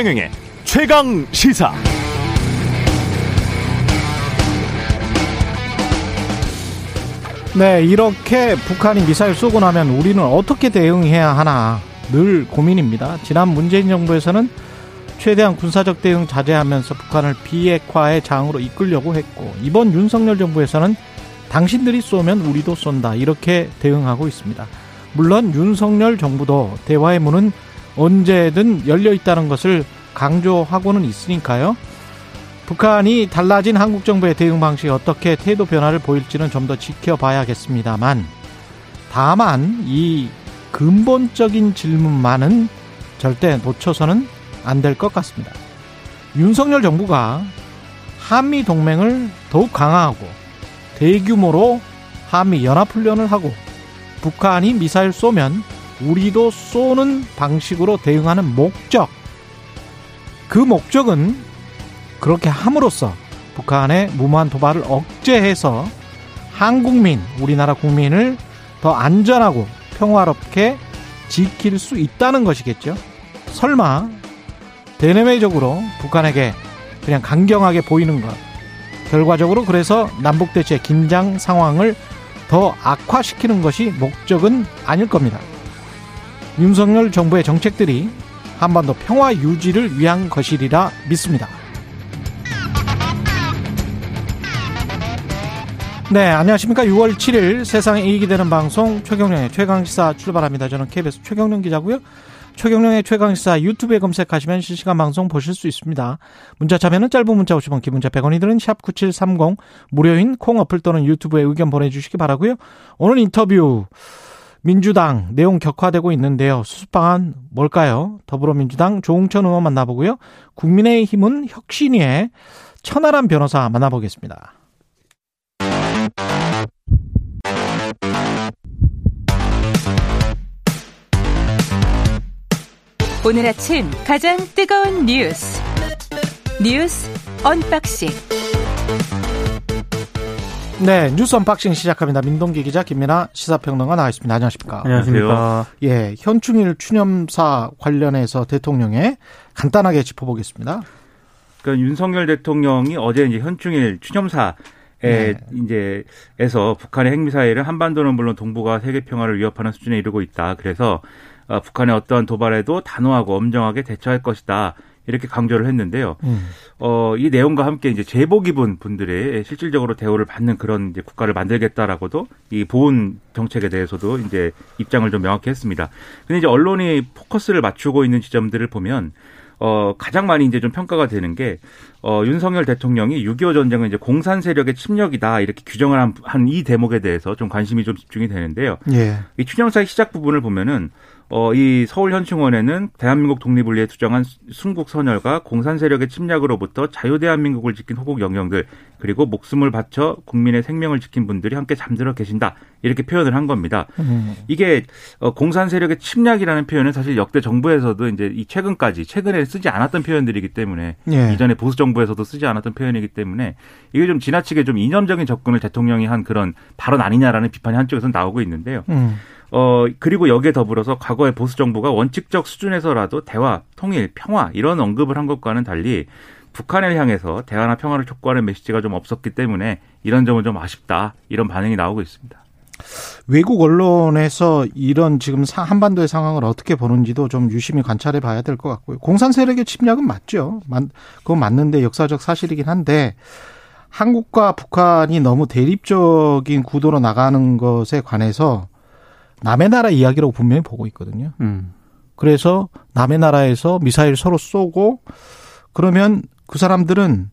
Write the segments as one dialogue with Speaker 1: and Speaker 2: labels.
Speaker 1: 최경영의 최강 시사.
Speaker 2: 네, 이렇게 북한이 미사일 쏘고 나면 우리는 어떻게 대응해야 하나 늘 고민입니다. 지난 문재인 정부에서는 최대한 군사적 대응 자제하면서 북한을 비핵화의 장으로 이끌려고 했고 이번 윤석열 정부에서는 당신들이 쏘면 우리도 쏜다 이렇게 대응하고 있습니다. 물론 윤석열 정부도 대화의 문은 언제든 열려 있다는 것을 강조하고는 있으니까요. 북한이 달라진 한국 정부의 대응 방식이 어떻게 태도 변화를 보일지는 좀 더 지켜봐야겠습니다만 다만 이 근본적인 질문만은 절대 놓쳐서는 안 될 것 같습니다. 윤석열 정부가 한미 동맹을 더욱 강화하고 대규모로 한미 연합훈련을 하고 북한이 미사일 쏘면 우리도 쏘는 방식으로 대응하는 목적. 그 목적은 그렇게 함으로써 북한의 무모한 도발을 억제해서 한국민, 우리나라 국민을 더 안전하고 평화롭게 지킬 수 있다는 것이겠죠. 설마 대내외적으로 북한에게 그냥 강경하게 보이는 것. 결과적으로 그래서 남북 대치의 긴장 상황을 더 악화시키는 것이 목적은 아닐 겁니다. 윤석열 정부의 정책들이 한반도 평화 유지를 위한 것이리라 믿습니다. 네, 안녕하십니까. 6월 7일 세상에 이익이 되는 방송 최경련의 최강시사 출발합니다. 저는 KBS 최경련 기자고요. 최경련의 최강시사 유튜브에 검색하시면 실시간 방송 보실 수 있습니다. 문자 참여는 짧은 문자 50원, 기본자 100원이 드는 샵9730 무료인 콩 어플 또는 유튜브에 의견 보내주시기 바라고요. 오늘 인터뷰 민주당 내용 격화되고 있는데요. 수습 방안 뭘까요? 더불어민주당 조홍천 의원 만나보고요. 국민의힘은 혁신위의 천하람 변호사 만나보겠습니다.
Speaker 3: 오늘 아침 가장 뜨거운 뉴스 뉴스 unboxing
Speaker 2: 네, 뉴스 unboxing 시작합니다. 민동기 기자 김민아 시사평론가 나와 있습니다. 안녕하십니까?
Speaker 4: 안녕하십니까?
Speaker 2: 예, 현충일 추념사 관련해서 대통령의 간단하게 짚어보겠습니다.
Speaker 4: 그러니까 윤석열 대통령이 어제 이제 현충일 추념사 에
Speaker 2: 네.
Speaker 4: 이제 에서 북한의 핵미사일은 한반도는 물론 동북아 세계 평화를 위협하는 수준에 이르고 있다. 그래서 어, 북한의 어떠한 도발에도 단호하고 엄정하게 대처할 것이다. 이렇게 강조를 했는데요.
Speaker 2: 음.
Speaker 4: 어, 이 내용과 함께 이제 제복 입은 분들의 실질적으로 대우를 받는 그런 이제 국가를 만들겠다라고도 이 보훈 정책에 대해서도 이제 입장을 좀 명확히 했습니다. 근데 이제 언론이 포커스를 맞추고 있는 지점들을 보면 어, 가장 많이 이제 좀 평가가 되는 게, 어, 윤석열 대통령이 6.25 전쟁은 이제 공산 세력의 침략이다, 이렇게 규정을 한, 한 이 대목에 대해서 좀 관심이 좀 집중이 되는데요.
Speaker 2: 예.
Speaker 4: 이 추념사의 시작 부분을 보면은 어, 이 서울 현충원에는 대한민국 독립을 위해 투정한 순국 선열과 공산 세력의 침략으로부터 자유 대한민국을 지킨 호국 영령들 그리고 목숨을 바쳐 국민의 생명을 지킨 분들이 함께 잠들어 계신다 이렇게 표현을 한 겁니다.
Speaker 2: 음.
Speaker 4: 이게 어, 공산 세력의 침략이라는 표현은 사실 역대 정부에서도 이제 이 최근까지 최근에 쓰지 않았던 표현들이기 때문에
Speaker 2: 예.
Speaker 4: 이전에 보수 정부에서도 쓰지 않았던 표현이기 때문에 이게 좀 지나치게 좀 이념적인 접근을 대통령이 한 그런 발언 아니냐라는 비판이 한쪽에서 나오고 있는데요.
Speaker 2: 음.
Speaker 4: 어, 그리고 여기에 더불어서 과거의 보수 정부가 원칙적 수준에서라도 대화, 통일, 평화 이런 언급을 한 것과는 달리 북한을 향해서 대화나 평화를 촉구하는 메시지가 좀 없었기 때문에 이런 점은 좀 아쉽다. 이런 반응이 나오고 있습니다.
Speaker 2: 외국 언론에서 이런 지금 사- 한반도의 상황을 어떻게 보는지도 좀 유심히 관찰해 봐야 될 것 같고요. 공산 세력의 침략은 맞죠. 맞- 그건 맞는데 역사적 사실이긴 한데 한국과 북한이 너무 대립적인 구도로 나가는 것에 관해서 남의 나라 이야기라고 분명히 보고 있거든요.
Speaker 5: 음.
Speaker 2: 그래서 남의 나라에서 미사일 서로 쏘고 그러면 그 사람들은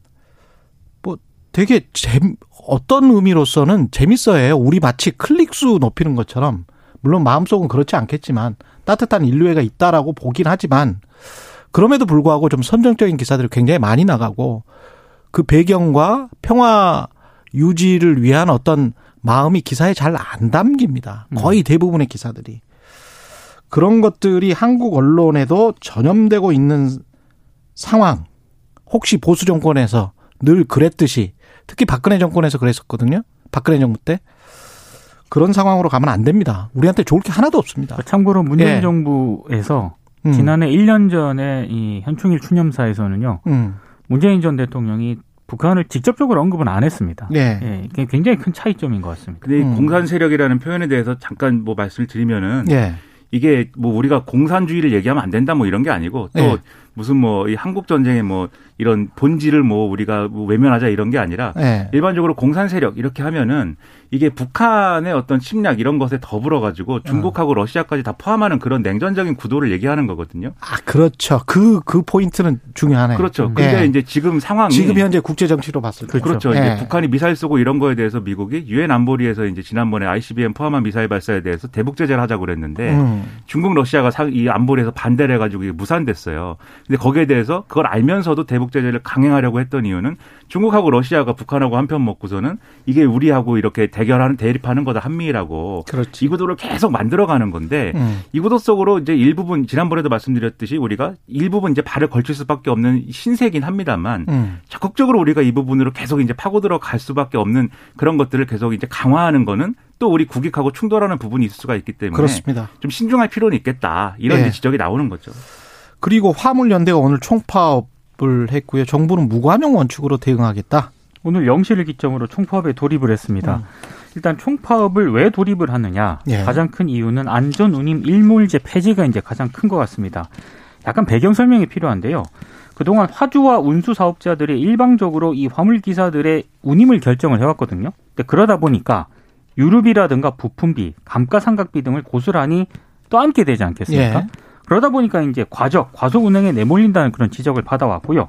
Speaker 2: 뭐 되게 재 어떤 의미로서는 재밌어해요. 우리 마치 클릭수 높이는 것처럼 물론 마음속은 그렇지 않겠지만 따뜻한 인류애가 있다라고 보긴 하지만 그럼에도 불구하고 좀 선정적인 기사들이 굉장히 많이 나가고 그 배경과 평화 유지를 위한 어떤 마음이 기사에 잘 안 담깁니다. 거의 대부분의 기사들이. 그런 것들이 한국 언론에도 전염되고 있는 상황. 혹시 보수 정권에서 늘 그랬듯이 특히 박근혜 정권에서 그랬었거든요. 박근혜 정부 때. 그런 상황으로 가면 안 됩니다. 우리한테 좋을 게 하나도 없습니다.
Speaker 5: 참고로 문재인
Speaker 2: 예.
Speaker 5: 정부에서
Speaker 2: 음.
Speaker 5: 지난해 1년 전에 이 현충일 추념사에서는요.
Speaker 2: 음.
Speaker 5: 문재인 전 대통령이 북한을 직접적으로 언급은 안 했습니다.
Speaker 2: 네.
Speaker 5: 예, 이게 굉장히 큰 차이점인 것 같습니다.
Speaker 4: 근데 이
Speaker 2: 음.
Speaker 4: 공산 세력이라는 표현에 대해서 잠깐 뭐 말씀을 드리면은
Speaker 2: 예.
Speaker 4: 이게 뭐 우리가 공산주의를 얘기하면 안 된다 뭐 이런 게 아니고 또
Speaker 2: 네.
Speaker 4: 무슨 뭐 이 한국 전쟁의 뭐 이런 본질을 뭐 우리가 뭐 외면하자 이런 게 아니라
Speaker 2: 예.
Speaker 4: 일반적으로 공산 세력 이렇게 하면은 이게 북한의 어떤 침략 이런 것에 더불어 가지고 중국하고 러시아까지 다 포함하는 그런 냉전적인 구도를 얘기하는 거거든요.
Speaker 2: 아, 그렇죠. 그, 그 포인트는 중요하네요.
Speaker 4: 그렇죠.
Speaker 2: 음.
Speaker 4: 근데
Speaker 2: 예.
Speaker 4: 이제 지금 상황이
Speaker 2: 지금 현재 국제 정치로 봤을 때.
Speaker 4: 그렇죠.
Speaker 2: 예.
Speaker 4: 이제 북한이 미사일 쏘고 이런 거에 대해서 미국이 유엔 안보리에서 이제 지난번에 ICBM 포함한 미사일 발사에 대해서 대북 제재를 하자고 그랬는데
Speaker 2: 음.
Speaker 4: 중국 러시아가 사- 이 안보리에서 반대를 해가지고 이게 무산됐어요. 근데 거기에 대해서 그걸 알면서도 대북 제재를 강행하려고 했던 이유는 중국하고 러시아가 북한하고 한편 먹고서는 이게 우리하고 이렇게 대결하는 대립하는 거다 한미라고
Speaker 2: 그렇지.
Speaker 4: 이 구도를 계속 만들어가는 건데
Speaker 2: 음.
Speaker 4: 이 구도 속으로 이제 일부분 지난번에도 말씀드렸듯이 우리가 일부분 이제 발을 걸칠 수밖에 없는 신세긴 합니다만
Speaker 2: 음.
Speaker 4: 적극적으로 우리가 이 부분으로 계속 이제 파고 들어 갈 수밖에 없는 그런 것들을 계속 이제 강화하는 거는 또 우리 국익하고 충돌하는 부분이 있을 수가 있기 때문에
Speaker 2: 그렇습니다.
Speaker 4: 좀 신중할 필요는 있겠다 이런
Speaker 2: 예.
Speaker 4: 이제 지적이 나오는 거죠.
Speaker 2: 그리고 화물연대가 오늘 총파업 을 했고요. 정부는 무관용 원칙으로 대응하겠다.
Speaker 5: 오늘 0시를 기점으로 총파업에 돌입을 했습니다.
Speaker 2: 음.
Speaker 5: 일단 총파업을 왜 돌입을 하느냐?
Speaker 2: 예.
Speaker 5: 가장 큰 이유는 안전 운임 일몰제 폐지가 이제 가장 큰 것 같습니다. 약간 배경 설명이 필요한데요. 그동안 화주와 운수 사업자들이 일방적으로 이 화물 기사들의 운임을 결정을 해왔거든요. 근데 그러다 보니까 유류비라든가 부품비, 감가상각비 등을 고스란히 떠안게 되지 않겠습니까?
Speaker 2: 예.
Speaker 5: 그러다 보니까 이제 과적, 과속 운행에 내몰린다는 그런 지적을 받아왔고요.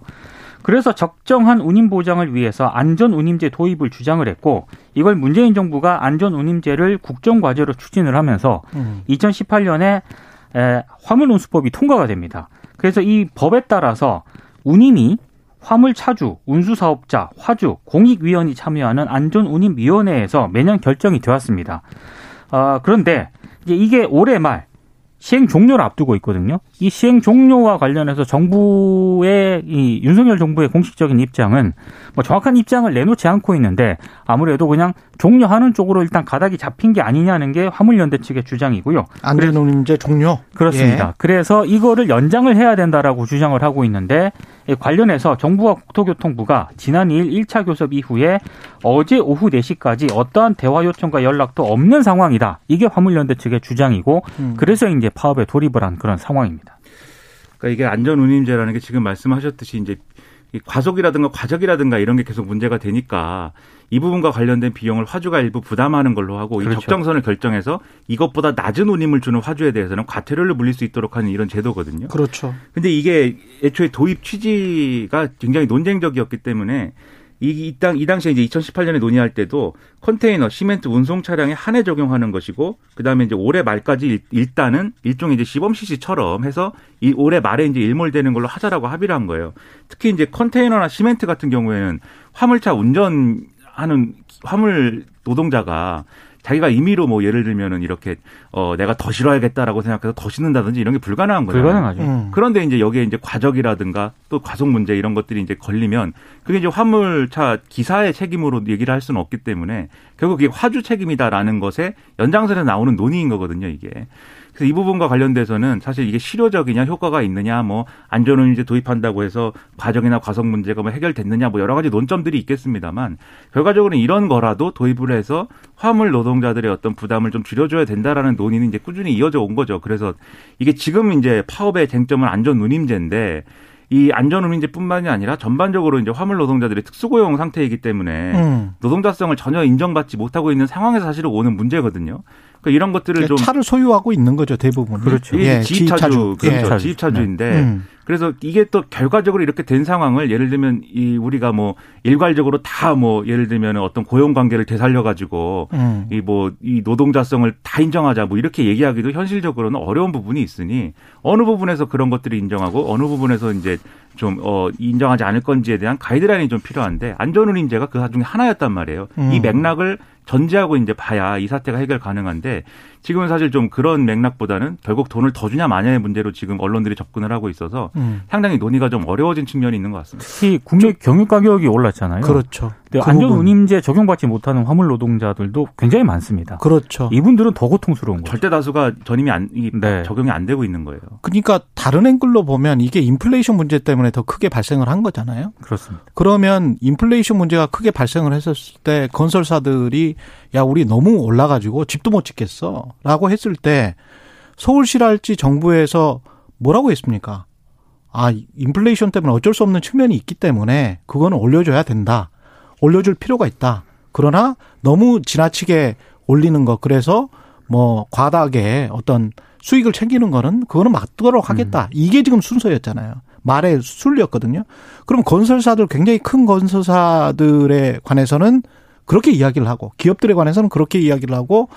Speaker 5: 그래서 적정한 운임 보장을 위해서 안전 운임제 도입을 주장을 했고 이걸 문재인 정부가 안전 운임제를 국정 과제로 추진을 하면서
Speaker 2: 음.
Speaker 5: 2018년에 에, 화물 운수법이 통과가 됩니다. 그래서 이 법에 따라서 운임이 화물 차주, 운수 사업자, 화주, 공익위원이 참여하는 안전 운임 위원회에서 매년 결정이 되었습니다. 아, 그런데 이제 이게 올해 말 시행 종료를 앞두고 있거든요. 이 시행 종료와 관련해서 정부의 이 윤석열 정부의 공식적인 입장은 뭐 정확한 입장을 내놓지 않고 있는데 아무래도 그냥 종료하는 쪽으로 일단 가닥이 잡힌 게 아니냐는 게 화물연대 측의 주장이고요.
Speaker 2: 안전운임제 종료.
Speaker 5: 그렇습니다.
Speaker 2: 예.
Speaker 5: 그래서 이거를 연장을 해야 된다라고 주장을 하고 있는데 이 관련해서 정부와 국토교통부가 지난 2일 1차 교섭 이후에 어제 오후 4시까지 어떠한 대화 요청과 연락도 없는 상황이다. 이게 화물연대 측의 주장이고
Speaker 2: 음.
Speaker 5: 그래서 이제 파업에 돌입을 한 그런 상황입니다.
Speaker 4: 그러니까 이게 안전운임제라는 게 지금 말씀하셨듯이 이제 이 과속이라든가 과적이라든가 이런 게 계속 문제가 되니까 이 부분과 관련된 비용을 화주가 일부 부담하는 걸로 하고 이
Speaker 5: 그렇죠.
Speaker 4: 적정선을 결정해서 이것보다 낮은 운임을 주는 화주에 대해서는 과태료를 물릴 수 있도록 하는 이런 제도거든요.
Speaker 2: 그렇죠.
Speaker 4: 근데 이게 애초에 도입 취지가 굉장히 논쟁적이었기 때문에 이, 이, 당, 이 당시에 이제 2018년에 논의할 때도 컨테이너, 시멘트 운송 차량에 한해 적용하는 것이고, 그 다음에 이제 올해 말까지 일, 일단은 일종의 이제 시범 시시처럼 해서 이 올해 말에 이제 일몰되는 걸로 하자라고 합의를 한 거예요. 특히 이제 컨테이너나 시멘트 같은 경우에는 화물차 운전 하는 화물 노동자가 자기가 임의로 뭐 예를 들면은 이렇게 어 내가 더 실어야겠다라고 생각해서 더 싣는다든지 이런 게 불가능한 거예요.
Speaker 5: 불가능하죠.
Speaker 2: 음.
Speaker 4: 그런데 이제 여기에 이제 과적이라든가 또 과속 문제 이런 것들이 이제 걸리면 그게 이제 화물차 기사의 책임으로 얘기를 할 수는 없기 때문에 결국 이게 화주 책임이다라는 것에 연장선에 나오는 논의인 거거든요, 이게. 그래서 이 부분과 관련돼서는 사실 이게 실효적이냐 효과가 있느냐 뭐 안전운임제 도입한다고 해서 과정이나 과속 문제가 뭐 해결됐느냐 뭐 여러 가지 논점들이 있겠습니다만 결과적으로는 이런 거라도 도입을 해서 화물 노동자들의 어떤 부담을 좀 줄여줘야 된다라는 논의는 이제 꾸준히 이어져 온 거죠. 그래서 이게 지금 이제 파업의 쟁점은 안전운임제인데 이 안전운임제뿐만이 아니라 전반적으로 이제 화물 노동자들이 특수고용 상태이기 때문에
Speaker 2: 음.
Speaker 4: 노동자성을 전혀 인정받지 못하고 있는 상황에서 사실은 오는 문제거든요. 그러니까 이런 것들을 좀
Speaker 2: 차를 소유하고 있는 거죠 대부분.
Speaker 5: 그렇죠.
Speaker 4: 이게 지입차주, 그렇죠.
Speaker 5: 예.
Speaker 4: 지입차주인데
Speaker 2: 음.
Speaker 4: 그래서 이게 또 결과적으로 이렇게 된 상황을 예를 들면 이 우리가 뭐 일괄적으로 다 뭐 예를 들면 어떤 고용 관계를 되살려 가지고
Speaker 2: 음.
Speaker 4: 이뭐 이 노동자성을 다 인정하자 뭐 이렇게 얘기하기도 현실적으로는 어려운 부분이 있으니 어느 부분에서 그런 것들을 인정하고 어느 부분에서 이제 좀 어 인정하지 않을 건지에 대한 가이드라인이 좀 필요한데 안전운임제가 그 중에 하나였단 말이에요.
Speaker 2: 음.
Speaker 4: 이 맥락을 전제하고 이제 봐야 이 사태가 해결 가능한데 지금은 사실 좀 그런 맥락보다는 결국 돈을 더 주냐 마냐의 문제로 지금 언론들이 접근을 하고 있어서
Speaker 2: 음.
Speaker 4: 상당히 논의가 좀 어려워진 측면이 있는 것 같습니다.
Speaker 5: 특히 국내 경유 가격이 올랐잖아요.
Speaker 2: 그렇죠. 그
Speaker 5: 안전
Speaker 2: 부분.
Speaker 5: 운임제 적용받지 못하는 화물 노동자들도 굉장히 많습니다.
Speaker 2: 그렇죠.
Speaker 5: 이분들은 더 고통스러운 거죠.
Speaker 4: 절대 다수가 전임이 안, 이
Speaker 5: 네.
Speaker 4: 적용이 안 되고 있는 거예요.
Speaker 2: 그러니까 다른 앵글로 보면 이게 인플레이션 문제 때문에 더 크게 발생을 한 거잖아요.
Speaker 5: 그렇습니다.
Speaker 2: 그러면 인플레이션 문제가 크게 발생을 했었을 때 건설사들이 야 우리 너무 올라가지고 집도 못 짓겠어라고 했을 때 서울시랄지 정부에서 뭐라고 했습니까? 아 인플레이션 때문에 어쩔 수 없는 측면이 있기 때문에 그거는 올려줘야 된다. 올려줄 필요가 있다. 그러나 너무 지나치게 올리는 거 그래서 뭐 과다하게 어떤 수익을 챙기는 거는 그거는 막도록 하겠다. 이게 지금 순서였잖아요. 말의 순리였거든요. 그럼 건설사들 굉장히 큰 건설사들에 관해서는 그렇게 이야기를 하고 기업들에 관해서는 그렇게 이야기를 하고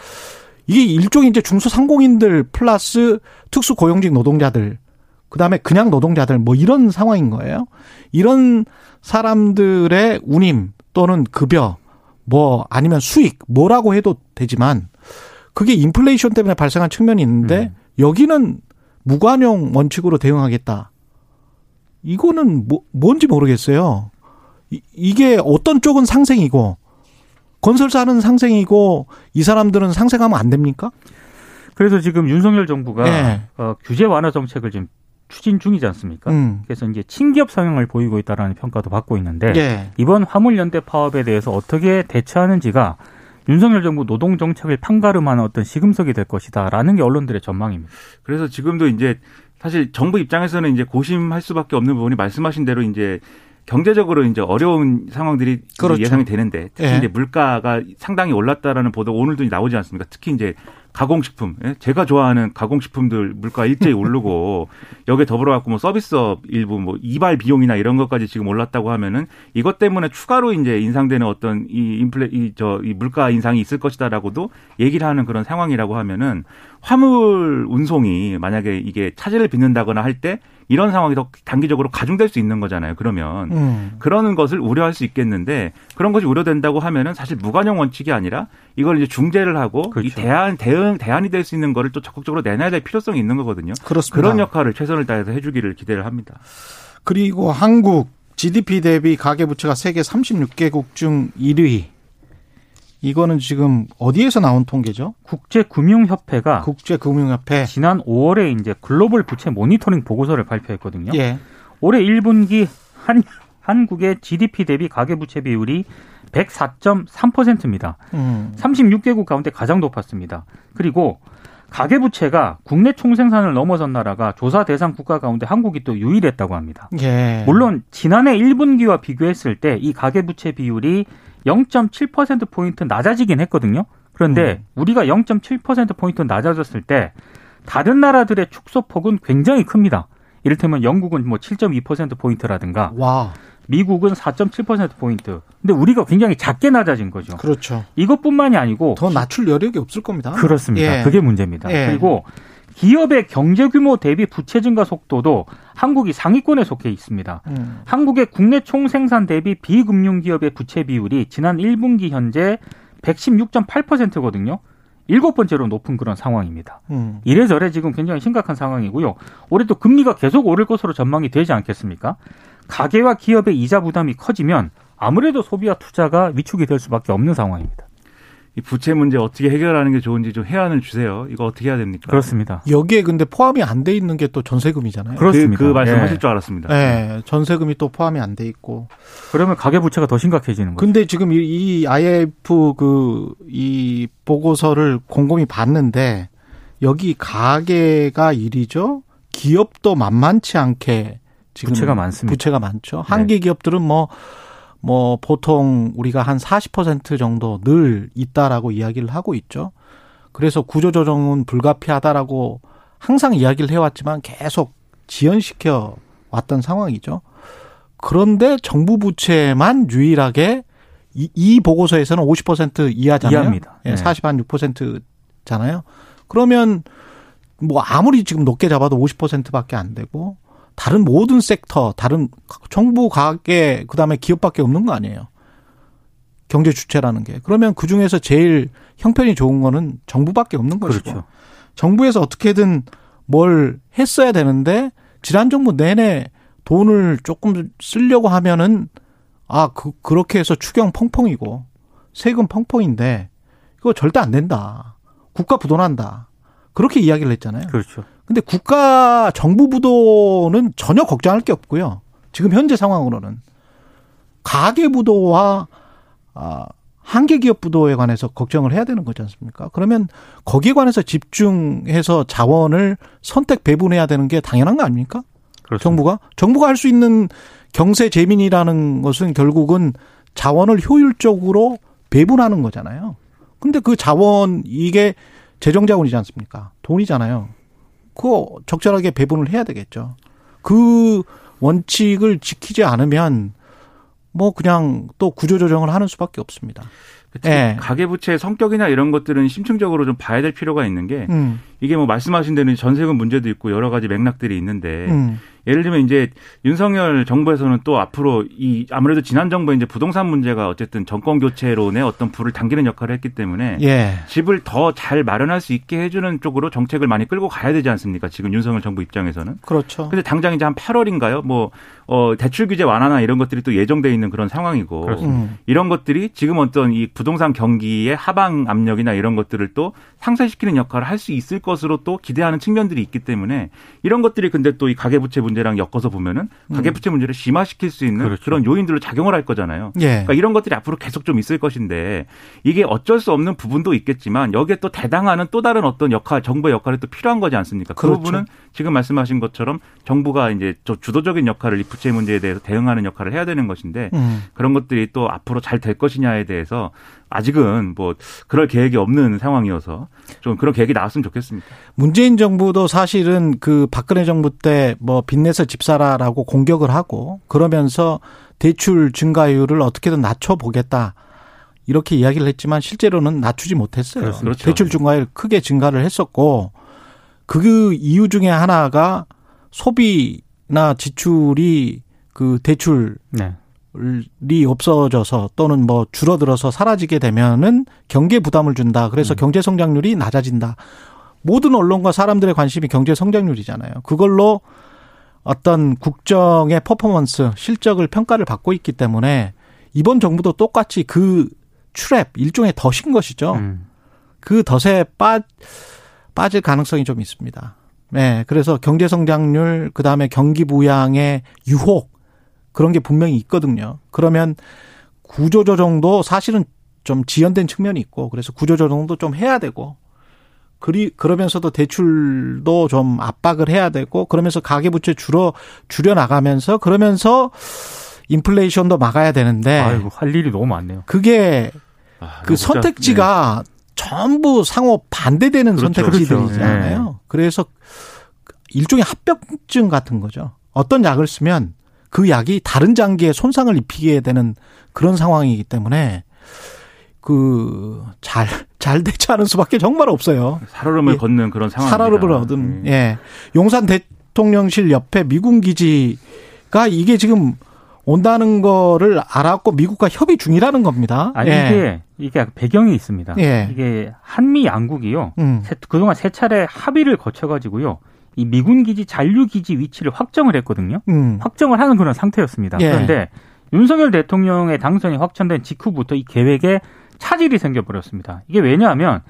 Speaker 2: 이게 일종의 이제 중소상공인들 플러스 특수 고용직 노동자들 그다음에 그냥 노동자들 뭐 이런 상황인 거예요. 이런 사람들의 운임 또는 급여 뭐 아니면 수익 뭐라고 해도 되지만 그게 인플레이션 때문에 발생한 측면이 있는데 여기는 무관용 원칙으로 대응하겠다. 이거는 뭐 뭔지 모르겠어요. 이, 이게 어떤 쪽은 상생이고 건설사는 상생이고 이 사람들은 상생하면 안 됩니까?
Speaker 5: 그래서 지금 윤석열 정부가
Speaker 2: 네.
Speaker 5: 어, 규제 완화 정책을 지금 추진 중이지 않습니까?
Speaker 2: 음.
Speaker 5: 그래서 이제 친기업 성향을 보이고 있다라는 평가도 받고 있는데
Speaker 2: 예.
Speaker 5: 이번 화물연대 파업에 대해서 어떻게 대처하는지가 윤석열 정부 노동 정책을 판가름하는 어떤 시금석이 될 것이다라는 게 언론들의 전망입니다.
Speaker 4: 그래서 지금도 이제 사실 정부 입장에서는 이제 고심할 수밖에 없는 부분이 말씀하신 대로 이제 경제적으로 이제 어려운 상황들이
Speaker 2: 그렇죠.
Speaker 4: 예상이 되는데 특히
Speaker 2: 예.
Speaker 4: 이제 물가가 상당히 올랐다라는 보도 오늘도 나오지 않습니까? 특히 이제 가공식품, 예? 제가 좋아하는 가공식품들 물가 일제히 오르고 여기에 더불어 갖고 뭐 서비스업 일부 뭐 이발 비용이나 이런 것까지 지금 올랐다고 하면은 이것 때문에 추가로 이제 인상되는 어떤 이 인플레 이저이 물가 인상이 있을 것이다라고도 얘기를 하는 그런 상황이라고 하면은 화물 운송이 만약에 이게 차질을 빚는다거나 할 때 이런 상황이 더 단기적으로 가중될 수 있는 거잖아요. 그러면
Speaker 2: 음.
Speaker 4: 그러는 것을 우려할 수 있겠는데 그런 것이 우려된다고 하면은 사실 무관용 원칙이 아니라 이걸 이제 중재를 하고
Speaker 5: 그렇죠.
Speaker 4: 이 대안 대응 대안이 될 수 있는 거를 또 적극적으로 내놔야 될 필요성이 있는 거거든요.
Speaker 2: 그렇습니다.
Speaker 4: 그런 역할을 최선을 다해서 해주기를 기대를 합니다.
Speaker 2: 그리고 한국 GDP 대비 가계 부채가 세계 36개국 중 1위. 이거는 지금 어디에서 나온 통계죠?
Speaker 5: 국제금융협회가
Speaker 2: 국제금융협회.
Speaker 5: 지난 5월에 이제 글로벌 부채 모니터링 보고서를 발표했거든요.
Speaker 2: 예.
Speaker 5: 올해 1분기 한 한국의 GDP 대비 가계 부채 비율이 104.3%입니다.
Speaker 2: 음.
Speaker 5: 36개국 가운데 가장 높았습니다. 그리고 가계 부채가 국내 총생산을 넘어선 나라가 조사 대상 국가 가운데 한국이 또 유일했다고 합니다.
Speaker 2: 예.
Speaker 5: 물론 지난해 1분기와 비교했을 때 이 가계 부채 비율이 0.7%포인트 낮아지긴 했거든요. 그런데 우리가 0.7%포인트 낮아졌을 때 다른 나라들의 축소폭은 굉장히 큽니다. 이를테면 영국은 뭐 7.2%포인트라든가
Speaker 2: 와.
Speaker 5: 미국은 4.7%포인트. 근데 우리가 굉장히 작게 낮아진 거죠.
Speaker 2: 그렇죠.
Speaker 5: 이것뿐만이 아니고
Speaker 2: 더 낮출 여력이 없을 겁니다.
Speaker 5: 그렇습니다.
Speaker 2: 예.
Speaker 5: 그게 문제입니다.
Speaker 2: 예.
Speaker 5: 그리고 기업의 경제 규모 대비 부채 증가 속도도 한국이 상위권에 속해 있습니다.
Speaker 2: 음.
Speaker 5: 한국의 국내 총생산 대비 비금융 기업의 부채 비율이 지난 1분기 현재 116.8%거든요. 일곱 번째로 높은 그런 상황입니다.
Speaker 2: 음.
Speaker 5: 이래저래 지금 굉장히 심각한 상황이고요. 올해 또 금리가 계속 오를 것으로 전망이 되지 않겠습니까? 가계와 기업의 이자 부담이 커지면 아무래도 소비와 투자가 위축이 될 수밖에 없는 상황입니다.
Speaker 4: 이 부채 문제 어떻게 해결하는 게 좋은지 좀 해안을 주세요. 이거 어떻게 해야 됩니까?
Speaker 5: 그렇습니다.
Speaker 2: 여기에 근데 포함이 안 돼 있는 게 또 전세금이잖아요.
Speaker 5: 그렇습니다.
Speaker 4: 그, 그 말씀하실
Speaker 5: 예.
Speaker 4: 줄 알았습니다.
Speaker 2: 예. 전세금이 또 포함이 안 돼 있고.
Speaker 5: 그러면 가계 부채가 더 심각해지는 거죠.
Speaker 2: 근데 지금 이- 이 IF 그 이 보고서를 곰곰이 봤는데 여기 가계가 1위죠. 기업도 만만치 않게 지금
Speaker 5: 부채가 많습니다.
Speaker 2: 부채가 많죠. 한계 기업들은 뭐, 뭐, 보통 우리가 한 40% 정도 늘 있다라고 이야기를 하고 있죠. 그래서 구조조정은 불가피하다라고 항상 이야기를 해왔지만 계속 지연시켜 왔던 상황이죠. 그런데 정부 부채만 유일하게 이, 이 보고서에서는 50% 이하잖아요.
Speaker 5: 이하입니다.
Speaker 2: 예,
Speaker 5: 네.
Speaker 2: 40, 한 6%잖아요. 그러면 뭐 아무리 지금 높게 잡아도 50%밖에 안 되고 다른 모든 섹터, 다른 정부 가계 그다음에 기업밖에 없는 거 아니에요. 경제 주체라는 게. 그러면 그 중에서 제일 형편이 좋은 거는 정부밖에 없는 것이고.
Speaker 5: 그렇죠.
Speaker 2: 정부에서 어떻게든 뭘 했어야 되는데 지난 정부 내내 돈을 조금 쓰려고 하면은 아, 그, 그렇게 해서 추경 펑펑이고 세금 펑펑인데 이거 절대 안 된다. 국가 부도난다. 그렇게 이야기를 했잖아요.
Speaker 5: 그렇죠.
Speaker 2: 근데 국가 정부 부도는 전혀 걱정할 게 없고요. 지금 현재 상황으로는 가계 부도와 아, 한계 기업 부도에 관해서 걱정을 해야 되는 거지 않습니까? 그러면 거기에 관해서 집중해서 자원을 선택 배분해야 되는 게 당연한 거 아닙니까?
Speaker 5: 그렇습니다.
Speaker 2: 정부가 정부가 할 수 있는 경세 재민이라는 것은 결국은 자원을 효율적으로 배분하는 거잖아요. 근데 그 자원 이게 재정 자원이지 않습니까? 돈이잖아요. 그거 적절하게 배분을 해야 되겠죠. 그 원칙을 지키지 않으면 뭐 그냥 또 구조 조정을 하는 수밖에 없습니다.
Speaker 4: 그치?
Speaker 2: 예.
Speaker 4: 가계부채의 성격이나 이런 것들은 심층적으로 좀 봐야 될 필요가 있는 게
Speaker 2: 음,
Speaker 4: 이게 뭐 말씀하신 대로 전세금 문제도 있고 여러 가지 맥락들이 있는데
Speaker 2: 음,
Speaker 4: 예를 들면 이제 윤석열 정부에서는 또 앞으로 이 아무래도 지난 정부에 이제 부동산 문제가 어쨌든 정권 교체론에 어떤 불을 당기는 역할을 했기 때문에
Speaker 2: 예,
Speaker 4: 집을 더 잘 마련할 수 있게 해주는 쪽으로 정책을 많이 끌고 가야 되지 않습니까? 지금 윤석열 정부 입장에서는.
Speaker 2: 그렇죠.
Speaker 4: 근데 당장 이제 한 8월인가요? 뭐, 어, 대출 규제 완화나 이런 것들이 또 예정돼 있는 그런 상황이고.
Speaker 2: 음,
Speaker 4: 이런 것들이 지금 어떤 이 부동산 경기의 하방 압력이나 이런 것들을 또 상쇄시키는 역할을 할 수 있을 것으로 또 기대하는 측면들이 있기 때문에 이런 것들이 근데 또 이 가계부채 문제 랑 엮어서 보면은 가계부채 문제를 심화시킬 수 있는
Speaker 5: 그렇죠.
Speaker 4: 그런 요인들로 작용을 할 거잖아요.
Speaker 2: 예,
Speaker 4: 그러니까 이런 것들이 앞으로 계속 좀 있을 것인데 이게 어쩔 수 없는 부분도 있겠지만 여기에 또 대당하는 또 다른 어떤 역할, 정부의 역할이 또 필요한 거지 않습니까? 그
Speaker 2: 그렇죠.
Speaker 4: 부분은 지금 말씀하신 것처럼 정부가 이제 저 주도적인 역할을 이 부채 문제에 대해서 대응하는 역할을 해야 되는 것인데
Speaker 2: 음.
Speaker 4: 그런 것들이 또 앞으로 잘 될 것이냐에 대해서 아직은 뭐 그럴 계획이 없는 상황이어서 좀 그런 계획이 나왔으면 좋겠습니다.
Speaker 2: 문재인 정부도 사실은 그 박근혜 정부 때 뭐 빚내서 집 사라라고 공격을 하고 그러면서 대출 증가율을 어떻게든 낮춰보겠다. 이렇게 이야기를 했지만 실제로는 낮추지 못했어요.
Speaker 4: 그렇죠.
Speaker 2: 대출 증가율 크게 증가를 했었고 그 이유 중에 하나가 소비나 지출이 그 대출
Speaker 5: 네.
Speaker 2: 이 없어져서 또는 뭐 줄어들어서 사라지게 되면은 경제 부담을 준다. 그래서 경제 성장률이 낮아진다. 모든 언론과 사람들의 관심이 경제 성장률이잖아요. 그걸로 어떤 국정의 퍼포먼스, 실적을 평가를 받고 있기 때문에 이번 정부도 똑같이 그 트랩 일종의 덫인 것이죠.
Speaker 5: 음.
Speaker 2: 그 덫에 빠, 빠질 가능성이 좀 있습니다. 네. 그래서 경제 성장률, 그 다음에 경기 부양의 유혹, 그런 게 분명히 있거든요. 그러면 구조조정도 사실은 좀 지연된 측면이 있고, 그래서 구조조정도 좀 해야 되고, 그리, 그러면서도 대출도 좀 압박을 해야 되고, 그러면서 가계부채 줄어, 줄여 나가면서, 그러면서 인플레이션도 막아야 되는데,
Speaker 5: 아이고 할 일이 너무 많네요.
Speaker 2: 그게
Speaker 4: 아,
Speaker 2: 그 선택지가 전부 상호 반대되는
Speaker 4: 그렇죠.
Speaker 2: 선택지들이잖아요.
Speaker 5: 그렇죠.
Speaker 2: 그래서 일종의 합병증 같은 거죠. 어떤 약을 쓰면 그 약이 다른 장기에 손상을 입히게 되는 그런 상황이기 때문에 그 잘 잘 대처하는 수밖에 정말 없어요.
Speaker 4: 네. 살얼음을
Speaker 2: 예.
Speaker 4: 걷는 그런 상황입니다.
Speaker 2: 살얼음을 얻은
Speaker 4: 네.
Speaker 2: 예 용산 대통령실 옆에 미군 기지가 이게 지금 온다는 거를 알았고 미국과 협의 중이라는 겁니다.
Speaker 5: 아니
Speaker 2: 예.
Speaker 5: 이게 이게 배경이 있습니다.
Speaker 2: 예.
Speaker 5: 이게 한미 양국이요.
Speaker 2: 음.
Speaker 5: 세- 그동안 세 차례 합의를 거쳐 가지고요. 이 미군 기지 잔류 기지 위치를 확정을 했거든요.
Speaker 2: 음.
Speaker 5: 확정을 하는 그런 상태였습니다.
Speaker 2: 예.
Speaker 5: 그런데 윤석열 대통령의 당선이 확정된 직후부터 이 계획에 차질이 생겨버렸습니다. 이게 왜냐하면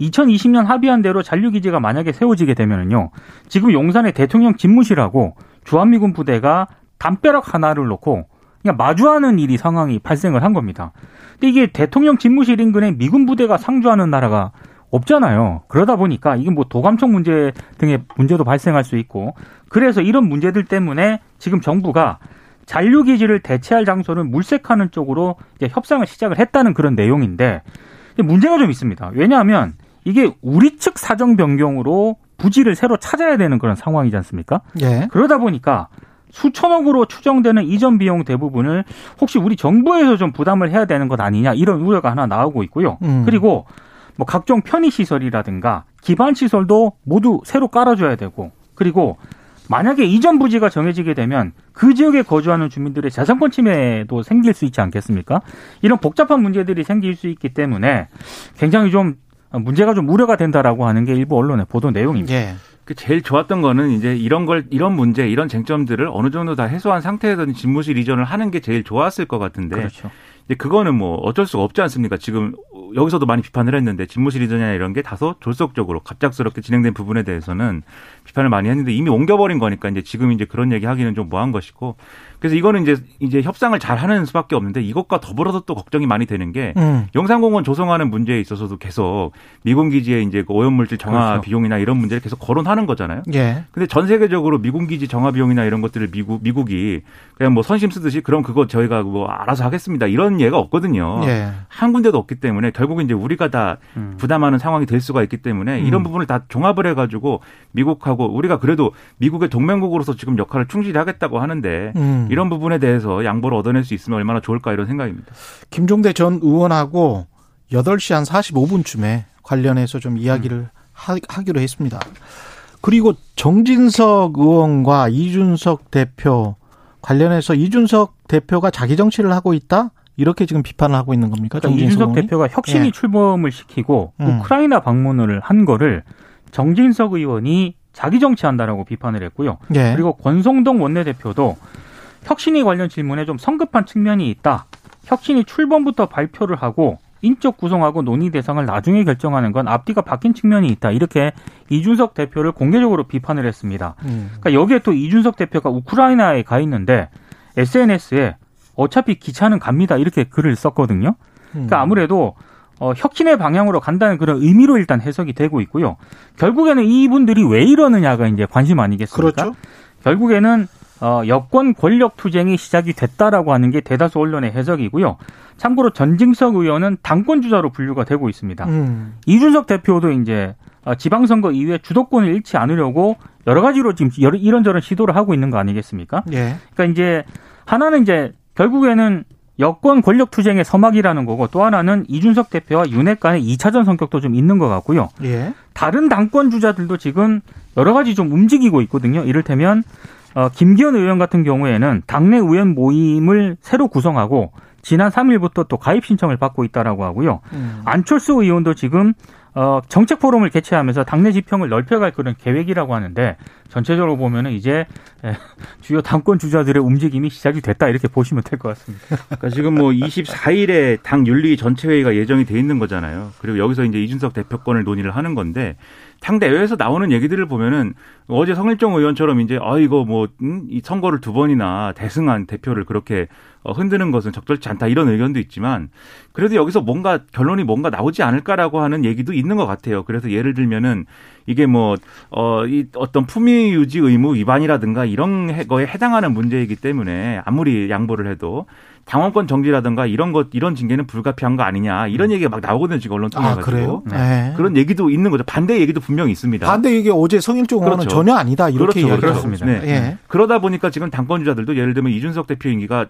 Speaker 5: 2020년 합의한 대로 잔류 기지가 만약에 세워지게 되면은요, 지금 용산에 대통령 집무실하고 주한미군 부대가 담벼락 하나를 놓고 그냥 마주하는 일이 상황이 발생을 한 겁니다. 근데 이게 대통령 집무실 인근에 미군 부대가 상주하는 나라가 없잖아요. 그러다 보니까 이게 뭐 도감청 문제 등의 문제도 발생할 수 있고 그래서 이런 문제들 때문에 지금 정부가 잔류 기지를 대체할 장소를 물색하는 쪽으로 이제 협상을 시작을 했다는 그런 내용인데 문제가 좀 있습니다. 왜냐하면 이게 우리 측 사정 변경으로 부지를 새로 찾아야 되는 그런 상황이지 않습니까?
Speaker 2: 예.
Speaker 5: 그러다 보니까 수천억으로 추정되는 이전 비용 대부분을 혹시 우리 정부에서 좀 부담을 해야 되는 것 아니냐 이런 우려가 하나 나오고 있고요.
Speaker 2: 음.
Speaker 5: 그리고 뭐 각종 편의 시설이라든가 기반 시설도 모두 새로 깔아줘야 되고 그리고 만약에 이전 부지가 정해지게 되면 그 지역에 거주하는 주민들의 재산권 침해도 생길 수 있지 않겠습니까? 이런 복잡한 문제들이 생길 수 있기 때문에 굉장히 좀 문제가 좀 우려가 된다라고 하는 게 일부 언론의 보도 내용입니다.
Speaker 2: 예.
Speaker 4: 그 제일 좋았던 거는 이제 이런 걸 이런 문제 이런 쟁점들을 어느 정도 다 해소한 상태에서 집무실 이전을 하는 게 제일 좋았을 것 같은데
Speaker 5: 그렇죠.
Speaker 4: 이제 그거는 뭐 어쩔 수가 없지 않습니까? 지금 여기서도 많이 비판을 했는데 집무실 이전이나 이런 게 다소 졸속적으로 갑작스럽게 진행된 부분에 대해서는 비판을 많이 했는데 이미 옮겨버린 거니까 이제 지금 이제 그런 얘기 하기는 좀 뭐한 것이고 그래서 이거는 이제 이제 협상을 잘 하는 수밖에 없는데 이것과 더불어서 또 걱정이 많이 되는 게
Speaker 2: 음.
Speaker 4: 영산공원 조성하는 문제에 있어서도 계속 미군 기지에 이제 그 오염물질 정화
Speaker 5: 그렇죠.
Speaker 4: 비용이나 이런 문제를 계속 거론하는 거잖아요.
Speaker 2: 예.
Speaker 4: 근데 전 세계적으로 미군 기지 정화 비용이나 이런 것들을 미국 미국이 그냥 뭐 선심 쓰듯이 그럼 그거 저희가 뭐 알아서 하겠습니다 이런 예가 없거든요.
Speaker 2: 예.
Speaker 4: 한 군데도 없기 때문에 결국 이제 우리가 다
Speaker 5: 음.
Speaker 4: 부담하는 상황이 될 수가 있기 때문에
Speaker 2: 음.
Speaker 4: 이런 부분을 다 종합을 해 가지고 미국하고 우리가 그래도 미국의 동맹국으로서 지금 역할을 충실히 하겠다고 하는데
Speaker 2: 음.
Speaker 4: 이런 부분에 대해서 양보를 얻어낼 수 있으면 얼마나 좋을까 이런 생각입니다.
Speaker 2: 김종대 전 의원하고 8시 한 45분쯤에 관련해서 좀 이야기를 하, 하기로 했습니다. 그리고 정진석 의원과 이준석 대표 관련해서 이준석 대표가 자기 정치를 하고 있다? 이렇게 지금 비판을 하고 있는 겁니까?
Speaker 5: 그러니까
Speaker 2: 정진석
Speaker 5: 이준석
Speaker 2: 의원이?
Speaker 5: 대표가 혁신이
Speaker 2: 예.
Speaker 5: 출범을 시키고
Speaker 2: 음.
Speaker 5: 우크라이나 방문을 한 거를 정진석 의원이 자기 정치한다라고 비판을 했고요.
Speaker 2: 예.
Speaker 5: 그리고 권성동 원내대표도 혁신이 관련 질문에 좀 성급한 측면이 있다. 혁신이 출범부터 발표를 하고 인적 구성하고 논의 대상을 나중에 결정하는 건 앞뒤가 바뀐 측면이 있다. 이렇게 이준석 대표를 공개적으로 비판을 했습니다.
Speaker 2: 음.
Speaker 5: 그러니까 여기에 또 이준석 대표가 우크라이나에 가 있는데 SNS에 어차피 기차는 갑니다. 이렇게 글을 썼거든요. 그러니까 아무래도 어, 혁신의 방향으로 간다는 그런 의미로 일단 해석이 되고 있고요. 결국에는 이분들이 왜 이러느냐가 이제 관심 아니겠습니까?
Speaker 2: 그렇죠.
Speaker 5: 결국에는 어, 여권 권력 투쟁이 시작이 됐다라고 하는 게 대다수 언론의 해석이고요. 참고로 전징석 의원은 당권 주자로 분류가 되고 있습니다.
Speaker 2: 음.
Speaker 5: 이준석 대표도 이제 어, 지방선거 이후에 주도권을 잃지 않으려고 여러 가지로 지금 이런저런 시도를 하고 있는 거 아니겠습니까?
Speaker 2: 예.
Speaker 5: 그러니까 이제 하나는 이제 결국에는 여권 권력 투쟁의 서막이라는 거고 또 하나는 이준석 대표와 윤핵 간의 2차전 성격도 좀 있는 것 같고요.
Speaker 2: 예.
Speaker 5: 다른 당권 주자들도 지금 여러 가지 좀 움직이고 있거든요. 이를테면 어, 김기현 의원 같은 경우에는 당내 의원 모임을 새로 구성하고 지난 3일부터 또 가입 신청을 받고 있다라고 하고요.
Speaker 2: 음.
Speaker 5: 안철수 의원도 지금 어, 정책 포럼을 개최하면서 당내 지평을 넓혀갈 그런 계획이라고 하는데 전체적으로 보면은 이제 에, 주요 당권 주자들의 움직임이 시작이 됐다 이렇게 보시면 될 것 같습니다.
Speaker 4: 그러니까 지금 뭐 24일에 당 윤리 전체 회의가 예정이 돼 있는 거잖아요. 그리고 여기서 이제 이준석 대표권을 논의를 하는 건데 당 대회에서 나오는 얘기들을 보면은 어제 성일종 의원처럼 이제 아 이거 뭐이 음, 선거를 두 번이나 대승한 대표를 그렇게 어, 흔드는 것은 적절치 않다 이런 의견도 있지만 그래도 여기서 뭔가 결론이 뭔가 나오지 않을까라고 하는 얘기도 있는 것 같아요. 그래서 예를 들면은 이게 뭐 어 이 어떤 품위 유지 의무 위반이라든가 이런 해- 거에 해당하는 문제이기 때문에 아무리 양보를 해도 당원권 정지라든가 이런 것 이런 징계는 불가피한 거 아니냐 이런 얘기가 막 나오거든요 지금 언론 통해
Speaker 2: 아,
Speaker 4: 가지고
Speaker 2: 그래요? 네.
Speaker 4: 그런 얘기도 있는 거죠 반대 얘기도 분명히 있습니다.
Speaker 2: 반대 이게 어제 성일종 의원은
Speaker 4: 그렇죠.
Speaker 2: 전혀 아니다. 이렇게
Speaker 4: 그렇죠,
Speaker 5: 그렇습니다.
Speaker 4: 네.
Speaker 2: 예.
Speaker 4: 그러다 보니까 지금 당권 주자들도 예를 들면 이준석 대표 임기가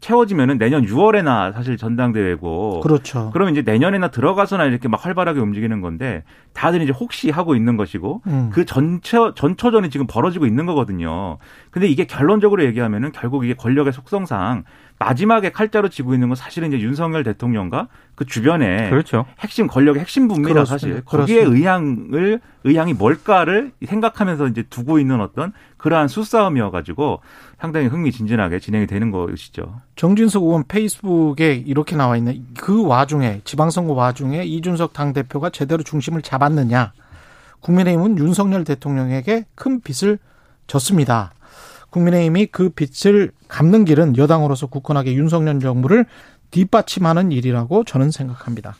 Speaker 4: 채워지면은 내년 6월에나 사실 전당대회고
Speaker 2: 그렇죠.
Speaker 4: 그러면 이제 내년에나 들어가서나 이렇게 막 활발하게 움직이는 건데 다들 이제 혹시 하고 있는 것이고
Speaker 2: 음.
Speaker 4: 그 전체 전초전이 지금 벌어지고 있는 거거든요. 근데 이게 결론적으로 얘기하면은 결국 이게 권력의 속성상 마지막에 칼자루 치고 있는 건 사실은 이제 윤석열 대통령과 그 주변에
Speaker 5: 그렇죠.
Speaker 4: 핵심 권력의 핵심부입니다
Speaker 2: 그렇습니다.
Speaker 4: 사실 거기에
Speaker 2: 그렇습니다.
Speaker 4: 의향을 의향이 뭘까를 생각하면서 이제 두고 있는 어떤 그러한 수싸움이어 가지고 상당히 흥미진진하게 진행이 되는 것이죠.
Speaker 2: 정진석 의원 페이스북에 이렇게 나와 있는 그 와중에 지방선거 와중에 이준석 당 대표가 제대로 중심을 잡았느냐? 국민의힘은 윤석열 대통령에게 큰 빚을 졌습니다. 국민의힘이 그 빚을 갚는 길은 여당으로서 굳건하게 윤석열 정부를 뒷받침하는 일이라고 저는 생각합니다.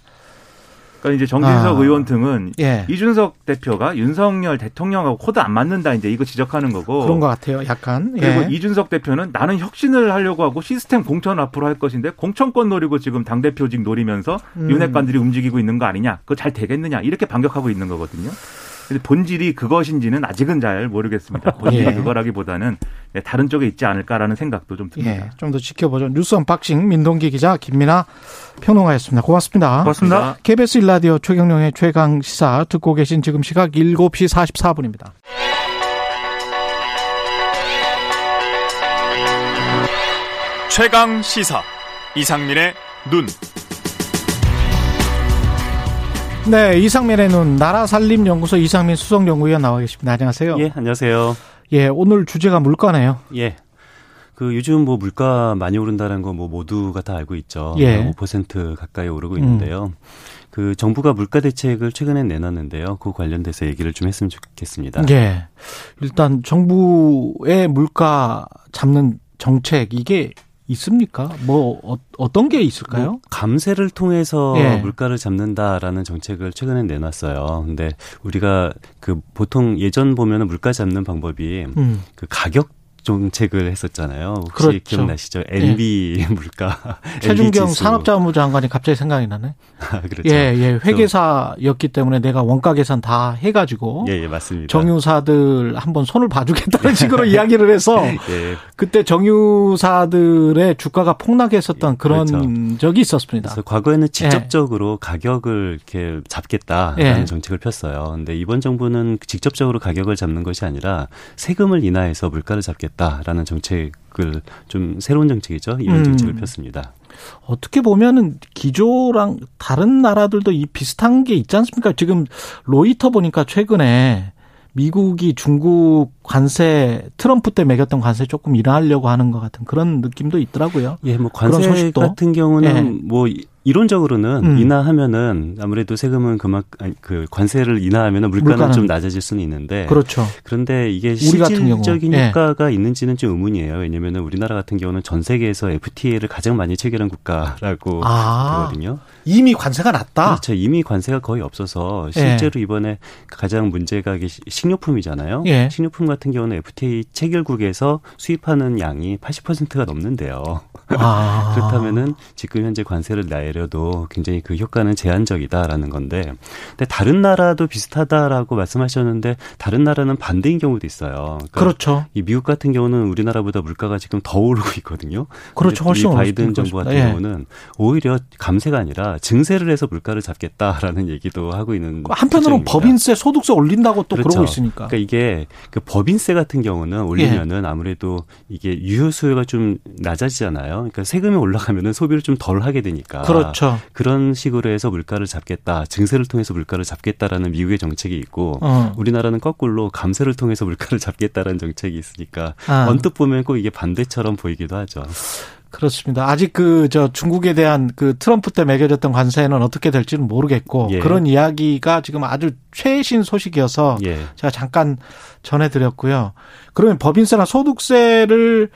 Speaker 4: 그러니까 이제 정진석
Speaker 2: 아.
Speaker 4: 의원 등은
Speaker 2: 예.
Speaker 4: 이준석 대표가 윤석열 대통령하고 코드 안 맞는다 이제 이거 지적하는 거고
Speaker 2: 그런 것 같아요. 약간.
Speaker 4: 그리고
Speaker 2: 예.
Speaker 4: 이준석 대표는 나는 혁신을 하려고 하고 시스템 공천 앞으로 할 것인데 공천권 노리고 지금 당 대표직 노리면서
Speaker 2: 음.
Speaker 4: 윤핵관들이 움직이고 있는 거 아니냐? 그거 잘 되겠느냐? 이렇게 반격하고 있는 거거든요. 본질이 그것인지는 아직은 잘 모르겠습니다. 본질이
Speaker 2: 예.
Speaker 4: 그거라기보다는 네, 다른 쪽에 있지 않을까라는 생각도 좀 듭니다.
Speaker 2: 예. 좀더 지켜보죠. 뉴스 unboxing 민동기 기자 김민아 평론가였습니다. 고맙습니다.
Speaker 5: 고맙습니다.
Speaker 2: KBS 일라디오 최경영의 최강 시사 듣고 계신 지금 시각 7시 44분입니다.
Speaker 1: 최강 시사 이상민의 눈.
Speaker 2: 네, 이상민의 눈 나라 살림 연구소 이상민 수석 연구위원 나와 계십니다. 안녕하세요.
Speaker 6: 예, 안녕하세요.
Speaker 2: 예, 오늘 주제가 물가네요.
Speaker 6: 예. 그 요즘 뭐 물가 많이 오른다는 거 뭐 모두가 다 알고 있죠.
Speaker 2: 예.
Speaker 6: 5% 가까이 오르고 있는데요. 그 정부가 물가 대책을 최근에 내놨는데요. 그 관련돼서 얘기를 좀 했으면 좋겠습니다.
Speaker 2: 예. 일단 정부의 물가 잡는 정책 이게 있습니까? 뭐 어, 떤게 있을까요?
Speaker 6: 뭐 감세를 통해서
Speaker 2: 예.
Speaker 6: 물가를 잡는다라는 정책을 최근에 내놨어요. 근데 우리가 그 보통 예전 보면은 물가 잡는 방법이
Speaker 2: 음.
Speaker 6: 그 가격 정책을 했었잖아요. 혹시
Speaker 2: 그렇죠.
Speaker 6: 기억나시죠? NB 물가.
Speaker 2: 최준경. 산업자원부 장관이 갑자기 생각이 나네.
Speaker 6: 그렇죠.
Speaker 2: 예, 예. 회계사였기 때문에 내가 원가 계산 다 해가지고
Speaker 6: 예, 예, 맞습니다.
Speaker 2: 정유사들 한번 손을 봐주겠다는 식으로 이야기를 해서
Speaker 6: 예.
Speaker 2: 그때 정유사들의 주가가 폭락했었던 그런
Speaker 6: 그렇죠.
Speaker 2: 적이 있었습니다.
Speaker 6: 그래서 과거에는 직접적으로 가격을 이렇게 잡겠다라는
Speaker 2: 예.
Speaker 6: 정책을 폈어요. 근데 이번 정부는 직접적으로 가격을 잡는 것이 아니라 세금을 인하해서 물가를 잡겠다 라는 정책을 좀 새로운 정책이죠. 이런
Speaker 2: 음.
Speaker 6: 정책을 폈습니다.
Speaker 2: 어떻게 보면은 기조랑 다른 나라들도 이 비슷한 게 있지 않습니까? 지금 로이터 보니까 최근에 미국이 중국 관세 트럼프 때 매겼던 관세 조금 인하하려고 하는 것 같은 그런 느낌도 있더라고요.
Speaker 6: 예, 뭐 관세
Speaker 2: 소식도?
Speaker 6: 같은 경우는
Speaker 2: 예.
Speaker 6: 뭐 이론적으로는
Speaker 2: 음.
Speaker 6: 인하하면은 아무래도 세금은 그만 아니, 그 관세를 인하하면은 물가는,
Speaker 2: 물가는
Speaker 6: 좀 낮아질 수는 있는데
Speaker 2: 그렇죠.
Speaker 6: 그런데 이게. 실질적인
Speaker 2: 예.
Speaker 6: 효과가 있는지는 좀 의문이에요. 왜냐면은 우리나라 같은 경우는 전 세계에서 FTA를 가장 많이 체결한 국가라고
Speaker 2: 아,
Speaker 6: 되거든요.
Speaker 2: 이미 관세가 낮다.
Speaker 6: 그렇죠. 이미 관세가 거의 없어서 실제로 이번에 가장 문제가 식료품이잖아요.
Speaker 2: 예.
Speaker 6: 식료품 같은 경우는 FTA 체결국에서 수입하는 양이 80%가 넘는데요.
Speaker 2: 아.
Speaker 6: 그렇다면은 지금 현재 관세를 내려도 굉장히 그 효과는 제한적이다라는 건데, 근데 다른 나라도 비슷하다라고 말씀하셨는데 다른 나라는 반대인 경우도 있어요. 그러니까
Speaker 2: 그렇죠.
Speaker 6: 이 미국 같은 경우는 우리나라보다 물가가 지금 더 오르고 있거든요.
Speaker 2: 그렇죠. 훨씬
Speaker 6: 이 바이든 정부 같은.
Speaker 2: 예.
Speaker 6: 경우는 오히려 감세가 아니라 증세를 해서 물가를 잡겠다라는 얘기도 하고 있는
Speaker 2: 한편으로는
Speaker 6: 추정입니다.
Speaker 2: 법인세, 소득세 올린다고 또 그러고
Speaker 6: 그렇죠.
Speaker 2: 있으니까.
Speaker 6: 그러니까 이게 그 법인세 같은 경우는
Speaker 2: 예.
Speaker 6: 올리면은 아무래도 이게 유효 수요가 좀 낮아지잖아요. 그러니까 세금이 올라가면은 소비를 좀 덜 하게 되니까.
Speaker 2: 그렇죠.
Speaker 6: 그런 식으로 해서 물가를 잡겠다. 증세를 통해서 물가를 잡겠다라는 미국의 정책이 있고
Speaker 2: 어.
Speaker 6: 우리나라는 거꾸로 감세를 통해서 물가를 잡겠다라는 정책이 있으니까
Speaker 2: 아.
Speaker 6: 언뜻 보면 꼭 이게 반대처럼 보이기도 하죠.
Speaker 2: 그렇습니다. 아직 그 저 중국에 대한 그 트럼프 때 매겨졌던 관세는 어떻게 될지는 모르겠고
Speaker 6: 예.
Speaker 2: 그런 이야기가 지금 아주 최신 소식이어서
Speaker 6: 예.
Speaker 2: 제가 잠깐 전해드렸고요. 그러면 법인세나 소득세를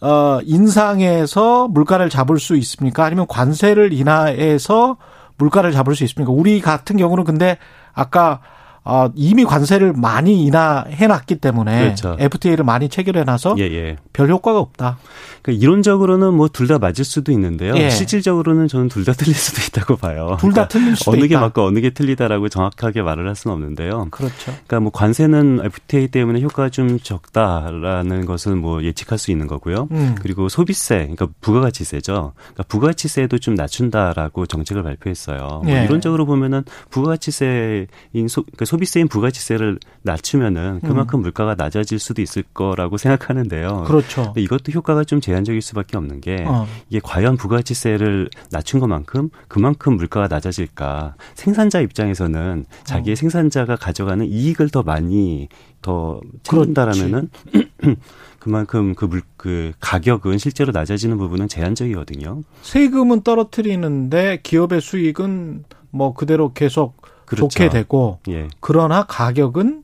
Speaker 2: 어 인상해서 물가를 잡을 수 있습니까? 아니면 관세를 인하해서 물가를 잡을 수 있습니까? 우리 같은 경우는 근데 아까 어 이미 관세를 많이 인하해놨기 때문에
Speaker 6: 그렇죠.
Speaker 2: FTA를 많이 체결해놔서
Speaker 6: 예, 예.
Speaker 2: 별 효과가 없다.
Speaker 6: 그러니까 이론적으로는 뭐 둘 다 맞을 수도 있는데요.
Speaker 2: 예.
Speaker 6: 실질적으로는 저는 둘 다 틀릴 수도 있다고 봐요.
Speaker 2: 둘다
Speaker 6: 그러니까
Speaker 2: 틀릴 수도
Speaker 6: 어느 게
Speaker 2: 있다.
Speaker 6: 맞고 어느 게 틀리다라고 정확하게 말을 할 수는 없는데요.
Speaker 2: 그렇죠.
Speaker 6: 그러니까 뭐 관세는 FTA 때문에 효과가 좀 적다라는 것은 뭐 예측할 수 있는 거고요.
Speaker 2: 음.
Speaker 6: 그리고 소비세, 그러니까 부가가치세죠. 그러니까 부가가치세도 좀 낮춘다라고 정책을 발표했어요. 뭐
Speaker 2: 예.
Speaker 6: 이론적으로 보면은 부가가치세인 소, 그러니까 소 비세인 부가가치세를 낮추면은 그만큼 물가가 낮아질 수도 있을 거라고 생각하는데요.
Speaker 2: 음. 그렇죠.
Speaker 6: 이것도 효과가 좀 제한적일 수밖에 없는 게
Speaker 2: 어.
Speaker 6: 이게 과연 부가가치세를 낮춘 것만큼 그만큼 물가가 낮아질까? 생산자 입장에서는 자기의
Speaker 2: 어.
Speaker 6: 생산자가 가져가는 이익을 더 많이 더 챙긴다라면은 그만큼 그 물 그 가격은 실제로 낮아지는 부분은 제한적이거든요.
Speaker 2: 세금은 떨어뜨리는데 기업의 수익은 뭐 그대로 계속
Speaker 6: 그렇죠.
Speaker 2: 좋게 되고
Speaker 6: 예.
Speaker 2: 그러나 가격은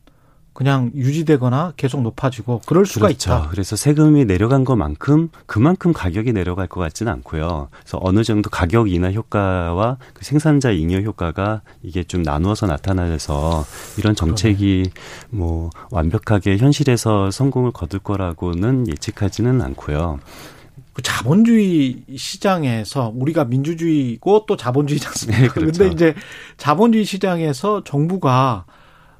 Speaker 2: 그냥 유지되거나 계속 높아지고 그럴 수가
Speaker 6: 그렇죠.
Speaker 2: 있다.
Speaker 6: 그래서 세금이 내려간 것만큼 그만큼 가격이 내려갈 것 같지는 않고요. 그래서 어느 정도 가격 인하 효과와 그 생산자 잉여 효과가 이게 좀 나누어서 나타나서 이런 정책이 뭐 완벽하게 현실에서 성공을 거둘 거라고는 예측하지는 않고요.
Speaker 2: 그 자본주의 시장에서 우리가 민주주의고 또 자본주의지 않습니까?
Speaker 6: 네, 그렇죠.
Speaker 2: 근데 이제 자본주의 시장에서 정부가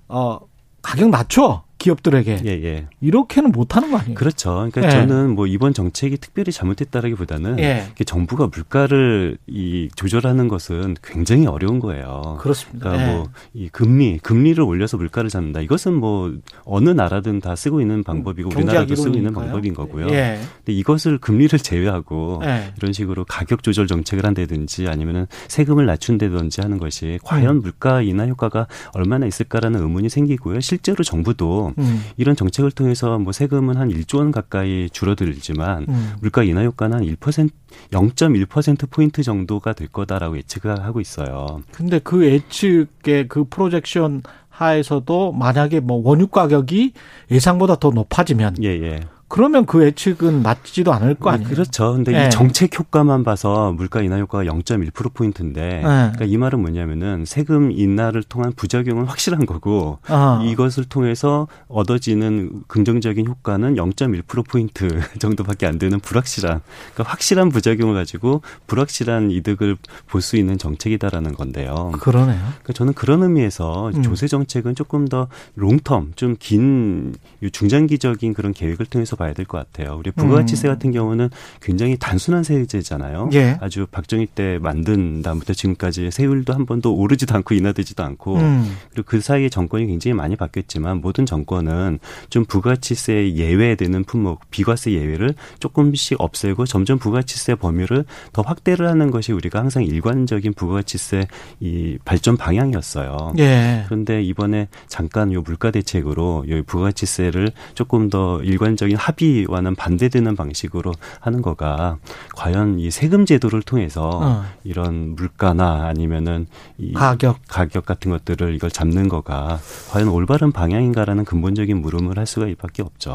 Speaker 2: 어 가격 낮춰 기업들에게
Speaker 6: 예, 예.
Speaker 2: 이렇게는 못하는 거 아니에요?
Speaker 6: 그렇죠. 그러니까
Speaker 2: 예.
Speaker 6: 저는 뭐 이번 정책이 특별히 잘못했다라기보다는
Speaker 2: 예.
Speaker 6: 정부가 물가를 이 조절하는 것은 굉장히 어려운 거예요.
Speaker 2: 그렇습니다.
Speaker 6: 그러니까
Speaker 2: 예.
Speaker 6: 뭐이 금리 금리를 올려서 물가를 잡는다. 이것은 뭐 어느 나라든 다 쓰고 있는 방법이고
Speaker 2: 경제학
Speaker 6: 우리나라도 쓰고 있는. 방법인 거고요.
Speaker 2: 예.
Speaker 6: 근데 이것을 금리를 제외하고
Speaker 2: 예.
Speaker 6: 이런 식으로 가격 조절 정책을 한다든지 아니면은 세금을 낮춘다든지 하는 것이 과연 물가 인하 효과가 얼마나 있을까라는 의문이 생기고요. 실제로 정부도
Speaker 2: 음.
Speaker 6: 이런 정책을 통해서 뭐 세금은 한 1조 원 가까이 줄어들지만
Speaker 2: 음.
Speaker 6: 물가 인하 효과는 한 1%, 0.1% 포인트 정도가 될 거다라고 예측을 하고 있어요.
Speaker 2: 근데 그 예측의 그 프로젝션 하에서도 만약에 뭐 원유 가격이 예상보다 더 높아지면
Speaker 6: 예, 예.
Speaker 2: 그러면 그 예측은 맞지도 않을 거 아니에요?
Speaker 6: 그렇죠. 근데
Speaker 2: 예.
Speaker 6: 이 정책 효과만 봐서 물가 인하 효과가 0.1% 포인트인데, 그러니까 이 말은 뭐냐면은 세금 인하를 통한 부작용은 확실한 거고
Speaker 2: 아.
Speaker 6: 이것을 통해서 얻어지는 긍정적인 효과는 0.1% 포인트 정도밖에 안 되는 불확실한, 그러니까 확실한 부작용을 가지고 불확실한 이득을 볼 수 있는 정책이다라는 건데요.
Speaker 2: 그러네요.
Speaker 6: 그러니까 저는 그런 의미에서
Speaker 2: 음.
Speaker 6: 조세 정책은 조금 더 롱텀, 좀 긴 중장기적인 그런 계획을 통해서 봐야 될 것 같아요. 우리 부가가치세
Speaker 2: 음.
Speaker 6: 같은 경우는 굉장히 단순한 세제잖아요.
Speaker 2: 예.
Speaker 6: 아주 박정희 때 만든 다음부터 지금까지 세율도 한 번도 오르지도 않고 인하되지도 않고
Speaker 2: 음.
Speaker 6: 그리고 그 사이에 정권이 굉장히 많이 바뀌었지만 모든 정권은 좀 부가치세 예외되는 품목, 비과세 예외를 조금씩 없애고 점점 부가치세 범위를 더 확대를 하는 것이 우리가 항상 일관적인 부가치세 이 발전 방향이었어요.
Speaker 2: 예.
Speaker 6: 그런데 이번에 잠깐 요 물가 대책으로 요 부가치세를 조금 더 일관적인 합 의와는 반대되는 방식으로 하는 거가 과연 이 세금 제도를 통해서
Speaker 2: 어.
Speaker 6: 이런 물가나 아니면은 이
Speaker 2: 가격.
Speaker 6: 가격 같은 것들을 이걸 잡는 거가 과연 올바른 방향인가라는 근본적인 물음을 할 수가 밖에 없죠.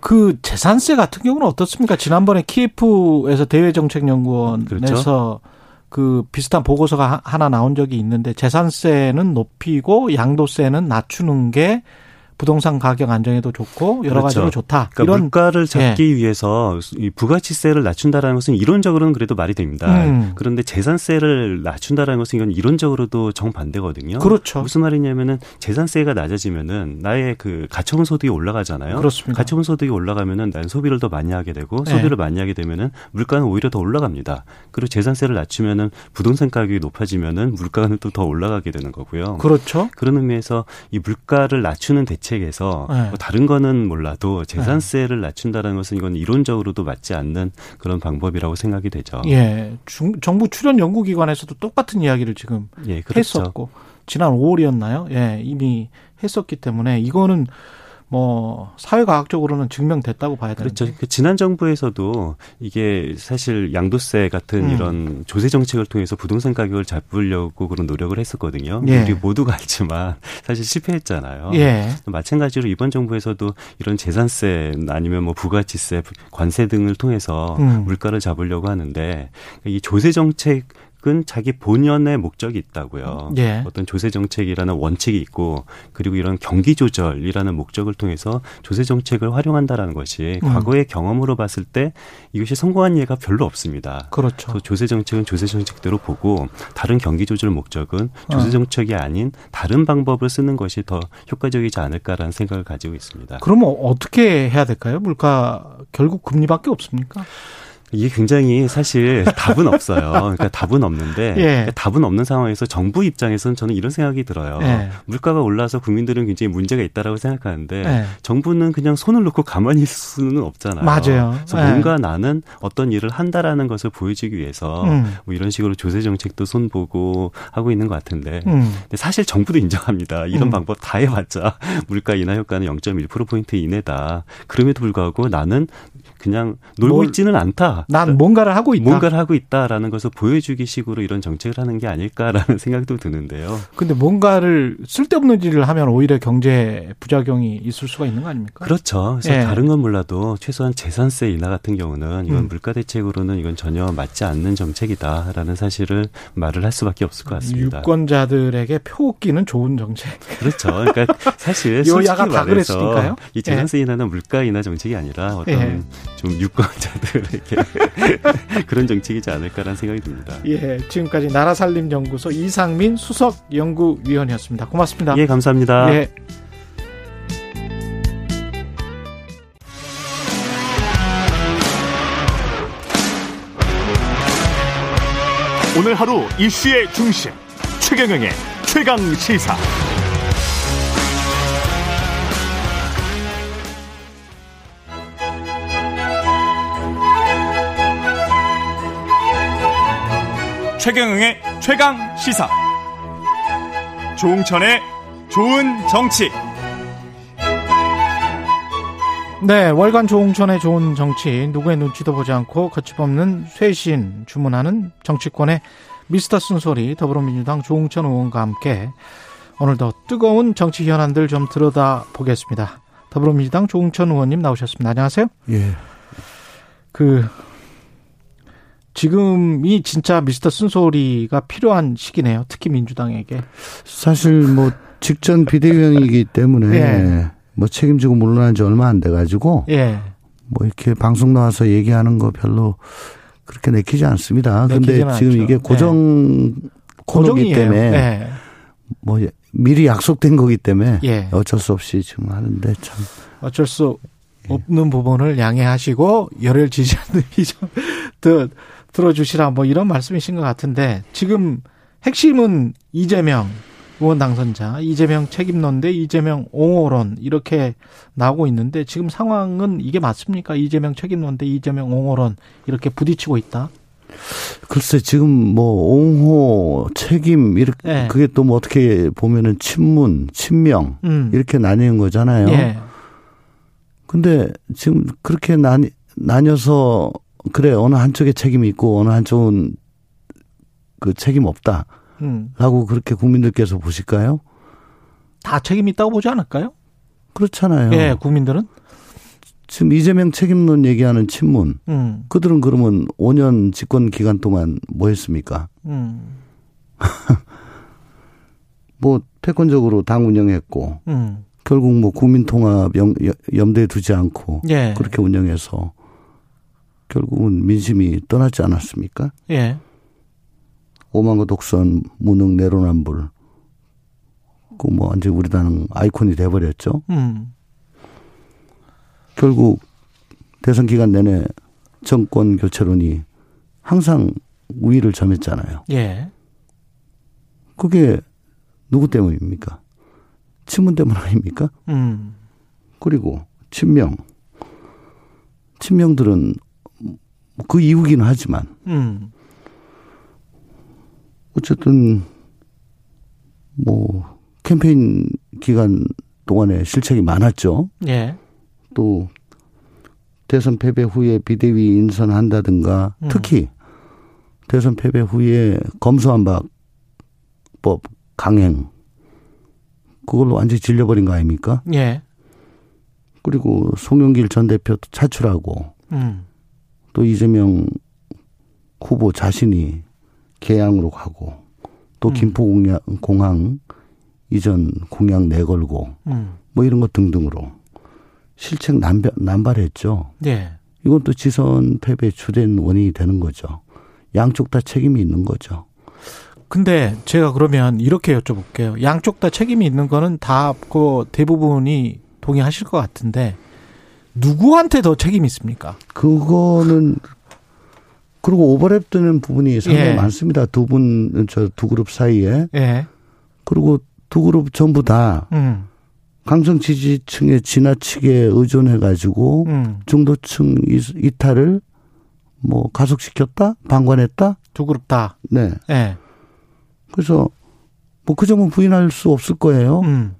Speaker 2: 그 재산세 같은 경우는 어떻습니까? 지난번에 키예프에서 대외정책연구원에서
Speaker 6: 그렇죠.
Speaker 2: 그 비슷한 보고서가 하- 하나 나온 적이 있는데 재산세는 높이고 양도세는 낮추는 게 부동산 가격 안정에도 좋고 여러
Speaker 6: 그렇죠.
Speaker 2: 가지로 좋다.
Speaker 6: 그러니까
Speaker 2: 이런
Speaker 6: 물가를 잡기 위해서 이 부가치세를 낮춘다라는 것은 이론적으로는 그래도 말이 됩니다.
Speaker 2: 음.
Speaker 6: 그런데 재산세를 낮춘다라는 것은 이건 이론적으로도 정반대거든요.
Speaker 2: 그렇죠.
Speaker 6: 무슨 말이냐면은 재산세가 낮아지면은 나의 그 가처분 소득이 올라가잖아요.
Speaker 2: 그렇습니다.
Speaker 6: 가처분 소득이 올라가면은 난 소비를 더 많이 하게 되고
Speaker 2: 네.
Speaker 6: 소비를 많이 하게 되면은 물가는 오히려 더 올라갑니다. 그리고 재산세를 낮추면은 부동산 가격이 높아지면은 물가는 또 더 올라가게 되는 거고요.
Speaker 2: 그렇죠.
Speaker 6: 그런 의미에서 이 물가를 낮추는 대책 에서
Speaker 2: 네.
Speaker 6: 뭐 다른 거는 몰라도 재산세를 낮춘다는 것은 이건 이론적으로도 맞지 않는 그런 방법이라고 생각이 되죠.
Speaker 2: 예. 중, 정부 출연 연구기관에서도 똑같은 이야기를 지금
Speaker 6: 예, 그렇죠.
Speaker 2: 했었고 지난 5월이었나요? 예, 이미 했었기 때문에 이거는 뭐 사회과학적으로는 증명됐다고 봐야 되는데.
Speaker 6: 그렇죠. 그 지난 정부에서도 이게 사실 양도세 같은
Speaker 2: 음.
Speaker 6: 이런 조세 정책을 통해서 부동산 가격을 잡으려고 그런 노력을 했었거든요.
Speaker 2: 예.
Speaker 6: 우리 모두가 알지만 사실 실패했잖아요.
Speaker 2: 예.
Speaker 6: 마찬가지로 이번 정부에서도 이런 재산세 아니면 뭐 부가치세, 관세 등을 통해서
Speaker 2: 음.
Speaker 6: 물가를 잡으려고 하는데 이 조세 정책 은 자기 본연의 목적이 있다고요.
Speaker 2: 예.
Speaker 6: 어떤 조세 정책이라는 원칙이 있고 그리고 이런 경기 조절이라는 목적을 통해서 조세 정책을 활용한다라는 것이
Speaker 2: 음.
Speaker 6: 과거의 경험으로 봤을 때 이것이 성공한 예가 별로 없습니다.
Speaker 2: 그렇죠.
Speaker 6: 조세 정책은 조세 정책대로 보고 다른 경기 조절 목적은 조세
Speaker 2: 어.
Speaker 6: 정책이 아닌 다른 방법을 쓰는 것이 더 효과적이지 않을까라는 생각을 가지고 있습니다.
Speaker 2: 그러면 어떻게 해야 될까요? 물가 결국 금리밖에 없습니까?
Speaker 6: 이게 굉장히 사실 답은 없어요. 그러니까 답은 없는데
Speaker 2: 예.
Speaker 6: 그러니까 답은 없는 상황에서 정부 입장에서는 저는 이런 생각이 들어요.
Speaker 2: 예.
Speaker 6: 물가가 올라서 국민들은 굉장히 문제가 있다라고 생각하는데
Speaker 2: 예.
Speaker 6: 정부는 그냥 손을 놓고 가만히 있을 수는 없잖아요.
Speaker 2: 맞아요.
Speaker 6: 그래서
Speaker 2: 예.
Speaker 6: 뭔가 나는 어떤 일을 한다라는 것을 보여주기 위해서
Speaker 2: 음.
Speaker 6: 뭐 이런 식으로 조세 정책도 손보고 하고 있는 것 같은데
Speaker 2: 음.
Speaker 6: 근데 사실 정부도 인정합니다. 이런
Speaker 2: 음.
Speaker 6: 방법 다 해봤자 물가 인하 효과는 0.1%포인트 이내다. 그럼에도 불구하고 나는 그냥 놀고
Speaker 2: 뭘-
Speaker 6: 있지는 않다.
Speaker 2: 난 뭔가를 하고 있다.
Speaker 6: 뭔가를 하고 있다라는 것을 보여주기 식으로 이런 정책을 하는 게 아닐까라는 생각도 드는데요.
Speaker 2: 근데 뭔가를 쓸데없는 일을 하면 오히려 경제 부작용이 있을 수가 있는 거 아닙니까?
Speaker 6: 그렇죠. 그래서
Speaker 2: 예.
Speaker 6: 다른 건 몰라도 최소한 재산세 인하 같은 경우는 이건
Speaker 2: 음.
Speaker 6: 물가 대책으로는 이건 전혀 맞지 않는 정책이다라는 사실을 말을 할 수밖에 없을 것 같습니다.
Speaker 2: 유권자들에게 표기는 좋은 정책.
Speaker 6: 그렇죠. 그러니까 사실 솔직히
Speaker 2: 다
Speaker 6: 말해서. 이 재산세 인하는 물가 인하 정책이 아니라 어떤
Speaker 2: 예.
Speaker 6: 좀 유권자들에게 그런 정책이지 않을까라는 생각이 듭니다.
Speaker 2: 예, 지금까지 나라살림연구소 이상민 수석 연구위원이었습니다. 고맙습니다.
Speaker 6: 예, 감사합니다.
Speaker 2: 예.
Speaker 1: 오늘 하루 이슈의 중심 최경영의 최강 시사. 최경영의 최강 시사. 조웅천의 좋은 정치.
Speaker 2: 네, 월간 조홍천의 좋은 정치, 누구의 눈치도 보지 않고 거침없는 쇄신 주문하는 정치권의 미스터 쓴소리 더불어민주당 조홍천 의원과 함께 오늘도 뜨거운 정치 현안들 좀 들여다 보겠습니다. 더불어민주당 조홍천 의원님 나오셨습니다. 안녕하세요.
Speaker 7: 예.
Speaker 2: 그 지금이 진짜 미스터 쓴소리가 필요한 시기네요. 특히 민주당에게.
Speaker 7: 사실 뭐 직전 비대위원이기 때문에
Speaker 2: 예.
Speaker 7: 뭐 책임지고 물러난 지 얼마 안 돼 가지고
Speaker 2: 예.
Speaker 7: 뭐 이렇게 방송 나와서 얘기하는 거 별로 그렇게 내키지 않습니다. 근데 지금
Speaker 2: 않죠.
Speaker 7: 이게 고정 코너기
Speaker 2: 고정이에요.
Speaker 7: 때문에
Speaker 2: 예.
Speaker 7: 뭐 미리 약속된 거기 때문에
Speaker 2: 예.
Speaker 7: 어쩔 수 없이 지금 하는데 참
Speaker 2: 어쩔 수 없는 부분을 양해하시고 열혈 지지자들이 좀더 들어주시라 뭐 이런 말씀이신 것 같은데 지금 핵심은 이재명 의원 당선자 이재명 책임론 대 이재명 옹호론 이렇게 나오고 있는데 지금 상황은 이게 맞습니까? 이재명 책임론 대 이재명 옹호론 이렇게 부딪히고 있다.
Speaker 7: 글쎄 지금 뭐 옹호 책임 이렇게
Speaker 2: 예.
Speaker 7: 그게 또 뭐 어떻게 보면은 친문 친명
Speaker 2: 음.
Speaker 7: 이렇게 나뉘는 거잖아요.
Speaker 2: 예.
Speaker 7: 근데 지금 그렇게 나뉘, 나뉘어서 그래 어느 한쪽에 책임이 있고 어느 한쪽은 그 책임 없다라고
Speaker 2: 음.
Speaker 7: 그렇게 국민들께서 보실까요?
Speaker 2: 다 책임 있다고 보지 않을까요?
Speaker 7: 그렇잖아요.
Speaker 2: 예, 국민들은.
Speaker 7: 지금 이재명 책임론 얘기하는 친문
Speaker 2: 음.
Speaker 7: 그들은 그러면 5년 집권 기간 동안 뭐 했습니까?
Speaker 2: 음.
Speaker 7: 뭐 패권적으로 당 운영했고
Speaker 2: 음.
Speaker 7: 결국 뭐 국민통합 염, 염두에 두지 않고
Speaker 2: 예.
Speaker 7: 그렇게 운영해서 결국은 민심이 떠났지 않았습니까?
Speaker 2: 예.
Speaker 7: 오만과 독선, 무능, 내로남불. 그뭐 완전 우리 당 아이콘이 돼버렸죠.
Speaker 2: 음.
Speaker 7: 결국 대선 기간 내내 정권 교체론이 항상 우위를 점했잖아요.
Speaker 2: 예.
Speaker 7: 그게 누구 때문입니까? 친문 때문 아닙니까?
Speaker 2: 음.
Speaker 7: 그리고 친명. 친명들은 그 이유기는 하지만
Speaker 2: 음.
Speaker 7: 어쨌든 뭐 캠페인 기간 동안에 실책이 많았죠.
Speaker 2: 예.
Speaker 7: 또 대선 패배 후에 비대위 인선한다든가
Speaker 2: 음.
Speaker 7: 특히 대선 패배 후에 검수안박법 강행 그걸로 완전히 질려버린 거 아닙니까?
Speaker 2: 예.
Speaker 7: 그리고 송영길 전 대표 차출하고
Speaker 2: 음.
Speaker 7: 또 이재명 후보 자신이 개항으로 가고 또
Speaker 2: 음.
Speaker 7: 김포공항 공항 이전 공약 내걸고
Speaker 2: 음.
Speaker 7: 뭐 이런 것 등등으로 실책 남발, 남발했죠.
Speaker 2: 예.
Speaker 7: 이건 또 지선 패배 주된 원인이 되는 거죠. 양쪽 다 책임이 있는 거죠.
Speaker 2: 근데 제가 그러면 이렇게 여쭤볼게요. 양쪽 다 책임이 있는 거는 다 그 대부분이 동의하실 것 같은데 누구한테 더 책임이 있습니까?
Speaker 7: 그거는 그리고 오버랩되는 부분이 상당히
Speaker 2: 예.
Speaker 7: 많습니다. 두 분, 저 두 그룹 사이에.
Speaker 2: 예.
Speaker 7: 그리고 두 그룹 전부 다
Speaker 2: 음.
Speaker 7: 강성 지지층에 지나치게 의존해 가지고
Speaker 2: 음.
Speaker 7: 중도층 이- 이탈을 뭐 가속시켰다, 방관했다.
Speaker 2: 두 그룹 다.
Speaker 7: 네.
Speaker 2: 예.
Speaker 7: 그래서 뭐 그 점은 부인할 수 없을 거예요.
Speaker 2: 음.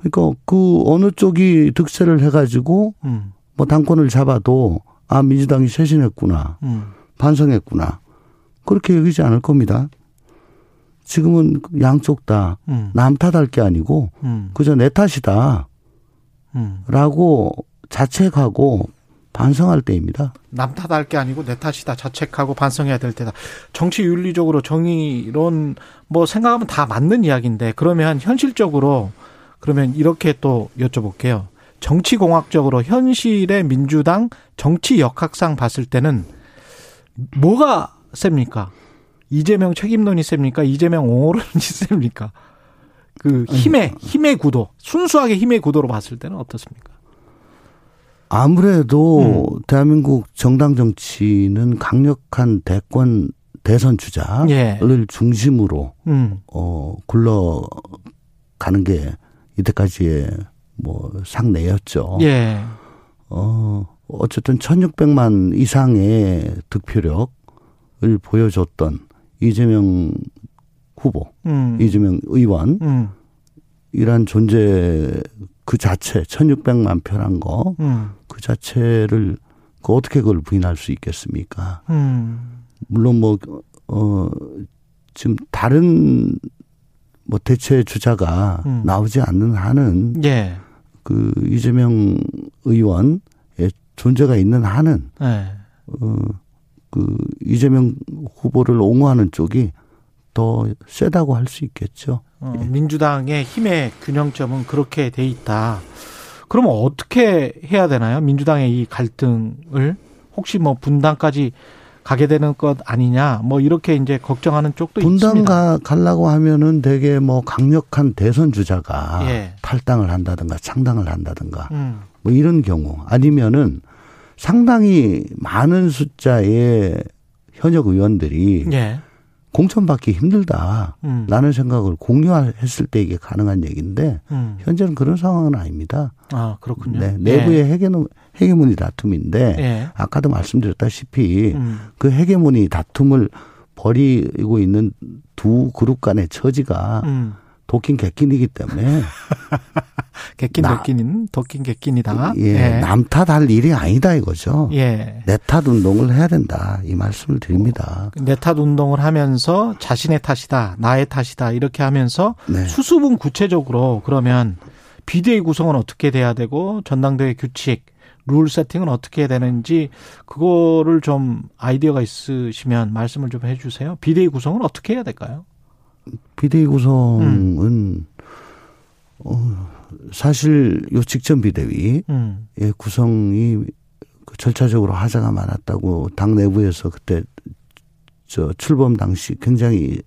Speaker 7: 그러니까 그 어느 쪽이 득세를 해가지고
Speaker 2: 음.
Speaker 7: 뭐 당권을 잡아도 아 민주당이 쇄신했구나,
Speaker 2: 음.
Speaker 7: 반성했구나 그렇게 여기지 않을 겁니다. 지금은 양쪽 다
Speaker 2: 음.
Speaker 7: 남 탓할 게 아니고
Speaker 2: 음.
Speaker 7: 그저 내 탓이다라고
Speaker 2: 음.
Speaker 7: 자책하고 반성할 때입니다.
Speaker 2: 남 탓할 게 아니고 내 탓이다. 자책하고 반성해야 될 때다. 정치 윤리적으로 정의론 뭐 생각하면 다 맞는 이야기인데 그러면 현실적으로 그러면 이렇게 또 여쭤볼게요. 정치공학적으로 현실의 민주당 정치 역학상 봤을 때는 뭐가 셉니까? 이재명 책임론이 셉니까? 이재명 옹호론이 셉니까? 그 힘의 힘의 구도 순수하게 힘의 구도로 봤을 때는 어떻습니까?
Speaker 7: 아무래도
Speaker 2: 음.
Speaker 7: 대한민국 정당 정치는 강력한 대권 대선 주자를
Speaker 2: 예.
Speaker 7: 중심으로
Speaker 2: 음.
Speaker 7: 어 굴러가는 게 이때까지의 뭐 상내였죠.
Speaker 2: 예.
Speaker 7: 어 어쨌든 1,600만 이상의 득표력을 보여줬던 이재명 후보,
Speaker 2: 음.
Speaker 7: 이재명 의원
Speaker 2: 음.
Speaker 7: 이란 존재 그 자체 1,600만 표란 거그
Speaker 2: 음.
Speaker 7: 자체를 그 어떻게 그걸 부인할 수 있겠습니까?
Speaker 2: 음.
Speaker 7: 물론 뭐, 어, 지금 다른 뭐 대체 주자가
Speaker 2: 음.
Speaker 7: 나오지 않는 한은
Speaker 2: 예.
Speaker 7: 그 이재명 의원의 존재가 있는 한은
Speaker 2: 예.
Speaker 7: 어, 그 이재명 후보를 옹호하는 쪽이 더 세다고 할 수 있겠죠.
Speaker 2: 어,
Speaker 7: 예.
Speaker 2: 민주당의 힘의 균형점은 그렇게 돼 있다. 그러면 어떻게 해야 되나요? 민주당의 이 갈등을 혹시 뭐 분당까지 가게 되는 것 아니냐? 뭐 이렇게 이제 걱정하는 쪽도
Speaker 7: 분당
Speaker 2: 있습니다.
Speaker 7: 가 가려고 하면은 되게 뭐 강력한 대선 주자가
Speaker 2: 예.
Speaker 7: 탈당을 한다든가 창당을 한다든가
Speaker 2: 음.
Speaker 7: 뭐 이런 경우 아니면은 상당히 많은 숫자의 현역 의원들이
Speaker 2: 예.
Speaker 7: 공천받기 힘들다.
Speaker 2: 음.
Speaker 7: 라는 생각을 공유했을 때 이게 가능한 얘기인데
Speaker 2: 음.
Speaker 7: 현재는 그런 상황은 아닙니다.
Speaker 2: 아, 그렇군요.
Speaker 7: 네, 내부의 헤게모, 헤게모니 다툼인데
Speaker 2: 예.
Speaker 7: 아까도 말씀드렸다시피
Speaker 2: 음.
Speaker 7: 그 헤게모니 다툼을 벌이고 있는 두 그룹 간의 처지가
Speaker 2: 음.
Speaker 7: 도끼인 객끼이기 때문에
Speaker 2: 객긴
Speaker 7: 나-
Speaker 2: 객긴인 도끼인 객긴이다.
Speaker 7: 예, 남 탓할 일이 아니다 이거죠.
Speaker 2: 예.
Speaker 7: 내탓 운동을 해야 된다 이 말씀을 드립니다.
Speaker 2: 내탓 운동을 하면서 자신의 탓이다, 나의 탓이다 이렇게 하면서
Speaker 7: 네.
Speaker 2: 수습은 구체적으로 그러면 비대위 구성은 어떻게 돼야 되고 전당대회 규칙, 룰 세팅은 어떻게 해야 되는지 그거를 좀 아이디어가 있으시면 말씀을 좀 해주세요. 비대위 구성은 어떻게 해야 될까요?
Speaker 7: 비대위 구성은
Speaker 2: 음.
Speaker 7: 어, 사실 요 직전 비대위의
Speaker 2: 음,
Speaker 7: 구성이 그 절차적으로 하자가 많았다고 당 내부에서 그때 저 출범 당시 굉장히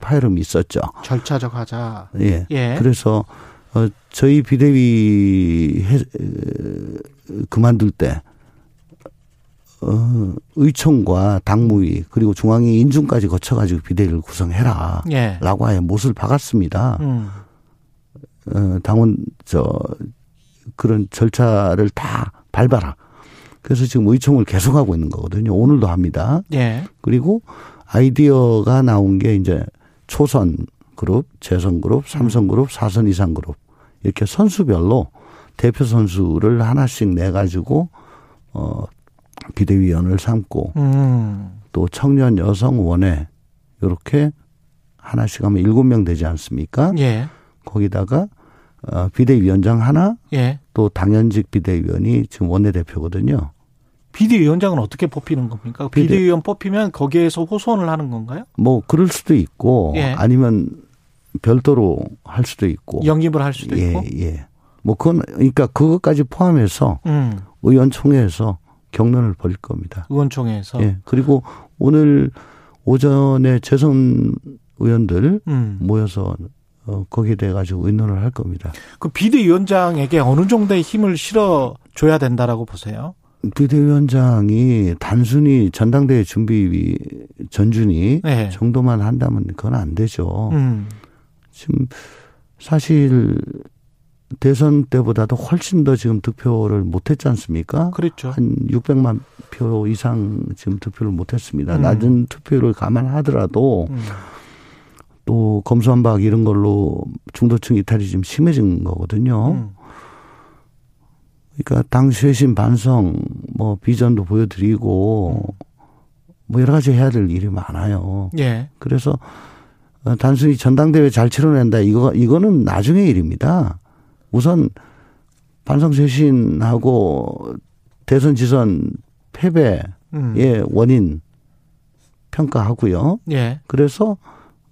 Speaker 7: 파열음이 있었죠.
Speaker 2: 절차적 하자.
Speaker 7: 예.
Speaker 2: 예.
Speaker 7: 그래서 어 저희 비대위 해, 에, 그만둘 때 어, 의총과 당무위 그리고 중앙위 인준까지 거쳐가지고 비대위를 구성해라.
Speaker 2: 예.
Speaker 7: 라고 하여 못을 박았습니다.
Speaker 2: 음,
Speaker 7: 어, 당원, 저, 그런 절차를 다 밟아라. 그래서 지금 의총을 계속하고 있는 거거든요. 오늘도 합니다.
Speaker 2: 예.
Speaker 7: 그리고 아이디어가 나온 게 이제 초선 그룹, 재선 그룹, 삼선 그룹, 사선 이상 그룹. 이렇게 선수별로 대표 선수를 하나씩 내 가지고, 어, 비대위원을 삼고
Speaker 2: 음,
Speaker 7: 또 청년 여성 원회 요렇게 하나씩 하면 일곱 명 되지 않습니까?
Speaker 2: 예.
Speaker 7: 거기다가 어, 비대위원장 하나
Speaker 2: 예.
Speaker 7: 또 당연직 비대위원이 지금 원내대표거든요.
Speaker 2: 비대위원장은 어떻게 뽑히는 겁니까?
Speaker 7: 비대-
Speaker 2: 비대위원 뽑히면 거기에서 호소를 하는 건가요?
Speaker 7: 뭐 그럴 수도 있고
Speaker 2: 예.
Speaker 7: 아니면 별도로 할 수도 있고.
Speaker 2: 영입을 할 수도
Speaker 7: 예,
Speaker 2: 있고.
Speaker 7: 예. 뭐 그건 그러니까 그것까지 포함해서
Speaker 2: 음,
Speaker 7: 의원총회에서 경론을 벌일 겁니다.
Speaker 2: 의원총회에서.
Speaker 7: 예. 그리고 오늘 오전에 재선 의원들
Speaker 2: 음.
Speaker 7: 모여서 어, 거기에 대해 가지고 의논을 할 겁니다.
Speaker 2: 그 비대위원장에게 어느 정도의 힘을 실어 줘야 된다라고 보세요.
Speaker 7: 비대위원장이 단순히 전당대회 준비 전준이
Speaker 2: 네.
Speaker 7: 정도만 한다면 그건 안 되죠.
Speaker 2: 음.
Speaker 7: 지금 사실 대선 때보다도 훨씬 더 지금 득표를 못했지 않습니까?
Speaker 2: 그렇죠.
Speaker 7: 한 600만 표 이상 지금 득표를 못했습니다.
Speaker 2: 음.
Speaker 7: 낮은 투표를 감안하더라도
Speaker 2: 음.
Speaker 7: 또 검수한박 이런 걸로 중도층 이탈이 좀 심해진 거거든요.
Speaker 2: 음.
Speaker 7: 그러니까 당 쇄신 반성 뭐 비전도 보여드리고 뭐 여러 가지 해야 될 일이 많아요.
Speaker 2: 예.
Speaker 7: 그래서 어, 단순히 전당대회 잘 치러낸다 이거 이거는 나중의 일입니다. 우선 반성 쇄신하고 대선 지선 패배의
Speaker 2: 음.
Speaker 7: 원인 평가하고요.
Speaker 2: 예.
Speaker 7: 그래서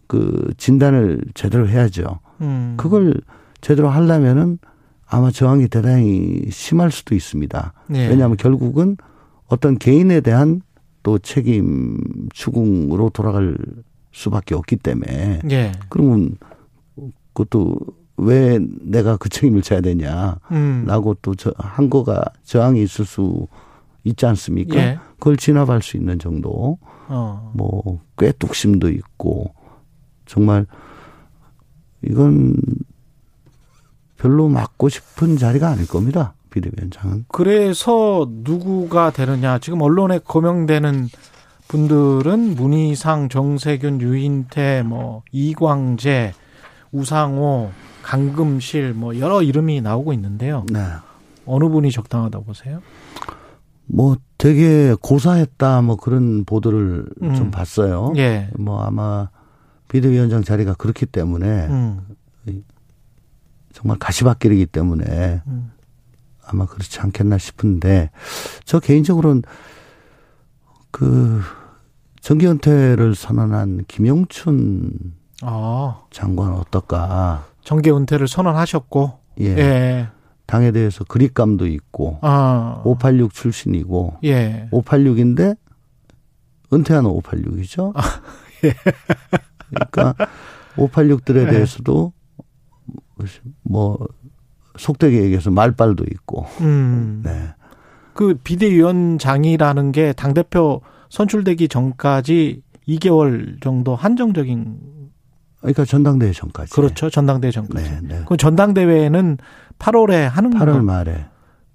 Speaker 7: 그 진단을 제대로 해야죠.
Speaker 2: 음.
Speaker 7: 그걸 제대로 하려면은 아마 저항이 대단히 심할 수도 있습니다.
Speaker 2: 예.
Speaker 7: 왜냐하면 결국은 어떤 개인에 대한 또 책임 추궁으로 돌아갈 수밖에 없기 때문에
Speaker 2: 예.
Speaker 7: 그러면 그것도 왜 내가 그 책임을 져야 되냐라고
Speaker 2: 음.
Speaker 7: 또저한 거가 저항이 있을 수 있지 않습니까?
Speaker 2: 예.
Speaker 7: 그걸 진압할 수 있는 정도
Speaker 2: 어.
Speaker 7: 뭐 꾀뚝심도 있고 정말 이건 별로 맡고 싶은 자리가 아닐 겁니다. 비대위원장은.
Speaker 2: 그래서 누구가 되느냐. 지금 언론에 거명되는 분들은 문희상, 정세균, 유인태, 뭐 이광재, 우상호, 강금실 뭐 여러 이름이 나오고 있는데요.
Speaker 7: 네.
Speaker 2: 어느 분이 적당하다 고 보세요?
Speaker 7: 뭐 되게 고사했다 뭐 그런 보도를
Speaker 2: 음.
Speaker 7: 좀 봤어요.
Speaker 2: 예.
Speaker 7: 뭐 아마 비대위원장 자리가 그렇기 때문에
Speaker 2: 음.
Speaker 7: 정말 가시밭길이기 때문에
Speaker 2: 음.
Speaker 7: 아마 그렇지 않겠나 싶은데 저 개인적으로는 그 정기 은퇴를 선언한 김영춘
Speaker 2: 아,
Speaker 7: 장관 어떨까?
Speaker 2: 정계 은퇴를 선언하셨고.
Speaker 7: 예.
Speaker 2: 예.
Speaker 7: 당에 대해서 그립감도 있고
Speaker 2: 아.
Speaker 7: 586 출신이고
Speaker 2: 예.
Speaker 7: 586인데 은퇴하는 586이죠.
Speaker 2: 예.
Speaker 7: 그러니까 586들에
Speaker 2: 예.
Speaker 7: 대해서도 뭐 속되게 얘기해서 말빨도 있고.
Speaker 2: 음.
Speaker 7: 네.
Speaker 2: 그 비대위원장이라는 게 당 대표 선출되기 전까지 2개월 정도 한정적인
Speaker 7: 그러니까 전당대회 전까지.
Speaker 2: 그렇죠. 전당대회 전까지.
Speaker 7: 네, 네.
Speaker 2: 그 전당대회는 8월에 하는
Speaker 7: 8월
Speaker 2: 거.
Speaker 7: 말에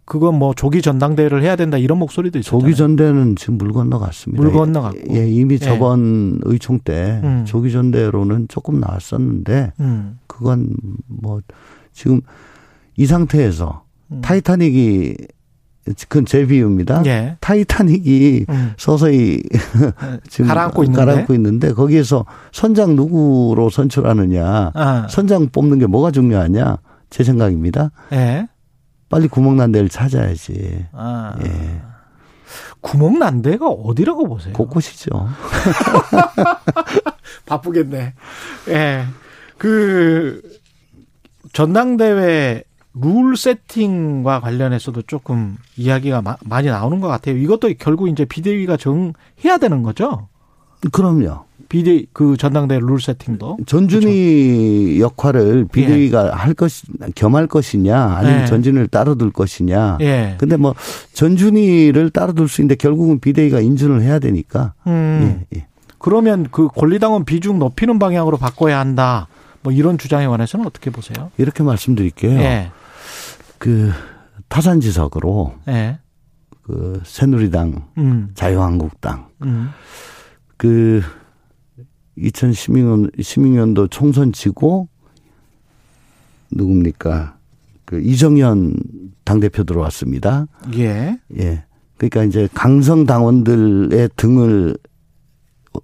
Speaker 2: 그건 뭐 조기 전당대회를 해야 된다 이런 목소리도 있었잖아요.
Speaker 7: 조기 전대는 지금 물 건너갔습니다.
Speaker 2: 물 건너갔고.
Speaker 7: 예, 이미
Speaker 2: 예.
Speaker 7: 저번 의총 때
Speaker 2: 음.
Speaker 7: 조기 전대로는 조금 나왔었는데
Speaker 2: 음.
Speaker 7: 그건 뭐 지금 이 상태에서
Speaker 2: 음.
Speaker 7: 타이타닉이 그건 제 비유입니다.
Speaker 2: 예.
Speaker 7: 타이타닉이
Speaker 2: 음.
Speaker 7: 서서히 지금
Speaker 2: 가라앉고 있는데?
Speaker 7: 가라앉고 있는데 거기에서 선장 누구로 선출하느냐,
Speaker 2: 아.
Speaker 7: 선장 뽑는 게 뭐가 중요하냐 제 생각입니다.
Speaker 2: 예.
Speaker 7: 빨리 구멍난 데를 찾아야지.
Speaker 2: 아.
Speaker 7: 예.
Speaker 2: 구멍 난 데가 어디라고 보세요?
Speaker 7: 곳곳이죠.
Speaker 2: 바쁘겠네. 예. 그 전당대회 룰 세팅과 관련해서도 조금 이야기가 마- 많이 나오는 것 같아요. 이것도 결국 이제 비대위가 정해야 되는 거죠.
Speaker 7: 그럼요.
Speaker 2: 비대 그 전당대회 룰 세팅도.
Speaker 7: 전준희 역할을 비대위가 할 것이 겸할 것이냐 아니면
Speaker 2: 예.
Speaker 7: 전준희를 따라둘 것이냐.
Speaker 2: 예.
Speaker 7: 근데 뭐 전준희를 따라둘 수 있는데 결국은 비대위가 인준을 해야 되니까.
Speaker 2: 음.
Speaker 7: 예, 예.
Speaker 2: 그러면 그 권리당원 비중 높이는 방향으로 바꿔야 한다. 뭐 이런 주장에 관해서는 어떻게 보세요?
Speaker 7: 이렇게 말씀드릴게요.
Speaker 2: 예.
Speaker 7: 그 타산지석으로
Speaker 2: 예.
Speaker 7: 그 새누리당,
Speaker 2: 음.
Speaker 7: 자유한국당
Speaker 2: 음.
Speaker 7: 그 2016년 16년도 총선 지고 누굽니까? 그 이정현 당 대표 들어왔습니다.
Speaker 2: 예.
Speaker 7: 예. 그러니까 이제 강성 당원들의 등을 어,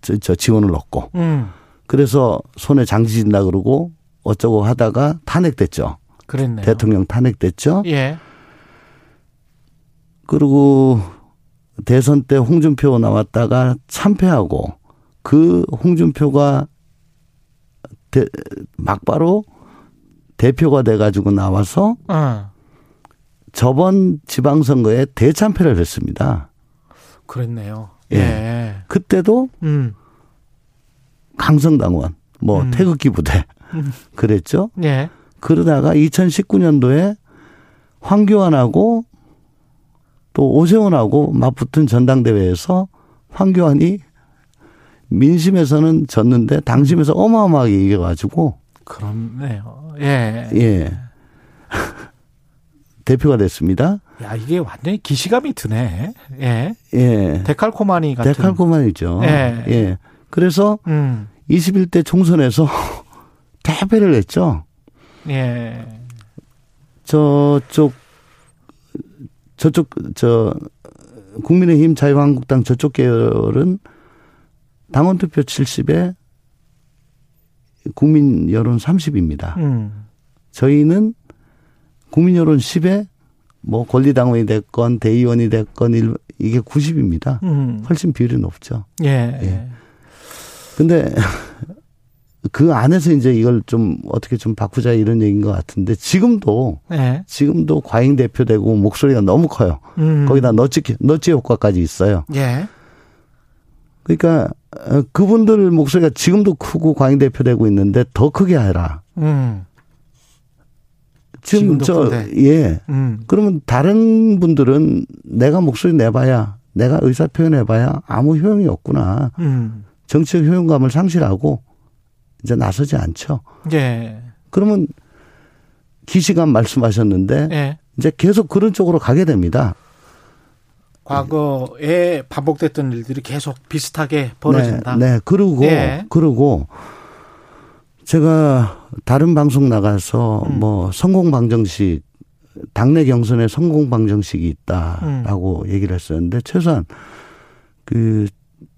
Speaker 7: 저, 저 지원을 얻고
Speaker 2: 음.
Speaker 7: 그래서 손에 장지 진다 그러고 어쩌고 하다가 탄핵됐죠.
Speaker 2: 그랬네요.
Speaker 7: 대통령 탄핵됐죠.
Speaker 2: 예.
Speaker 7: 그리고 대선 때 홍준표 나왔다가 참패하고 그 홍준표가 대, 막바로 대표가 돼가지고 나와서
Speaker 2: 어.
Speaker 7: 저번 지방선거에 대참패를 했습니다.
Speaker 2: 그랬네요.
Speaker 7: 예.
Speaker 2: 예.
Speaker 7: 그때도
Speaker 2: 음.
Speaker 7: 강성당원, 뭐
Speaker 2: 음.
Speaker 7: 태극기 부대 그랬죠.
Speaker 2: 예.
Speaker 7: 그러다가 2019년도에 황교안하고 또 오세훈하고 맞붙은 전당대회에서 황교안이 민심에서는 졌는데 당심에서 어마어마하게 이겨가지고
Speaker 2: 그렇네요. 예.
Speaker 7: 예 대표가 됐습니다.
Speaker 2: 야, 이게 완전히 기시감이 드네. 예.
Speaker 7: 예
Speaker 2: 데칼코마니 같은.
Speaker 7: 데칼코만이죠.
Speaker 2: 예.
Speaker 7: 예 그래서
Speaker 2: 음.
Speaker 7: 21대 총선에서 대패를 했죠.
Speaker 2: 예.
Speaker 7: 저쪽 저쪽 저 국민의힘 자유한국당 저쪽 계열은 당원 투표 70에 국민 여론 30입니다.
Speaker 2: 음.
Speaker 7: 저희는 국민 여론 10에 뭐 권리당원이 됐건 대의원이 됐건 일- 이게 90입니다.
Speaker 2: 음.
Speaker 7: 훨씬 비율이 높죠.
Speaker 2: 예.
Speaker 7: 예. 근데 그 안에서 이제 이걸 좀 어떻게 좀 바꾸자 이런 얘기인 것 같은데 지금도
Speaker 2: 예.
Speaker 7: 지금도 과잉 대표되고 목소리가 너무 커요.
Speaker 2: 음.
Speaker 7: 거기다 너치 너치 효과까지 있어요.
Speaker 2: 예.
Speaker 7: 그러니까 어, 그분들 목소리가 지금도 크고 과잉 대표되고 있는데 더 크게 해라.
Speaker 2: 음.
Speaker 7: 지금 저. 예.
Speaker 2: 음.
Speaker 7: 그러면 다른 분들은 내가 목소리 내봐야 내가 의사 표현해봐야 아무 효용이 없구나.
Speaker 2: 음.
Speaker 7: 정치적 효용감을 상실하고 이제 나서지 않죠.
Speaker 2: 예.
Speaker 7: 그러면 기시간 말씀하셨는데
Speaker 2: 예.
Speaker 7: 이제 계속 그런 쪽으로 가게 됩니다.
Speaker 2: 과거에 반복됐던 일들이 계속 비슷하게 벌어진다.
Speaker 7: 네, 네. 그러고
Speaker 2: 예.
Speaker 7: 그러고 제가 다른 방송 나가서
Speaker 2: 음.
Speaker 7: 뭐 성공 방정식 당내 경선에 성공 방정식이 있다라고
Speaker 2: 음.
Speaker 7: 얘기를 했었는데 최소한 그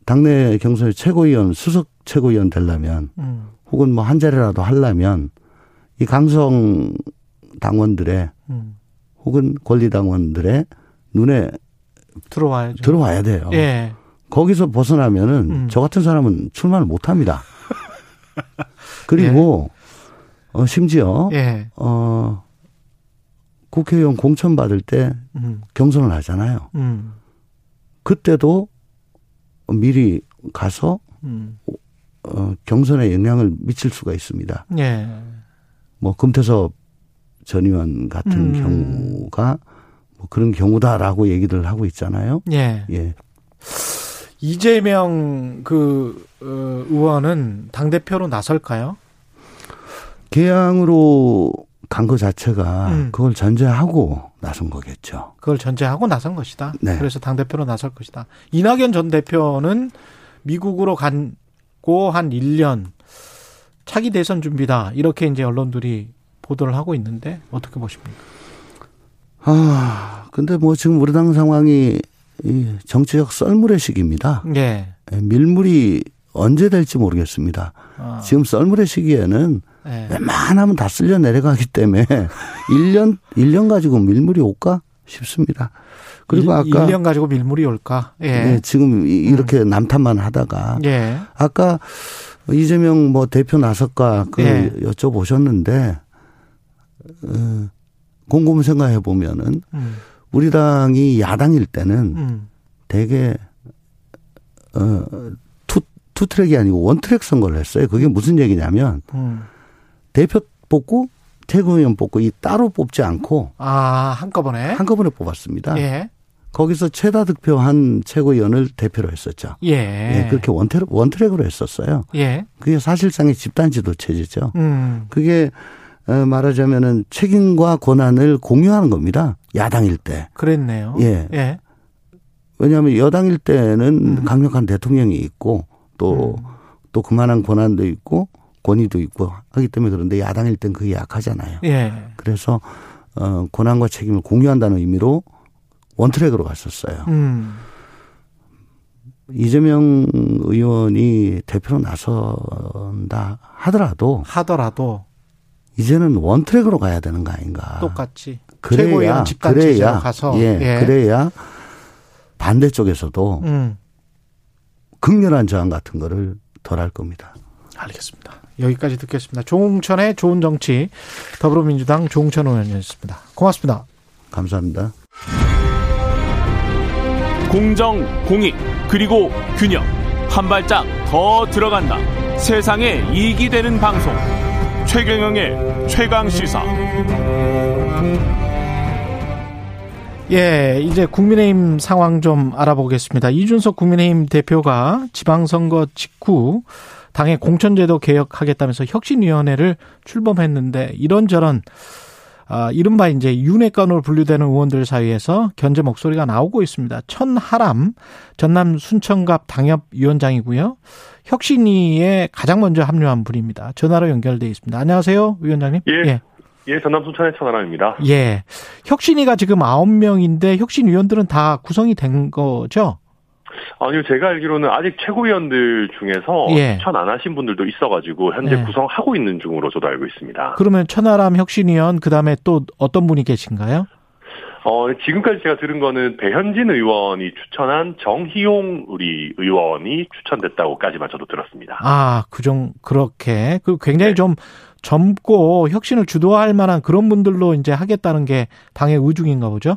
Speaker 7: 당내 경선의 최고위원 수석 최고위원 되려면
Speaker 2: 음.
Speaker 7: 혹은 뭐 한 자리라도 하려면 이 강성 당원들의
Speaker 2: 음.
Speaker 7: 혹은 권리 당원들의 눈에
Speaker 2: 들어와야죠.
Speaker 7: 들어와야 돼요.
Speaker 2: 예.
Speaker 7: 거기서 벗어나면은
Speaker 2: 음.
Speaker 7: 저 같은 사람은 출마를 못 합니다. 그리고 어 심지어
Speaker 2: 예.
Speaker 7: 어 국회의원 공천 받을 때
Speaker 2: 음.
Speaker 7: 경선을 하잖아요.
Speaker 2: 음.
Speaker 7: 그때도 미리 가서
Speaker 2: 음.
Speaker 7: 어 경선에 영향을 미칠 수가 있습니다.
Speaker 2: 예.
Speaker 7: 뭐 금태섭 전 의원 같은
Speaker 2: 음.
Speaker 7: 경우가 뭐 그런 경우다라고 얘기를 하고 있잖아요.
Speaker 2: 예.
Speaker 7: 예.
Speaker 2: 이재명 그 어, 의원은 당 대표로 나설까요?
Speaker 7: 개항으로 간 거 자체가
Speaker 2: 음.
Speaker 7: 그걸 전제하고 나선 거겠죠.
Speaker 2: 그걸 전제하고 나선 것이다.
Speaker 7: 네.
Speaker 2: 그래서 당 대표로 나설 것이다. 이낙연 전 대표는 미국으로 간 고 한 1년 차기 대선 준비다. 이렇게 이제 언론들이 보도를 하고 있는데 어떻게 보십니까?
Speaker 7: 아, 근데 뭐 지금 우리 당 상황이 이 정치적 썰물의 시기입니다.
Speaker 2: 예.
Speaker 7: 예, 밀물이 언제 될지 모르겠습니다.
Speaker 2: 아,
Speaker 7: 지금 썰물의 시기에는
Speaker 2: 예.
Speaker 7: 웬만하면 다 쓸려 내려가기 때문에 1년, 1년 가지고 밀물이 올까 싶습니다. 그리고
Speaker 2: 일-
Speaker 7: 아까
Speaker 2: 1년 가지고 밀물이 올까? 예.
Speaker 7: 네, 지금 이- 이렇게 남탓만 하다가
Speaker 2: 예.
Speaker 7: 아까 이재명 뭐 대표 나설까 그
Speaker 2: 예.
Speaker 7: 여쭤보셨는데 어, 곰곰 생각해 보면은
Speaker 2: 음.
Speaker 7: 우리 당이 야당일 때는
Speaker 2: 음.
Speaker 7: 되게 어 two two track이 아니고 one track 선거를 했어요. 그게 무슨 얘기냐면
Speaker 2: 음.
Speaker 7: 대표 뽑고 최고위원 뽑고 이 따로 뽑지 않고
Speaker 2: 아, 한꺼번에?
Speaker 7: 한꺼번에 뽑았습니다.
Speaker 2: 예.
Speaker 7: 거기서 최다 득표한 최고위원을 대표로 했었죠.
Speaker 2: 예.
Speaker 7: 예, 그렇게 원트랙, 원트랙으로 했었어요.
Speaker 2: 예.
Speaker 7: 그게 사실상의 집단 지도 체제죠.
Speaker 2: 음.
Speaker 7: 그게 어, 말하자면은 책임과 권한을 공유하는 겁니다. 야당일 때.
Speaker 2: 그랬네요.
Speaker 7: 예.
Speaker 2: 예.
Speaker 7: 왜냐하면 여당일 때는
Speaker 2: 음.
Speaker 7: 강력한 대통령이 있고 또, 또 그만한 권한도 있고 권위도 있고 하기 때문에 그런데 야당일 땐 그게 약하잖아요.
Speaker 2: 예.
Speaker 7: 그래서 어, 권한과 책임을 공유한다는 의미로 원트랙으로 갔었어요.
Speaker 2: 음.
Speaker 7: 이재명 의원이 대표로 나선다 하더라도
Speaker 2: 하더라도
Speaker 7: 이제는 원트랙으로 가야 되는 거 아닌가.
Speaker 2: 똑같이
Speaker 7: 그래야 그래야
Speaker 2: 가서
Speaker 7: 예,
Speaker 2: 예.
Speaker 7: 그래야 반대 쪽에서도
Speaker 2: 음.
Speaker 7: 극렬한 저항 같은 거를 덜 할 겁니다.
Speaker 2: 알겠습니다. 여기까지 듣겠습니다. 조웅천의 좋은 정치 더불어민주당 조웅천 의원이었습니다. 고맙습니다.
Speaker 7: 감사합니다.
Speaker 1: 공정, 공익, 그리고 균형. 한 발짝 더 들어간다. 세상에 이익이 되는 방송. 최경영의 최강 시사.
Speaker 2: 예, 이제 국민의힘 상황 좀 알아보겠습니다. 이준석 국민의힘 대표가 지방선거 직후 당의 공천제도 개혁하겠다면서 혁신위원회를 출범했는데 이런저런 아, 이른바 이제 윤회권으로 분류되는 의원들 사이에서 견제 목소리가 나오고 있습니다. 천하람 전남 순천갑 당협위원장이고요. 혁신위에 가장 먼저 합류한 분입니다. 전화로 연결돼 있습니다. 안녕하세요, 위원장님.
Speaker 8: 예. 예, 전남 순천의 천하람입니다.
Speaker 2: 예. 혁신위가 지금 아홉 명인데 혁신위원들은 다 구성이 된 거죠?
Speaker 8: 아니요, 제가 알기로는 아직 최고위원들 중에서
Speaker 2: 예.
Speaker 8: 추천 안 하신 분들도 있어가지고 현재
Speaker 2: 예.
Speaker 8: 구성하고 있는 중으로 저도 알고 있습니다.
Speaker 2: 그러면 천하람 혁신위원 그 다음에 또 어떤 분이 계신가요?
Speaker 8: 어, 지금까지 제가 들은 거는 배현진 의원이 추천한 정희용 우리 의원이 추천됐다고까지만 저도 들었습니다.
Speaker 2: 아, 그정 그렇게 그 굉장히
Speaker 8: 네.
Speaker 2: 좀 젊고 혁신을 주도할 만한 그런 분들로 이제 하겠다는 게 당의 의중인가 보죠?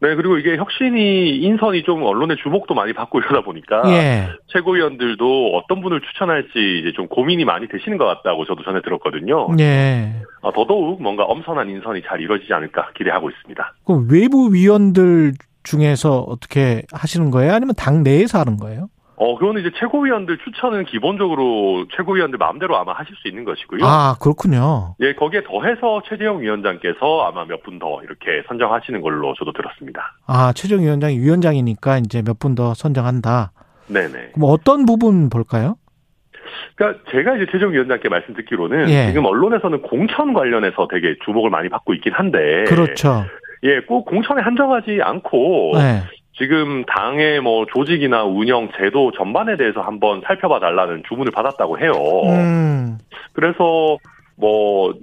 Speaker 8: 네, 그리고 이게 혁신이 인선이 좀 언론의 주목도 많이 받고 이러다 보니까
Speaker 2: 예.
Speaker 8: 최고위원들도 어떤 분을 추천할지 이제 좀 고민이 많이 되시는 것 같다고 저도 전에 들었거든요.
Speaker 2: 예.
Speaker 8: 아, 더더욱 뭔가 엄선한 인선이 잘 이루어지지 않을까 기대하고 있습니다.
Speaker 2: 그 외부 위원들 중에서 어떻게 하시는 거예요? 아니면 당 내에서 하는 거예요?
Speaker 8: 어, 그거는 이제 최고위원들 추천은 기본적으로 최고위원들 마음대로 아마 하실 수 있는 것이고요.
Speaker 2: 아, 그렇군요.
Speaker 8: 예, 거기에 더해서 최재형 위원장께서 아마 몇 분 더 이렇게 선정하시는 걸로 저도 들었습니다.
Speaker 2: 아, 최종 위원장이 위원장이니까 이제 몇 분 더 선정한다.
Speaker 8: 네네.
Speaker 2: 그럼 어떤 부분 볼까요?
Speaker 8: 그러니까 제가 이제 최종 위원장께 말씀 듣기로는
Speaker 2: 예.
Speaker 8: 지금 언론에서는 공천 관련해서 되게 주목을 많이 받고 있긴 한데
Speaker 2: 그렇죠.
Speaker 8: 예, 꼭 공천에 한정하지 않고
Speaker 2: 네.
Speaker 8: 지금 당의 뭐 조직이나 운영 제도 전반에 대해서 한번 살펴봐 달라는 주문을 받았다고 해요.
Speaker 2: 음,
Speaker 8: 그래서 뭐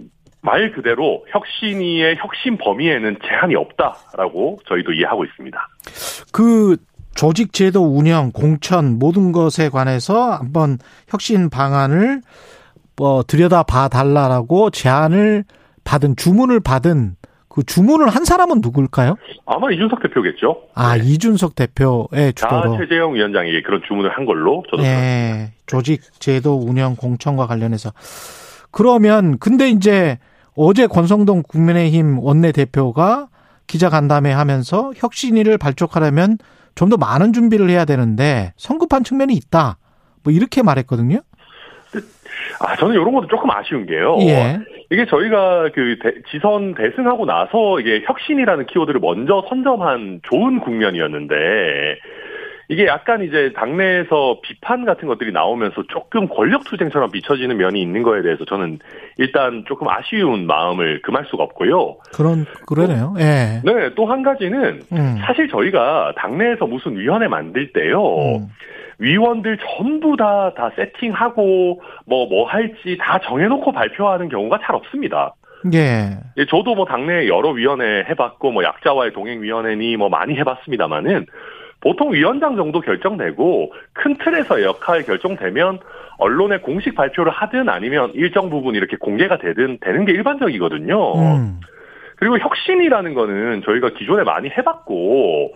Speaker 8: 말 그대로 혁신위의 혁신 범위에는 제한이 없다라고 저희도 이해하고 있습니다.
Speaker 2: 그 조직 제도 운영, 공천 모든 것에 관해서 한번 혁신 방안을 뭐 들여다 봐 달라라고 제안을 받은 주문을 받은 그 주문을 한 사람은 누굴까요?
Speaker 8: 아마 이준석 대표겠죠.
Speaker 2: 아, 이준석 대표의
Speaker 8: 다
Speaker 2: 주도로.
Speaker 8: 최재형 위원장에게 그런 주문을 한 걸로 저도.
Speaker 2: 네. 조직 제도 운영 공천과 관련해서. 그러면 근데 이제 어제 권성동 국민의힘 원내대표가 기자 간담회 하면서 혁신위를 발족하려면 좀 더 많은 준비를 해야 되는데 성급한 측면이 있다. 뭐 이렇게 말했거든요.
Speaker 8: 아, 저는 이런 것도 조금 아쉬운 게요.
Speaker 2: 예.
Speaker 8: 이게 저희가 그 대- 지선 대승하고 나서 이게 혁신이라는 키워드를 먼저 선점한 좋은 국면이었는데 이게 약간 이제 당내에서 비판 같은 것들이 나오면서 조금 권력 투쟁처럼 비춰지는 면이 있는 거에 대해서 저는 일단 조금 아쉬운 마음을 금할 수가 없고요.
Speaker 2: 그런 그러네요. 예.
Speaker 8: 네, 또 한 가지는
Speaker 2: 음.
Speaker 8: 사실 저희가 당내에서 무슨 위원회 만들 때요.
Speaker 2: 음.
Speaker 8: 위원들 전부 다, 다 세팅하고, 뭐, 뭐 할지 다 정해놓고 발표하는 경우가 잘 없습니다.
Speaker 2: 예.
Speaker 8: 예, 저도 뭐 당내 여러 위원회 해봤고, 뭐 약자와의 동행위원회니 뭐 많이 해봤습니다만은, 보통 위원장 정도 결정되고, 큰 틀에서 역할 결정되면, 언론에 공식 발표를 하든 아니면 일정 부분 이렇게 공개가 되든 되는 게 일반적이거든요.
Speaker 2: 음.
Speaker 8: 그리고 혁신이라는 거는 저희가 기존에 많이 해봤고,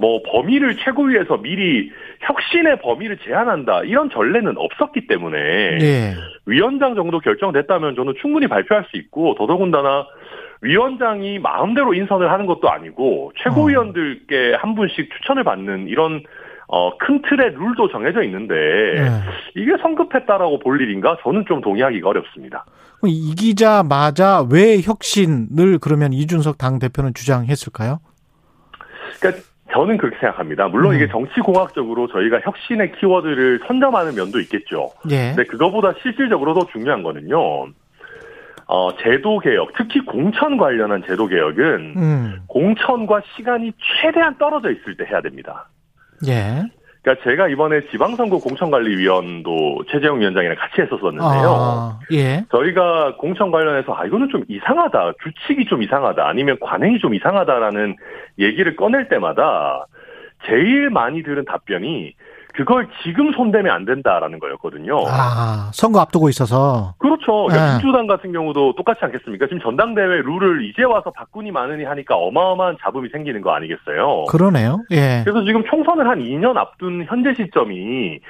Speaker 8: 뭐 범위를 최고위에서 미리 혁신의 범위를 제한한다 이런 전례는 없었기 때문에
Speaker 2: 예.
Speaker 8: 위원장 정도 결정됐다면 저는 충분히 발표할 수 있고 더더군다나 위원장이 마음대로 인선을 하는 것도 아니고 최고위원들께 한 분씩 추천을 받는 이런 어, 큰 틀의 룰도 정해져 있는데
Speaker 2: 예.
Speaker 8: 이게 성급했다라고 볼 일인가 저는 좀 동의하기가 어렵습니다.
Speaker 2: 이기자마자 왜 혁신을 그러면 이준석 당 대표는 주장했을까요?
Speaker 8: 그러니까 저는 그렇게 생각합니다. 물론
Speaker 2: 음.
Speaker 8: 이게 정치공학적으로 저희가 혁신의 키워드를 선점하는 면도 있겠죠.
Speaker 2: 예.
Speaker 8: 근데 그거보다 실질적으로 더 중요한 거는요. 어, 제도 개혁, 특히 공천 관련한 제도 개혁은
Speaker 2: 음.
Speaker 8: 공천과 시간이 최대한 떨어져 있을 때 해야 됩니다.
Speaker 2: 예.
Speaker 8: 그러니까 제가 이번에 지방선거 공천관리위원도 최재형 위원장이랑 같이 했었었는데요.
Speaker 2: 아, 예.
Speaker 8: 저희가 공천 관련해서 아 이거는 좀 이상하다 규칙이 좀 이상하다 아니면 관행이 좀 이상하다라는 얘기를 꺼낼 때마다 제일 많이 들은 답변이 그걸 지금 손대면 안 된다라는 거였거든요.
Speaker 2: 아, 선거 앞두고 있어서.
Speaker 8: 그렇죠. 그러니까
Speaker 2: 네.
Speaker 8: 민주당 같은 경우도 똑같지 않겠습니까? 지금 전당대회 룰을 이제 와서 바꾸니 마느니 하니까 어마어마한 잡음이 생기는 거 아니겠어요?
Speaker 2: 그러네요. 예.
Speaker 8: 그래서 지금 총선을 한 2년 앞둔 현재 시점이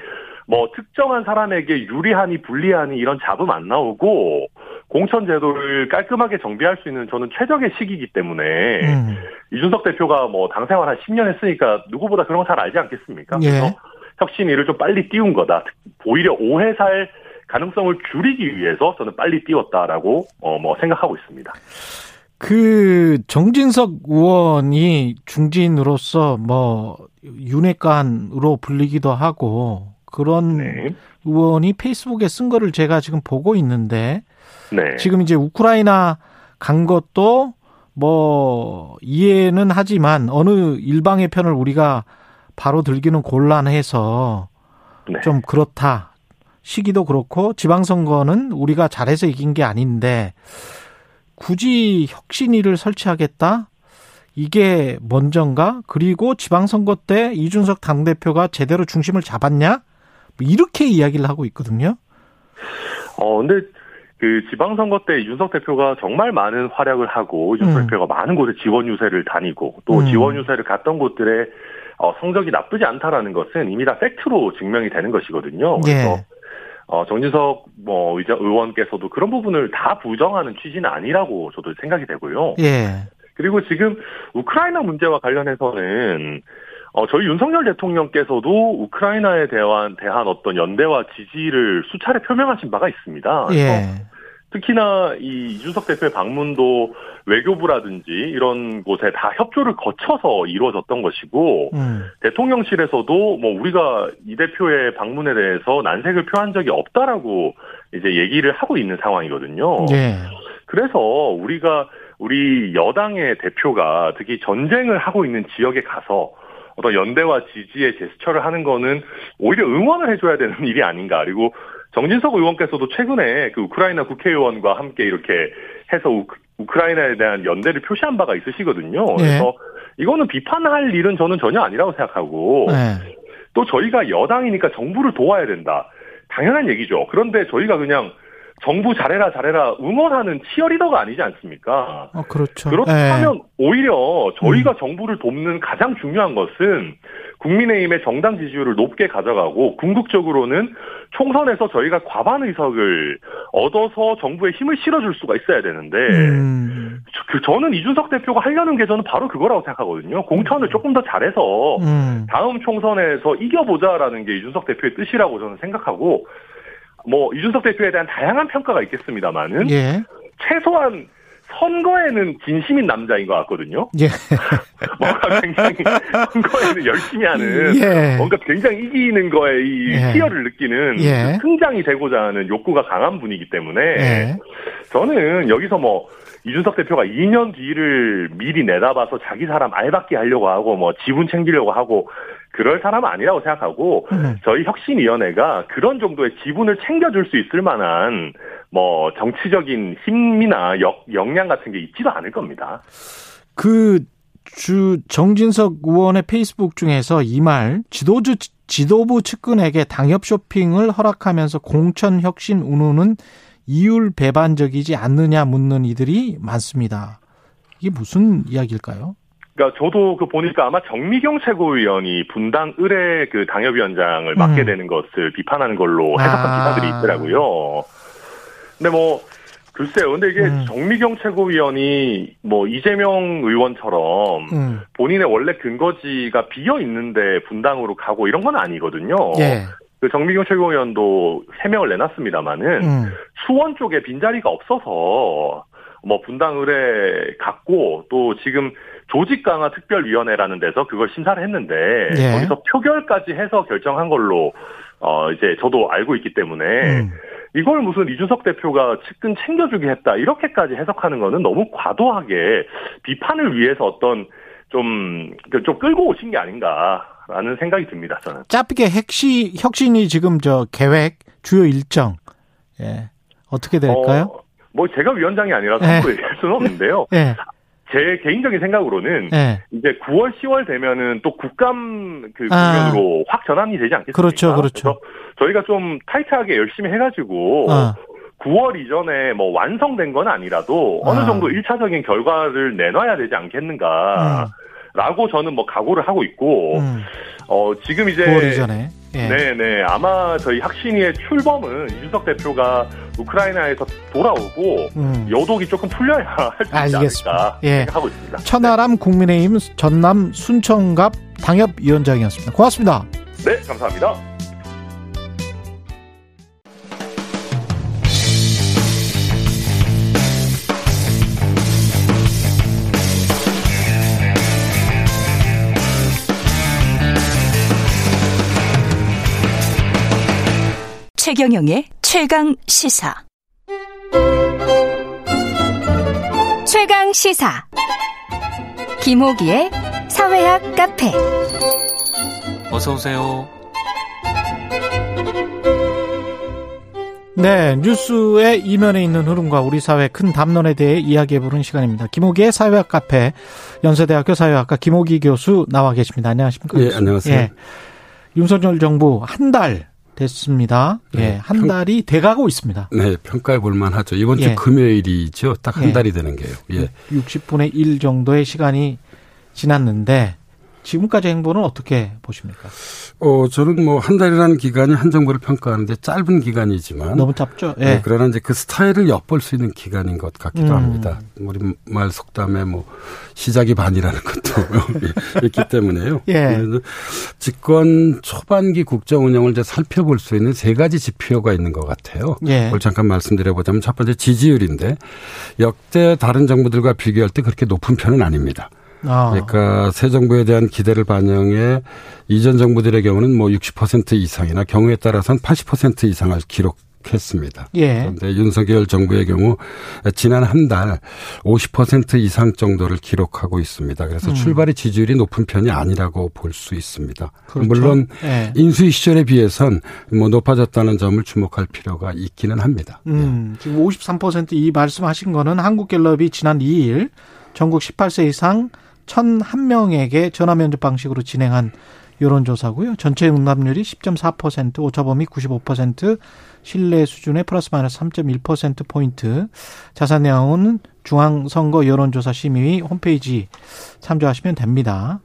Speaker 8: 뭐 특정한 사람에게 유리하니 불리하니 이런 잡음 안 나오고 공천 제도를 깔끔하게 정비할 수 있는 저는 최적의 시기이기 때문에
Speaker 2: 음.
Speaker 8: 이준석 대표가 뭐 당 생활 한 10년 했으니까 누구보다 그런 거 잘 알지 않겠습니까?
Speaker 2: 예.
Speaker 8: 그래서 혁신위를 좀 빨리 띄운 거다. 오히려 오해 살 가능성을 줄이기 위해서 저는 빨리 띄웠다라고 어 뭐 생각하고 있습니다.
Speaker 2: 그 정진석 의원이 중진으로서 뭐 윤회관으로 불리기도 하고 그런
Speaker 8: 네.
Speaker 2: 의원이 페이스북에 쓴 거를 제가 지금 보고 있는데
Speaker 8: 네.
Speaker 2: 지금 이제 우크라이나 간 것도 뭐 이해는 하지만 어느 일방의 편을 우리가 바로 들기는 곤란해서
Speaker 8: 네.
Speaker 2: 좀 그렇다. 시기도 그렇고 지방선거는 우리가 잘해서 이긴 게 아닌데 굳이 혁신위를 설치하겠다? 이게 먼저인가? 그리고 지방선거 때 이준석 당대표가 제대로 중심을 잡았냐? 뭐 이렇게 이야기를 하고 있거든요.
Speaker 8: 어, 근데 그 지방선거 때 이준석 대표가 정말 많은 활약을 하고 이준석
Speaker 2: 음.
Speaker 8: 대표가 많은 곳에 지원 유세를 다니고 또
Speaker 2: 음.
Speaker 8: 지원 유세를 갔던 곳들에 어, 성적이 나쁘지 않다라는 것은 이미 다 팩트로 증명이 되는 것이거든요. 그래서
Speaker 2: 예.
Speaker 8: 어, 정진석 뭐 의자 의원께서도 그런 부분을 다 부정하는 취지는 아니라고 저도 생각이 되고요.
Speaker 2: 예.
Speaker 8: 그리고 지금 우크라이나 문제와 관련해서는 어, 저희 윤석열 대통령께서도 우크라이나에 대한, 대한 어떤 연대와 지지를 수차례 표명하신 바가 있습니다.
Speaker 2: 예.
Speaker 8: 특히나 이 이준석 대표의 방문도 외교부라든지 이런 곳에 다 협조를 거쳐서 이루어졌던 것이고
Speaker 2: 음.
Speaker 8: 대통령실에서도 뭐 우리가 이 대표의 방문에 대해서 난색을 표한 적이 없다라고 이제 얘기를 하고 있는 상황이거든요.
Speaker 2: 예.
Speaker 8: 그래서 우리가 우리 여당의 대표가 특히 전쟁을 하고 있는 지역에 가서 어떤 연대와 지지의 제스처를 하는 거는 오히려 응원을 해줘야 되는 일이 아닌가. 그리고 정진석 의원께서도 최근에 그 우크라이나 국회의원과 함께 이렇게 해서 우크, 우크라이나에 대한 연대를 표시한 바가 있으시거든요.
Speaker 2: 예.
Speaker 8: 그래서 이거는 비판할 일은 저는 전혀 아니라고 생각하고
Speaker 2: 예.
Speaker 8: 또 저희가 여당이니까 정부를 도와야 된다. 당연한 얘기죠. 그런데 저희가 그냥 정부 잘해라 잘해라 응원하는 치어리더가 아니지 않습니까?
Speaker 2: 어, 그렇죠.
Speaker 8: 그렇다면
Speaker 2: 예.
Speaker 8: 오히려 저희가 정부를 돕는 가장 중요한 것은 국민의힘의 정당 지지율을 높게 가져가고 궁극적으로는 총선에서 저희가 과반 의석을 얻어서 정부에 힘을 실어줄 수가 있어야 되는데
Speaker 2: 음.
Speaker 8: 저- 그 저는 이준석 대표가 하려는 게 저는 바로 그거라고 생각하거든요. 공천을 조금 더 잘해서
Speaker 2: 음.
Speaker 8: 다음 총선에서 이겨보자라는 게 이준석 대표의 뜻이라고 저는 생각하고 뭐 이준석 대표에 대한 다양한 평가가 있겠습니다만은
Speaker 2: 예.
Speaker 8: 최소한 선거에는 진심인 남자인 것 같거든요.
Speaker 2: 예.
Speaker 8: 뭔가 굉장히 선거에는 열심히 하는
Speaker 2: 예.
Speaker 8: 뭔가 굉장히 이기는 거에 이
Speaker 2: 예.
Speaker 8: 희열을 느끼는
Speaker 2: 예.
Speaker 8: 승장이 되고자 하는 욕구가 강한 분이기 때문에
Speaker 2: 예.
Speaker 8: 저는 여기서 뭐 이준석 대표가 2년 뒤를 미리 내다봐서 자기 사람 알받기 하려고 하고 뭐 지분 챙기려고 하고 그럴 사람은 아니라고 생각하고
Speaker 2: 음.
Speaker 8: 저희 혁신위원회가 그런 정도의 지분을 챙겨줄 수 있을 만한 뭐 정치적인 힘이나 역, 역량 같은 게 있지도 않을 겁니다.
Speaker 2: 그, 주, 정진석 의원의 페이스북 중에서 이 말, 지도주, 지도부 측근에게 당협 쇼핑을 허락하면서 공천 혁신 운운은 이율 배반적이지 않느냐 묻는 이들이 많습니다. 이게 무슨 이야기일까요?
Speaker 8: 그러니까 저도 그 보니까 아마 정미경 최고위원이 분당 의뢰 그 당협위원장을 맡게
Speaker 2: 음.
Speaker 8: 되는 것을 비판하는 걸로 해석한
Speaker 2: 아.
Speaker 8: 기사들이 있더라고요. 근데 뭐 글쎄요. 근데 이게
Speaker 2: 음.
Speaker 8: 정미경 최고위원이 뭐 이재명 의원처럼
Speaker 2: 음.
Speaker 8: 본인의 원래 근거지가 비어 있는데 분당으로 가고 이런 건 아니거든요.
Speaker 2: 예.
Speaker 8: 그 정미경 최고위원도 해명을 내놨습니다마는
Speaker 2: 음.
Speaker 8: 수원 쪽에 빈자리가 없어서 뭐 분당 의뢰 갔고 또 지금 조직 강화 특별위원회라는 데서 그걸 심사를 했는데
Speaker 2: 예.
Speaker 8: 거기서 표결까지 해서 결정한 걸로 어 이제 저도 알고 있기 때문에
Speaker 2: 음.
Speaker 8: 이걸 무슨 이준석 대표가 측근 챙겨주게 했다 이렇게까지 해석하는 거는 너무 과도하게 비판을 위해서 어떤 좀, 좀 끌고 오신 게 아닌가라는 생각이 듭니다, 저는.
Speaker 2: 짧게 핵시, 혁신이 지금 저 계획, 주요 일정, 예. 어떻게 될까요?
Speaker 8: 어, 뭐 제가 위원장이 아니라서
Speaker 2: 네.
Speaker 8: 함부로 얘기할 수는 없는데요.
Speaker 2: 예.
Speaker 8: 제 개인적인 생각으로는
Speaker 2: 예.
Speaker 8: 이제 9월, 10월 되면은 또 국감 그
Speaker 2: 아.
Speaker 8: 국면으로 확 전환이 되지 않겠습니까?
Speaker 2: 그렇죠, 그렇죠.
Speaker 8: 저희가 좀 타이트하게 열심히 해가지고
Speaker 2: 어.
Speaker 8: 9월 이전에 뭐 완성된 건 아니라도 어느
Speaker 2: 아.
Speaker 8: 정도 1차적인 결과를 내놔야 되지 않겠는가. 라고 저는 뭐 각오를 하고 있고,
Speaker 2: 음.
Speaker 8: 어, 지금 이제.
Speaker 2: 9월 이전에. 예.
Speaker 8: 네네. 아마 저희 학신위의 출범은 이준석 대표가 우크라이나에서 돌아오고,
Speaker 2: 음.
Speaker 8: 여독이 조금 풀려야 할수 있지
Speaker 2: 알겠습니다. 예.
Speaker 8: 생각하고 있습니다.
Speaker 2: 천하람 국민의힘 전남 순천갑 당협위원장이었습니다. 고맙습니다.
Speaker 8: 네, 감사합니다.
Speaker 3: 최경영의 최강 시사.
Speaker 9: 최강 시사 김호기의 사회학 카페
Speaker 10: 어서 오세요.
Speaker 2: 네, 뉴스의 이면에 있는 흐름과 우리 사회 큰 담론에 대해 이야기해보는 시간입니다. 김호기의 사회학 카페, 연세대학교 사회학과 김호기 교수 나와 계십니다. 안녕하십니까?
Speaker 11: 예, 안녕하세요.
Speaker 2: 예. 윤석열 정부 한 달 됐습니다. 예,
Speaker 11: 네,
Speaker 2: 한
Speaker 11: 평-
Speaker 2: 달이 돼가고 있습니다.
Speaker 11: 네, 평가해 볼 만하죠. 이번 주
Speaker 2: 예.
Speaker 11: 금요일이죠. 딱한
Speaker 2: 예.
Speaker 11: 달이 되는 게요. 예.
Speaker 2: 60분의 1 정도의 시간이 지났는데, 지금까지 행보는 어떻게 보십니까?
Speaker 11: 어, 저는 뭐 한 달이라는 기간이 한 정부를 평가하는데 짧은 기간이지만
Speaker 2: 너무 짧죠. 예.
Speaker 11: 네, 그러나 이제 그 스타일을 엿볼 수 있는 기간인 것 같기도
Speaker 2: 음.
Speaker 11: 합니다. 우리 말 속담에 뭐 시작이 반이라는 것도 있기 때문에요.
Speaker 2: 예.
Speaker 11: 집권 초반기 국정 운영을 이제 살펴볼 수 있는 세 가지 지표가 있는 것 같아요.
Speaker 2: 예.
Speaker 11: 그걸 잠깐 말씀드려보자면 첫 번째 지지율인데 역대 다른 정부들과 비교할 때 그렇게 높은 편은 아닙니다.
Speaker 2: 아.
Speaker 11: 그러니까 새 정부에 대한 기대를 반영해 이전 정부들의 경우는 뭐 60% 이상이나 경우에 따라서는 80% 이상을 기록 했습니다.
Speaker 2: 예.
Speaker 11: 그런데 윤석열 정부의 경우 지난 한 달 50% 이상 정도를 기록하고 있습니다. 그래서
Speaker 2: 음.
Speaker 11: 출발의 지지율이 높은 편이 아니라고 볼 수 있습니다.
Speaker 2: 그렇죠.
Speaker 11: 물론
Speaker 2: 예.
Speaker 11: 인수위 시절에 비해선 뭐 높아졌다는 점을 주목할 필요가 있기는 합니다.
Speaker 2: 음, 지금 53%이 말씀하신 거는 한국갤럽이 지난 2일 전국 18세 이상 1,001명에게 전화 면접 방식으로 진행한 여론조사고요. 전체 응답률이 10.4%, 오차범위 95%, 신뢰 수준의 플러스 마이너스 3.1% 포인트. 자세한 내용은 중앙선거 여론조사 심의 홈페이지 참조하시면 됩니다.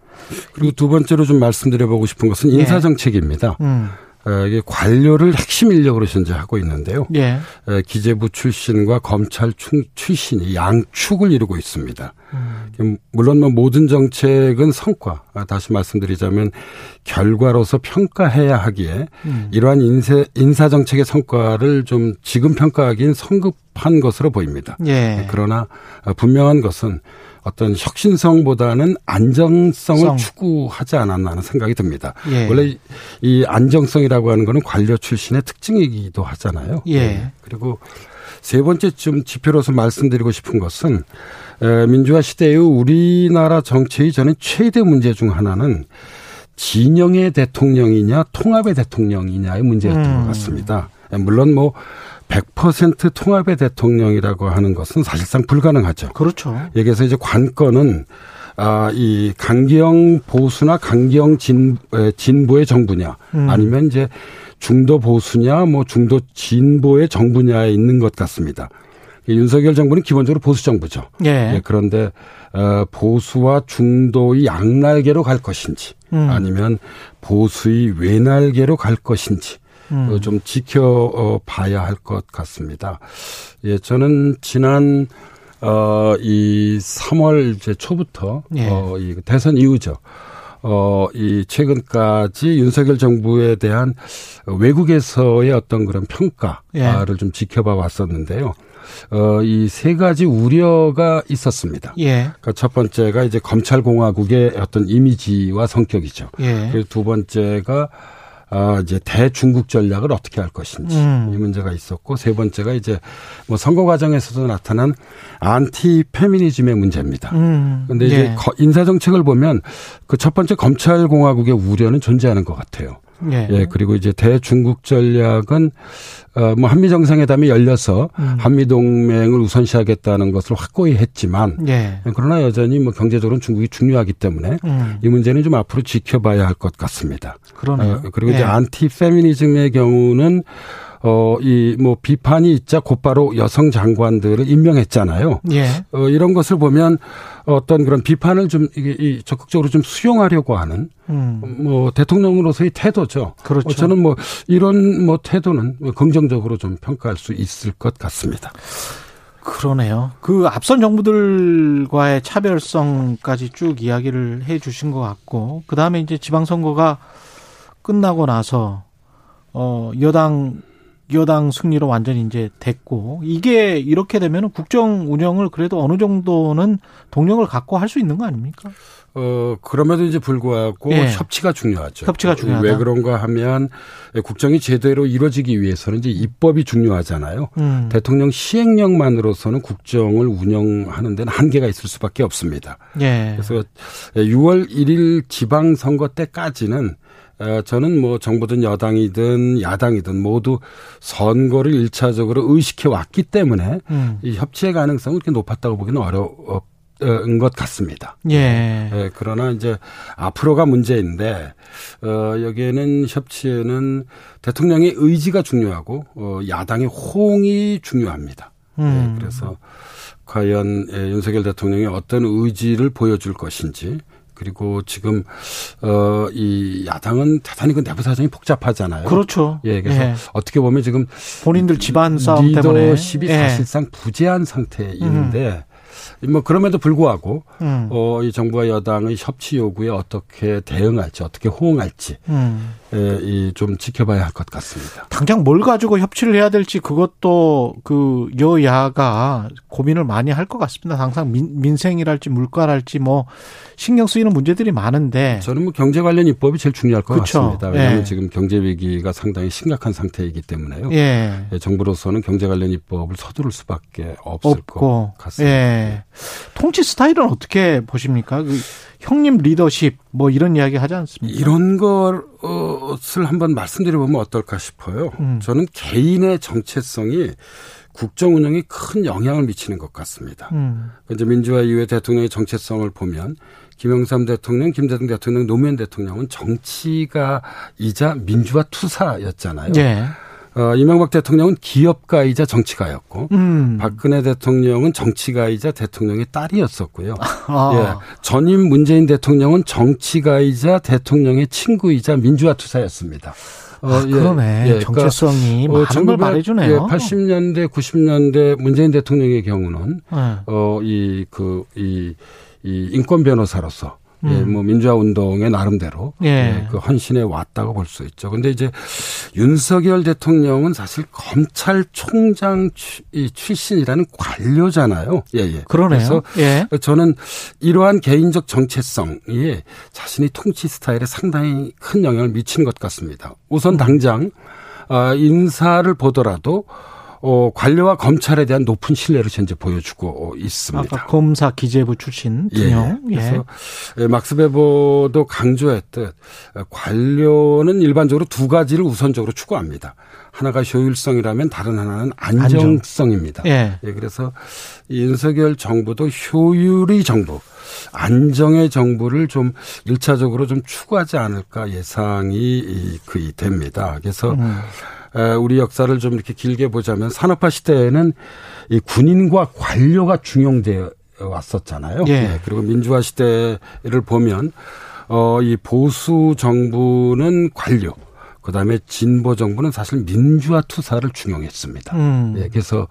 Speaker 11: 그리고 두 번째로 좀 말씀드려보고 싶은 것은
Speaker 2: 예.
Speaker 11: 인사정책입니다.
Speaker 2: 음,
Speaker 11: 어, 이게 관료를 핵심 인력으로 현재 하고 있는데요.
Speaker 2: 예.
Speaker 11: 에, 기재부 출신과 검찰 충- 출신이 양축을 이루고 있습니다.
Speaker 2: 음.
Speaker 11: 물론 뭐 모든 정책은 성과, 아, 다시 말씀드리자면 결과로서 평가해야 하기에
Speaker 2: 음.
Speaker 11: 이러한 인세, 인사 정책의 성과를 좀 지금 평가하기엔 성급한 것으로 보입니다.
Speaker 2: 예.
Speaker 11: 그러나 어, 분명한 것은 어떤 혁신성보다는 안정성을
Speaker 2: 성.
Speaker 11: 추구하지 않았나 하는 생각이 듭니다.
Speaker 2: 예.
Speaker 11: 원래 이- 이 안정성이라고 하는 거는 관료 출신의 특징이기도 하잖아요.
Speaker 2: 예.
Speaker 11: 네. 그리고 세 번째 좀 지표로서 말씀드리고 싶은 것은 에, 민주화 시대의 우리나라 정치의 저는 최대 문제 중 하나는 진영의 대통령이냐 통합의 대통령이냐의 문제였던
Speaker 2: 음.
Speaker 11: 것 같습니다. 에, 물론 뭐 100% 통합의 대통령이라고 하는 것은 사실상 불가능하죠.
Speaker 2: 그렇죠.
Speaker 11: 여기서 이제 관건은 아, 이 강경 보수나 강경 진, 에, 진보의 정부냐
Speaker 2: 음.
Speaker 11: 아니면 이제 중도 보수냐 뭐 중도 진보의 정부냐에 있는 것 같습니다. 이 윤석열 정부는 기본적으로 보수 정부죠.
Speaker 2: 예.
Speaker 11: 예, 그런데 어, 보수와 중도의 양날개로 갈 것인지
Speaker 2: 음.
Speaker 11: 아니면 보수의 외날개로 갈 것인지
Speaker 2: 음.
Speaker 11: 어, 좀 지켜봐야 할 것 같습니다. 예, 저는 지난 어, 이 3월 이제 초부터
Speaker 2: 예.
Speaker 11: 어, 이 대선 이후죠. 어, 이 최근까지 윤석열 정부에 대한 외국에서의 어떤 그런 평가를
Speaker 2: 예.
Speaker 11: 좀 지켜봐 왔었는데요. 어, 이 세 가지 우려가 있었습니다.
Speaker 2: 예.
Speaker 11: 그러니까 첫 번째가 이제 검찰공화국의 어떤 이미지와 성격이죠.
Speaker 2: 예.
Speaker 11: 그리고 두 번째가 아, 이제 대중국 전략을 어떻게 할 것인지
Speaker 2: 음.
Speaker 11: 이 문제가 있었고 세 번째가 이제 뭐 선거 과정에서도 나타난 안티 페미니즘의 문제입니다.
Speaker 2: 음.
Speaker 11: 근데 이제
Speaker 2: 예.
Speaker 11: 거- 인사 정책을 보면 그 첫 번째 검찰 공화국의 우려는 존재하는 것 같아요.
Speaker 2: 예.
Speaker 11: 예, 그리고 이제 대중국 전략은 어뭐 한미 정상회담이 열려서
Speaker 2: 음.
Speaker 11: 한미 동맹을 우선시하겠다는 것을 확고히 했지만
Speaker 2: 예.
Speaker 11: 그러나 여전히 뭐 경제적으로는 중국이 중요하기 때문에
Speaker 2: 음.
Speaker 11: 이 문제는 좀 앞으로 지켜봐야 할 것 같습니다.
Speaker 2: 그러네요.
Speaker 11: 어, 그리고
Speaker 2: 예.
Speaker 11: 이제 안티 페미니즘의 경우는 어, 이, 뭐, 비판이 있자 곧바로 여성 장관들을 임명했잖아요.
Speaker 2: 예.
Speaker 11: 어, 이런 것을 보면 어떤 그런 비판을 좀, 이게, 이 적극적으로 좀 수용하려고 하는,
Speaker 2: 음.
Speaker 11: 뭐, 대통령으로서의 태도죠.
Speaker 2: 그렇죠.
Speaker 11: 어, 저는 뭐, 이런 뭐, 태도는 뭐 긍정적으로 좀 평가할 수 있을 것 같습니다.
Speaker 2: 그러네요. 그 앞선 정부들과의 차별성까지 쭉 이야기를 해 주신 것 같고, 그 다음에 이제 지방선거가 끝나고 나서, 어, 여당, 여당 승리로 완전히 이제 됐고, 이게 이렇게 되면 국정 운영을 그래도 어느 정도는 동력을 갖고 할 수 있는 거 아닙니까?
Speaker 11: 어, 그럼에도 이제 불구하고
Speaker 2: 예.
Speaker 11: 협치가 중요하죠.
Speaker 2: 협치가 중요하다.
Speaker 11: 왜 그런가 하면 국정이 제대로 이루어지기 위해서는 이제 입법이 중요하잖아요.
Speaker 2: 음.
Speaker 11: 대통령 시행령만으로서는 국정을 운영하는 데는 한계가 있을 수밖에 없습니다.
Speaker 2: 예.
Speaker 11: 그래서 6월 1일 지방 선거 때까지는 어, 저는 뭐 정부든 여당이든 야당이든 모두 선거를 일차적으로 의식해 왔기 때문에
Speaker 2: 음.
Speaker 11: 이 협치의 가능성은 그렇게 높았다고 보기는 어려운 것 같습니다.
Speaker 2: 예.
Speaker 11: 예, 그러나 이제 앞으로가 문제인데 어 여기에는 협치에는 대통령의 의지가 중요하고 어 야당의 호응이 중요합니다.
Speaker 2: 음.
Speaker 11: 예, 그래서 과연 예, 윤석열 대통령이 어떤 의지를 보여줄 것인지 그리고 지금 어이 야당은 대단히 그 내부 사정이 복잡하잖아요.
Speaker 2: 그렇죠.
Speaker 11: 예, 그래서
Speaker 2: 예.
Speaker 11: 어떻게 보면 지금
Speaker 2: 본인들 집안 싸움 때문에
Speaker 11: 리더십이
Speaker 2: 예.
Speaker 11: 사실상 부재한 상태인데 뭐 그럼에도 불구하고
Speaker 2: 음.
Speaker 11: 어, 이 정부와 여당의 협치 요구에 어떻게 대응할지 어떻게 호응할지
Speaker 2: 음.
Speaker 11: 예, 이좀 지켜봐야 할 것 같습니다.
Speaker 2: 당장 뭘 가지고 협치를 해야 될지 그것도 그 여야가 고민을 많이 할 것 같습니다. 항상 민, 민생이랄지 물가랄지 뭐 신경 쓰이는 문제들이 많은데
Speaker 11: 저는 뭐 경제 관련 입법이 제일 중요할 것
Speaker 2: 그쵸.
Speaker 11: 같습니다. 왜냐하면
Speaker 2: 예.
Speaker 11: 지금 경제 위기가 상당히 심각한 상태이기 때문에요.
Speaker 2: 예.
Speaker 11: 예, 정부로서는 경제 관련 입법을 서두를 수밖에 없을
Speaker 2: 없고
Speaker 11: 것 같습니다.
Speaker 2: 예. 통치 스타일은 어떻게 보십니까? 그 형님 리더십 뭐 이런 이야기 하지 않습니까?
Speaker 11: 이런 것을 한번 말씀드려보면 어떨까 싶어요.
Speaker 2: 음.
Speaker 11: 저는 개인의 정체성이 국정 운영에 큰 영향을 미치는 것 같습니다.
Speaker 2: 음.
Speaker 11: 이제 민주화 이후에 대통령의 정체성을 보면 김영삼 대통령, 김대중 대통령, 노무현 대통령은 정치가이자 민주화 투사였잖아요.
Speaker 2: 예.
Speaker 11: 어, 이명박 대통령은 기업가이자 정치가였고
Speaker 2: 음.
Speaker 11: 박근혜 대통령은 정치가이자 대통령의 딸이었었고요.
Speaker 2: 아.
Speaker 11: 예. 전임 문재인 대통령은 정치가이자 대통령의 친구이자 민주화 투사였습니다. 어,
Speaker 2: 아, 그러네. 정체성이 많은 걸 말해주네요.
Speaker 11: 예, 80년대, 90년대 문재인 대통령의 경우는
Speaker 2: 예.
Speaker 11: 어, 이, 그, 이, 이 인권 변호사로서 예,
Speaker 2: 음.
Speaker 11: 뭐 민주화 운동의 나름대로
Speaker 2: 예.
Speaker 11: 예, 그 헌신해 왔다고 볼 수 있죠. 근데 이제 윤석열 대통령은 사실 검찰총장 출신이라는 관료잖아요. 예, 예.
Speaker 2: 그러네요.
Speaker 11: 그래서
Speaker 2: 예.
Speaker 11: 저는 이러한 개인적 정체성이 자신의 통치 스타일에 상당히 큰 영향을 미치는 것 같습니다. 우선 당장 아, 인사를 보더라도 어, 관료와 검찰에 대한 높은 신뢰를 현재 보여주고 있습니다.
Speaker 2: 아까 검사 기재부 출신
Speaker 11: 예,
Speaker 2: 등용. 예.
Speaker 11: 그래서 예, 막스 베버도 강조했듯 어, 관료는 일반적으로 두 가지를 우선적으로 추구합니다. 하나가 효율성이라면 다른 하나는 안정성입니다.
Speaker 2: 예.
Speaker 11: 예, 그래서 이 윤석열 정부도 효율의 정부, 안정의 정부를 좀 일차적으로 좀 추구하지 않을까 예상이 이- 그 됩니다. 그래서
Speaker 2: 음.
Speaker 11: 에, 우리 역사를 좀 이렇게 길게 보자면 산업화 시대에는 이 군인과 관료가 중용되어 왔었잖아요.
Speaker 2: 예.
Speaker 11: 그리고 민주화 시대를 보면 어, 이 보수 정부는 관료, 그 다음에 진보 정부는 사실 민주화 투사를 중용했습니다.
Speaker 2: 음.
Speaker 11: 예, 그래서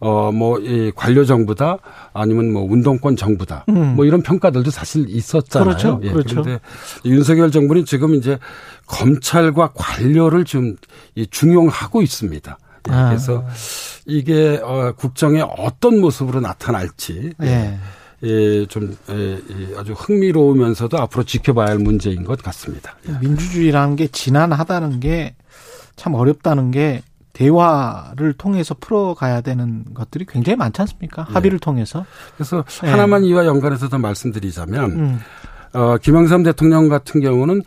Speaker 11: 어, 뭐, 이 관료 정부다 아니면 뭐 운동권 정부다.
Speaker 2: 음.
Speaker 11: 뭐 이런 평가들도 사실 있었잖아요.
Speaker 2: 그렇죠.
Speaker 11: 예,
Speaker 2: 그렇죠.
Speaker 11: 그런데 윤석열 정부는 지금 이제 검찰과 관료를 좀이 중용하고 있습니다. 예,
Speaker 2: 아.
Speaker 11: 그래서 이게 어, 국정에 어떤 모습으로 나타날지
Speaker 2: 예.
Speaker 11: 예, 좀 예, 예, 아주 흥미로우면서도 앞으로 지켜봐야 할 문제인 것 같습니다. 예.
Speaker 2: 민주주의라는 게 진한하다는 게 참 어렵다는 게 대화를 통해서 풀어가야 되는 것들이 굉장히 많지 않습니까? 합의를 통해서.
Speaker 11: 그래서
Speaker 2: 예.
Speaker 11: 하나만 이와 연관해서 더 말씀드리자면
Speaker 2: 음.
Speaker 11: 어, 김영삼 대통령 같은 경우는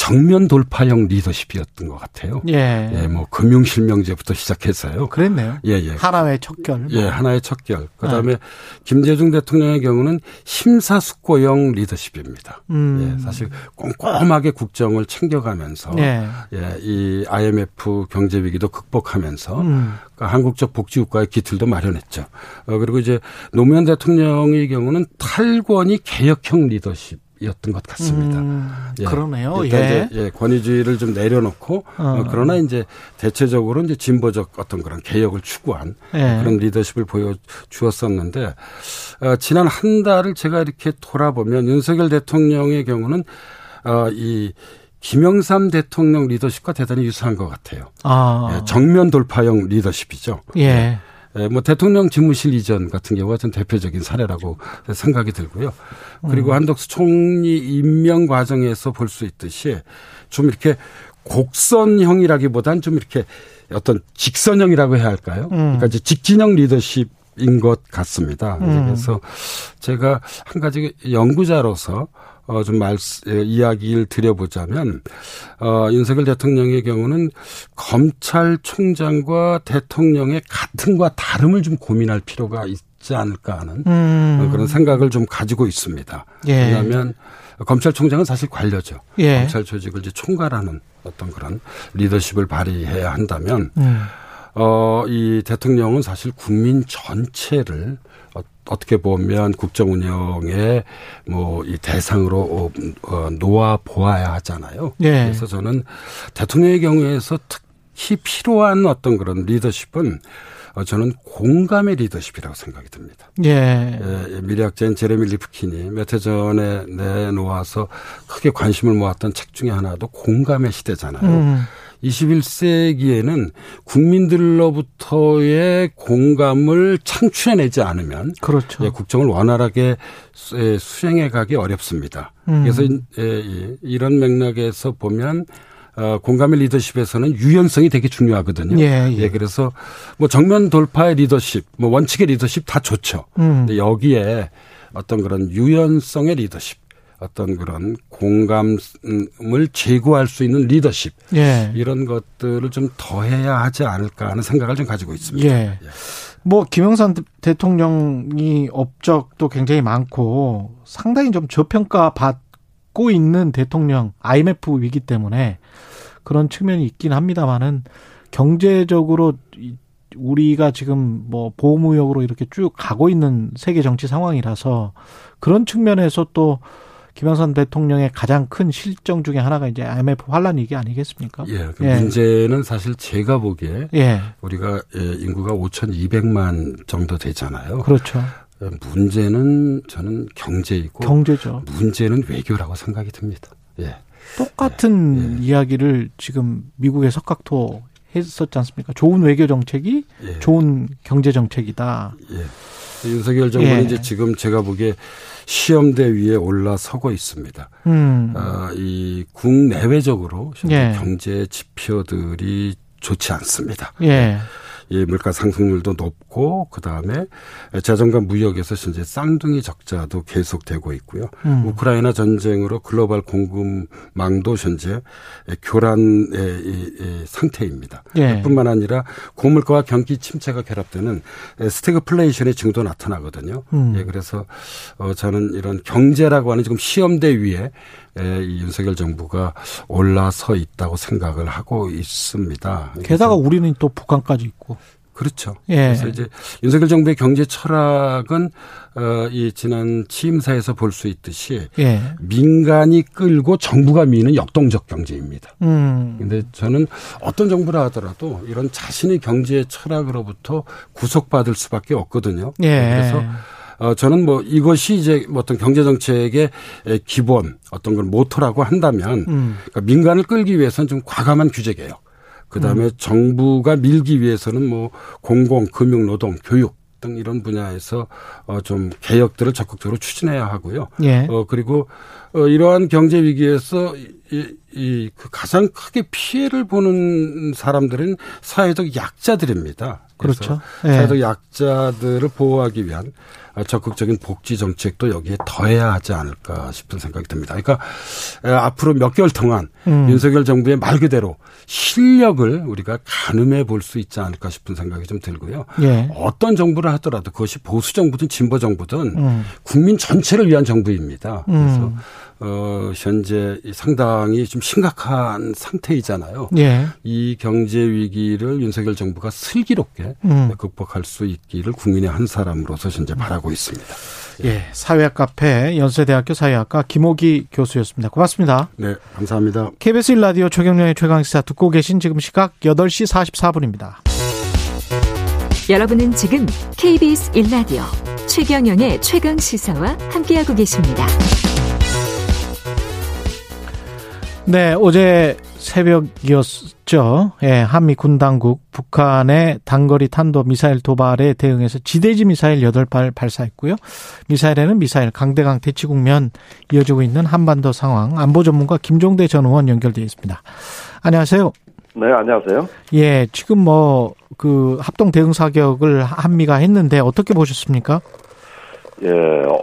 Speaker 11: 정면 돌파형 리더십이었던 것 같아요.
Speaker 2: 예.
Speaker 11: 예, 뭐 금융 실명제부터 시작해서요.
Speaker 2: 그랬네요.
Speaker 11: 예, 예.
Speaker 2: 하나의 척결.
Speaker 11: 예, 하나의 척결. 그
Speaker 2: 네.
Speaker 11: 다음에 김대중 대통령의 경우는 심사숙고형 리더십입니다.
Speaker 2: 음.
Speaker 11: 예, 사실 꼼꼼하게 국정을 챙겨가면서
Speaker 2: 예.
Speaker 11: 예, 이 IMF 경제 위기도 극복하면서
Speaker 2: 음.
Speaker 11: 그러니까 한국적 복지국가의 기틀도 마련했죠. 어, 그리고 이제 노무현 대통령의 경우는 탈권이 개혁형 리더십 이었던 것 같습니다.
Speaker 2: 음,
Speaker 11: 예.
Speaker 2: 그러네요.
Speaker 11: 일단
Speaker 2: 예.
Speaker 11: 이제 예, 권위주의를 좀 내려놓고
Speaker 2: 어.
Speaker 11: 어, 그러나 이제 대체적으로 이제 진보적 어떤 그런 개혁을 추구한
Speaker 2: 예.
Speaker 11: 그런 리더십을 보여 주었었는데 어, 지난 한 달을 제가 이렇게 돌아보면 윤석열 대통령의 경우는 어, 이 김영삼 대통령 리더십과 대단히 유사한 것 같아요.
Speaker 2: 아.
Speaker 11: 예, 정면 돌파형 리더십이죠.
Speaker 2: 예.
Speaker 11: 예, 뭐 대통령 집무실 이전 같은 경우가 좀 대표적인 사례라고 생각이 들고요. 그리고
Speaker 2: 음.
Speaker 11: 한덕수 총리 임명 과정에서 볼 수 있듯이 좀 이렇게 곡선형이라기보단 좀 이렇게 어떤 직선형이라고 해야 할까요?
Speaker 2: 음.
Speaker 11: 그러니까 이제 직진형 리더십 인 것 같습니다.
Speaker 2: 음.
Speaker 11: 그래서 제가 한 가지 연구자로서 어, 좀 말, 예, 이야기를 드려보자면, 어, 윤석열 대통령의 경우는 검찰총장과 대통령의 같음과 다름을 좀 고민할 필요가 있지 않을까 하는
Speaker 2: 음.
Speaker 11: 어, 그런 생각을 좀 가지고 있습니다.
Speaker 2: 예.
Speaker 11: 왜냐하면 검찰총장은 사실 관료죠.
Speaker 2: 예.
Speaker 11: 검찰 조직을 이제 총괄하는 어떤 그런 리더십을 발휘해야 한다면,
Speaker 2: 음.
Speaker 11: 어, 이 대통령은 사실 국민 전체를 어, 어떻게 보면 국정 운영의 뭐 이 대상으로 어, 어, 놓아 보아야 하잖아요.
Speaker 2: 예.
Speaker 11: 그래서 저는 대통령의 경우에서 특히 필요한 어떤 그런 리더십은 어, 저는 공감의 리더십이라고 생각이 듭니다.
Speaker 2: 예.
Speaker 11: 예, 미래학자인 제레미 리프킨이 몇 해 전에 내놓아서 크게 관심을 모았던 책 중에 하나도 공감의 시대잖아요.
Speaker 2: 음.
Speaker 11: 21세기에는 국민들로부터의 공감을 창출해내지 않으면
Speaker 2: 그렇죠.
Speaker 11: 예, 국정을 원활하게 수- 예, 수행해 가기 어렵습니다.
Speaker 2: 음.
Speaker 11: 그래서 이- 예, 예, 이런 맥락에서 보면 어, 공감의 리더십에서는 유연성이 되게 중요하거든요.
Speaker 2: 예, 예.
Speaker 11: 그래서 뭐 정면 돌파의 리더십, 뭐 원칙의 리더십 다 좋죠.
Speaker 2: 음.
Speaker 11: 근데 여기에 어떤 그런 유연성의 리더십, 어떤 그런 공감을 제고할 수 있는 리더십
Speaker 2: 예.
Speaker 11: 이런 것들을 좀 더해야 하지 않을까 하는 생각을 좀 가지고 있습니다.
Speaker 2: 예. 뭐 김영삼 대- 대통령이 업적도 굉장히 많고 상당히 좀 저평가 받고 있는 대통령 IMF 위기 때문에 그런 측면이 있긴 합니다만은 경제적으로 이- 우리가 지금 뭐 보호무역으로 이렇게 쭉 가고 있는 세계 정치 상황이라서 그런 측면에서 또 김영삼 대통령의 가장 큰 실정 중에 하나가 이제 IMF 환란 위기 아니겠습니까?
Speaker 11: 예, 그 문제는 사실 제가 보기에
Speaker 2: 예.
Speaker 11: 우리가 예, 인구가 5,200만 정도 되잖아요.
Speaker 2: 그렇죠.
Speaker 11: 예, 문제는 저는 경제이고
Speaker 2: 경제죠.
Speaker 11: 문제는 외교라고 생각이 듭니다. 예.
Speaker 2: 똑같은 이야기를 지금 미국의 석각토 했었지 않습니까? 좋은 외교 정책이
Speaker 11: 예.
Speaker 2: 좋은 경제 정책이다.
Speaker 11: 예. 윤석열 정부는
Speaker 2: 예.
Speaker 11: 이제 지금 제가 보기에 시험대 위에 올라서고 있습니다.
Speaker 2: 음.
Speaker 11: 아, 이 국내외적으로
Speaker 2: 예.
Speaker 11: 경제 지표들이 좋지 않습니다.
Speaker 2: 예.
Speaker 11: 이 물가 상승률도 높고 그다음에 자전과 무역에서 현재 쌍둥이 적자도 계속되고 있고요.
Speaker 2: 음.
Speaker 11: 우크라이나 전쟁으로 글로벌 공급망도 현재 교란의 이- 이 상태입니다.
Speaker 2: 예.
Speaker 11: 뿐만 아니라 고물가와 경기 침체가 결합되는 스태그플레이션의 징후도 나타나거든요.
Speaker 2: 음.
Speaker 11: 예, 그래서 어 저는 이런 경제라고 하는 지금 시험대 위에 윤석열 정부가 올라서 있다고 생각을 하고 있습니다.
Speaker 2: 게다가 우리는 또 북한까지 있고.
Speaker 11: 그렇죠.
Speaker 2: 예.
Speaker 11: 그래서 이제 윤석열 정부의 경제 철학은 어, 이 지난 취임사에서 볼 수 있듯이
Speaker 2: 예.
Speaker 11: 민간이 끌고 정부가 미는 역동적 경제입니다.
Speaker 2: 음.
Speaker 11: 근데 저는 어떤 정부라 하더라도 이런 자신의 경제 철학으로부터 구속받을 수밖에 없거든요.
Speaker 2: 예.
Speaker 11: 그래서 어, 저는 뭐 이것이 이제 뭐 어떤 경제 정책의 기본 어떤 걸 모토라고 한다면
Speaker 2: 음.
Speaker 11: 그러니까 민간을 끌기 위해서는 좀 과감한 규제 개혁. 그다음에
Speaker 2: 음.
Speaker 11: 정부가 밀기 위해서는 뭐 공공, 금융, 노동, 교육 등 이런 분야에서 어좀 개혁들을 적극적으로 추진해야 하고요.
Speaker 2: 예.
Speaker 11: 어 그리고 어 이러한 경제 위기에서 이그 가장 크게 피해를 보는 사람들은 사회적 약자들입니다.
Speaker 2: 그렇죠. 예.
Speaker 11: 사회적 약자들을 보호하기 위한 적극적인 복지 정책도 여기에 더해야 하지 않을까 싶은 생각이 듭니다. 그러니까 에, 앞으로 몇 개월 동안
Speaker 2: 음.
Speaker 11: 윤석열 정부의 말 그대로 실력을 우리가 가늠해 볼 수 있지 않을까 싶은 생각이 좀 들고요.
Speaker 2: 예.
Speaker 11: 어떤 정부를 하더라도 그것이 보수 정부든 진보 정부든
Speaker 2: 음.
Speaker 11: 국민 전체를 위한 정부입니다. 그래서
Speaker 2: 음.
Speaker 11: 어 현재 상당히 좀 심각한 상태이잖아요.
Speaker 2: 예.
Speaker 11: 이 경제 위기를 윤석열 정부가 슬기롭게
Speaker 2: 음.
Speaker 11: 극복할 수 있기를 국민의 한 사람으로서 현재 바라고 있습니다.
Speaker 2: 예. 사회학 카페 연세대학교 사회학과 김호기 교수였습니다. 고맙습니다.
Speaker 11: 네, 감사합니다.
Speaker 2: KBS 1라디오 최경련의 최강시사 듣고 계신 지금 시각 8시 44분입니다.
Speaker 3: 여러분은 지금 KBS 1라디오 최경영의 최강 시사와 함께하고 계십니다.
Speaker 2: 네, 어제 새벽이었죠. 예, 한미 군 당국 북한의 단거리 탄도 미사일 도발에 대응해서 지대지 미사일 8발 발사했고요. 미사일에는 미사일 강대강 대치 국면 이어지고 있는 한반도 상황 안보 전문가 김종대 전 의원 연결되어 있습니다. 안녕하세요.
Speaker 12: 네, 안녕하세요.
Speaker 2: 예, 지금 뭐 그 합동 대응 사격을 한미가 했는데 어떻게 보셨습니까?
Speaker 12: 예,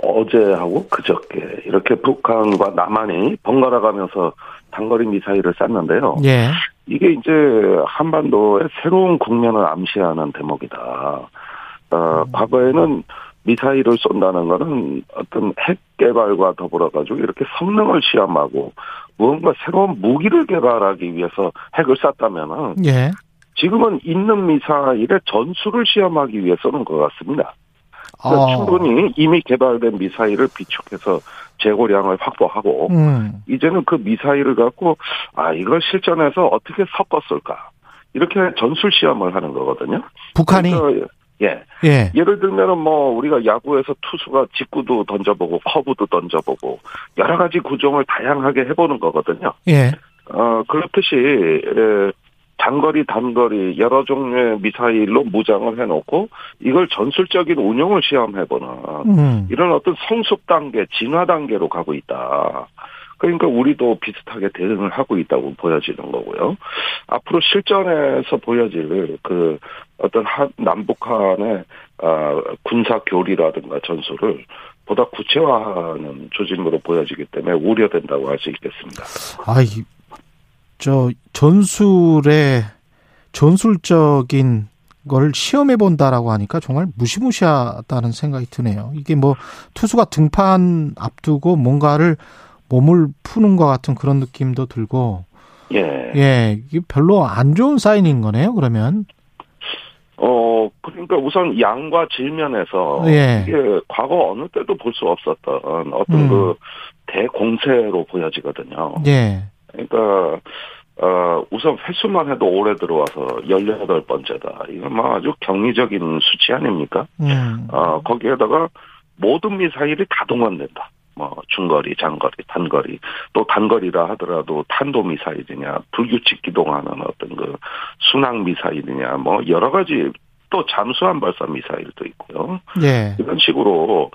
Speaker 12: 어제하고 그저께 이렇게 북한과 남한이 번갈아 가면서 단거리 미사일을 쐈는데요.
Speaker 2: 예.
Speaker 12: 이게 이제 한반도의 새로운 국면을 암시하는 대목이다. 어, 과거에는 미사일을 쏜다는 거는 어떤 핵 개발과 더불어 가지고 이렇게 성능을 시험하고 무언가 새로운 무기를 개발하기 위해서 핵을 쐈다면은
Speaker 2: 예.
Speaker 12: 지금은 있는 미사일의 전술을 시험하기 위해 쏘는 것 같습니다. 그러니까
Speaker 2: 아.
Speaker 12: 충분히 이미 개발된 미사일을 비축해서 재고량을 확보하고
Speaker 2: 음.
Speaker 12: 이제는 그 미사일을 갖고 아 이걸 실전에서 어떻게 섞었을까 이렇게 전술 시험을 하는 거거든요.
Speaker 2: 북한이
Speaker 12: 예.
Speaker 2: 예.
Speaker 12: 예를 들면은 뭐 우리가 야구에서 투수가 직구도 던져보고 커브도 던져보고 여러 가지 구종을 다양하게 해보는 거거든요.
Speaker 2: 예.
Speaker 12: 어 그렇듯이 에, 장거리 단거리 여러 종류의 미사일로 무장을 해놓고 이걸 전술적인 운용을 시험해보는
Speaker 2: 음.
Speaker 12: 이런 어떤 성숙 단계, 진화 단계로 가고 있다. 그러니까 우리도 비슷하게 대응을 하고 있다고 보여지는 거고요. 앞으로 실전에서 보여질 그 어떤 한 남북한의 아, 군사 교리라든가 전술을 보다 구체화하는 조짐으로 보여지기 때문에 우려된다고 할 수 있겠습니다.
Speaker 2: 아 이 저 전술의 전술적인 걸 시험해 본다라고 하니까 정말 무시무시하다는 생각이 드네요. 이게 뭐 투수가 등판 앞두고 뭔가를 몸을 푸는 것 같은 그런 느낌도 들고
Speaker 12: 예.
Speaker 2: 예 이게 별로 안 좋은 사인인 거네요. 그러면
Speaker 12: 어, 그러니까 우선 양과 질면에서
Speaker 2: 예.
Speaker 12: 이게 과거 어느 때도 볼 수 없었던 어떤
Speaker 2: 음.
Speaker 12: 그 대공세로 보여지거든요.
Speaker 2: 예
Speaker 12: 그러니까 어, 우선 횟수만 해도 올해 들어와서 18번째다. 이건 뭐 아주 경이적인 수치 아닙니까?
Speaker 2: 음.
Speaker 12: 어, 거기에다가 모든 미사일이 다 동원된다. 뭐 중거리, 장거리, 단거리, 또 단거리라 하더라도 탄도 미사일이냐, 불규칙 기동하는 어떤 그 순항 미사일이냐, 뭐 여러 가지 또 잠수함 발사 미사일도 있고요.
Speaker 2: 예.
Speaker 12: 이런 식으로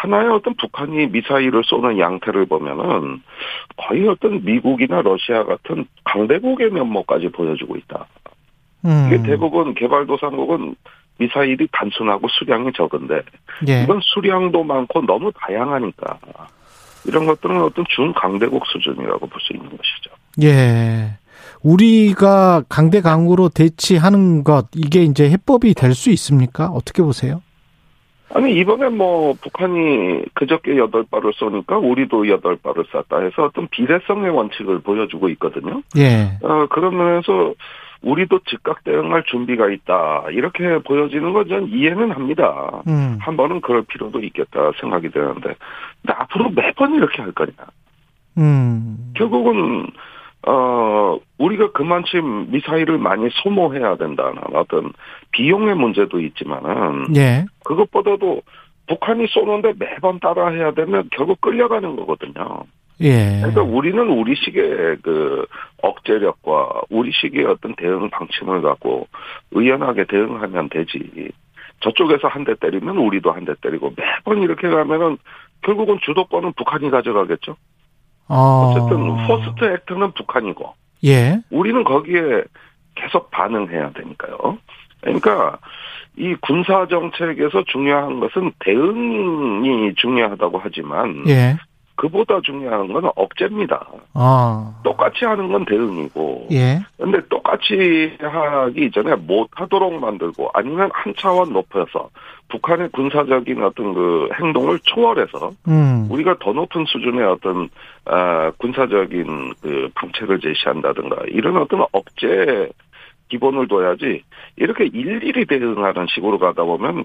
Speaker 12: 하나의 어떤 북한이 미사일을 쏘는 양태를 보면은 거의 어떤 미국이나 러시아 같은 강대국의 면모까지 보여주고 있다.
Speaker 2: 음.
Speaker 12: 이게 대부분 개발도상국은 미사일이 단순하고 수량이 적은데
Speaker 2: 예.
Speaker 12: 이건 수량도 많고 너무 다양하니까 이런 것들은 어떤 준강대국 수준이라고 볼 수 있는 것이죠.
Speaker 2: 예. 우리가 강대 강으로 대치하는 것 이게 이제 해법이 될 수 있습니까? 어떻게 보세요?
Speaker 12: 아니 이번에 뭐 북한이 그저께 여덟 발을 쏘니까 우리도 여덟 발을 쐈다 해서 어떤 비례성의 원칙을 보여주고 있거든요.
Speaker 2: 예.
Speaker 12: 어 그러면서 우리도 즉각 대응할 준비가 있다 이렇게 보여지는 건 전 이해는 합니다.
Speaker 2: 음.
Speaker 12: 한 번은 그럴 필요도 있겠다 생각이 드는데 근데 앞으로 매번 이렇게 할 거냐?
Speaker 2: 음.
Speaker 12: 결국은 어 우리가 그만큼 미사일을 많이 소모해야 된다는 어떤 비용의 문제도 있지만은
Speaker 2: 예.
Speaker 12: 그것보다도 북한이 쏘는데 매번 따라 해야 되면 결국 끌려가는 거거든요.
Speaker 2: 예.
Speaker 12: 그러니까 우리는 우리식의 그 억제력과 우리식의 어떤 대응 방침을 갖고 의연하게 대응하면 되지. 저쪽에서 한 대 때리면 우리도 한 대 때리고 매번 이렇게 가면은 결국은 주도권은 북한이 가져가겠죠.
Speaker 2: 어.
Speaker 12: 어쨌든 first act는 북한이고
Speaker 2: 예.
Speaker 12: 우리는 거기에 계속 반응해야 되니까요. 그러니까 이 군사 정책에서 중요한 것은 대응이 중요하다고 하지만
Speaker 2: 예.
Speaker 12: 그보다 중요한 건 억제입니다.
Speaker 2: 아.
Speaker 12: 똑같이 하는 건 대응이고.
Speaker 2: 예.
Speaker 12: 근데 똑같이 하기 이전에 못 하도록 만들고 아니면 한 차원 높여서 북한의 군사적인 어떤 그 행동을 초월해서
Speaker 2: 음.
Speaker 12: 우리가 더 높은 수준의 어떤 아, 군사적인 그 방책을 제시한다든가 이런 어떤 억제 기본을 둬야지 이렇게 일일이 대응하는 식으로 가다 보면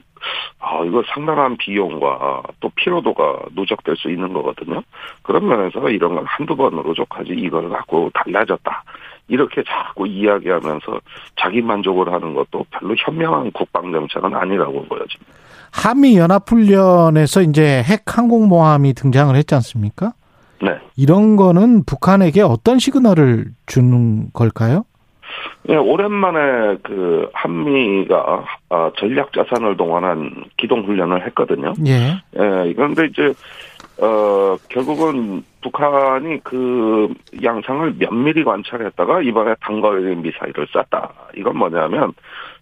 Speaker 12: 아 이거 상당한 비용과 또 피로도가 누적될 수 있는 거거든요. 그런 면에서 이런 건 한두 번으로 족하지 이걸 갖고 달라졌다. 이렇게 자꾸 이야기하면서 자기 만족을 하는 것도 별로 현명한 국방 정책은 아니라고 보여집니다.
Speaker 2: 한미 연합 훈련에서 이제 핵 항공모함이 등장을 했지 않습니까?
Speaker 12: 네.
Speaker 2: 이런 거는 북한에게 어떤 시그널을 주는 걸까요?
Speaker 12: 예, 오랜만에 그 한미가 아, 전략 자산을 동원한 기동 훈련을 했거든요.
Speaker 2: 예.
Speaker 12: 예, 그런데 이제 어 결국은 북한이 그 양상을 면밀히 관찰했다가 이번에 단거리 미사일을 쐈다. 이건 뭐냐면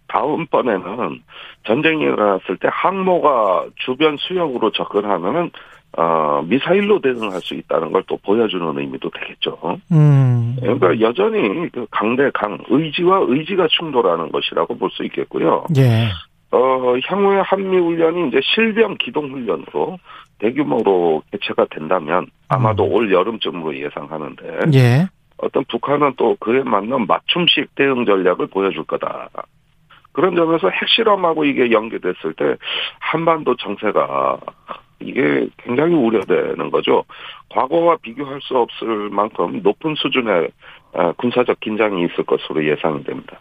Speaker 12: 다음번에는 전쟁이 일어났을 때 항모가 주변 수역으로 접근하면은 어 미사일로 대응할 수 있다는 걸 또 보여주는 의미도 되겠죠.
Speaker 2: 음.
Speaker 12: 그러니까 여전히 그 강대 강 의지와 의지가 충돌하는 것이라고 볼 수 있겠고요.
Speaker 2: 예.
Speaker 12: 어 향후에 한미 훈련이 이제 실병 기동 훈련으로 대규모로 개최가 된다면 아마도 올 여름쯤으로 예상하는데
Speaker 2: 예.
Speaker 12: 어떤 북한은 또 그에 맞는 맞춤식 대응 전략을 보여줄 거다. 그런 점에서 핵실험하고 이게 연계됐을 때 한반도 정세가 이게 굉장히 우려되는 거죠. 과거와 비교할 수 없을 만큼 높은 수준의 아, 군사적 긴장이 있을 것으로 예상이 됩니다.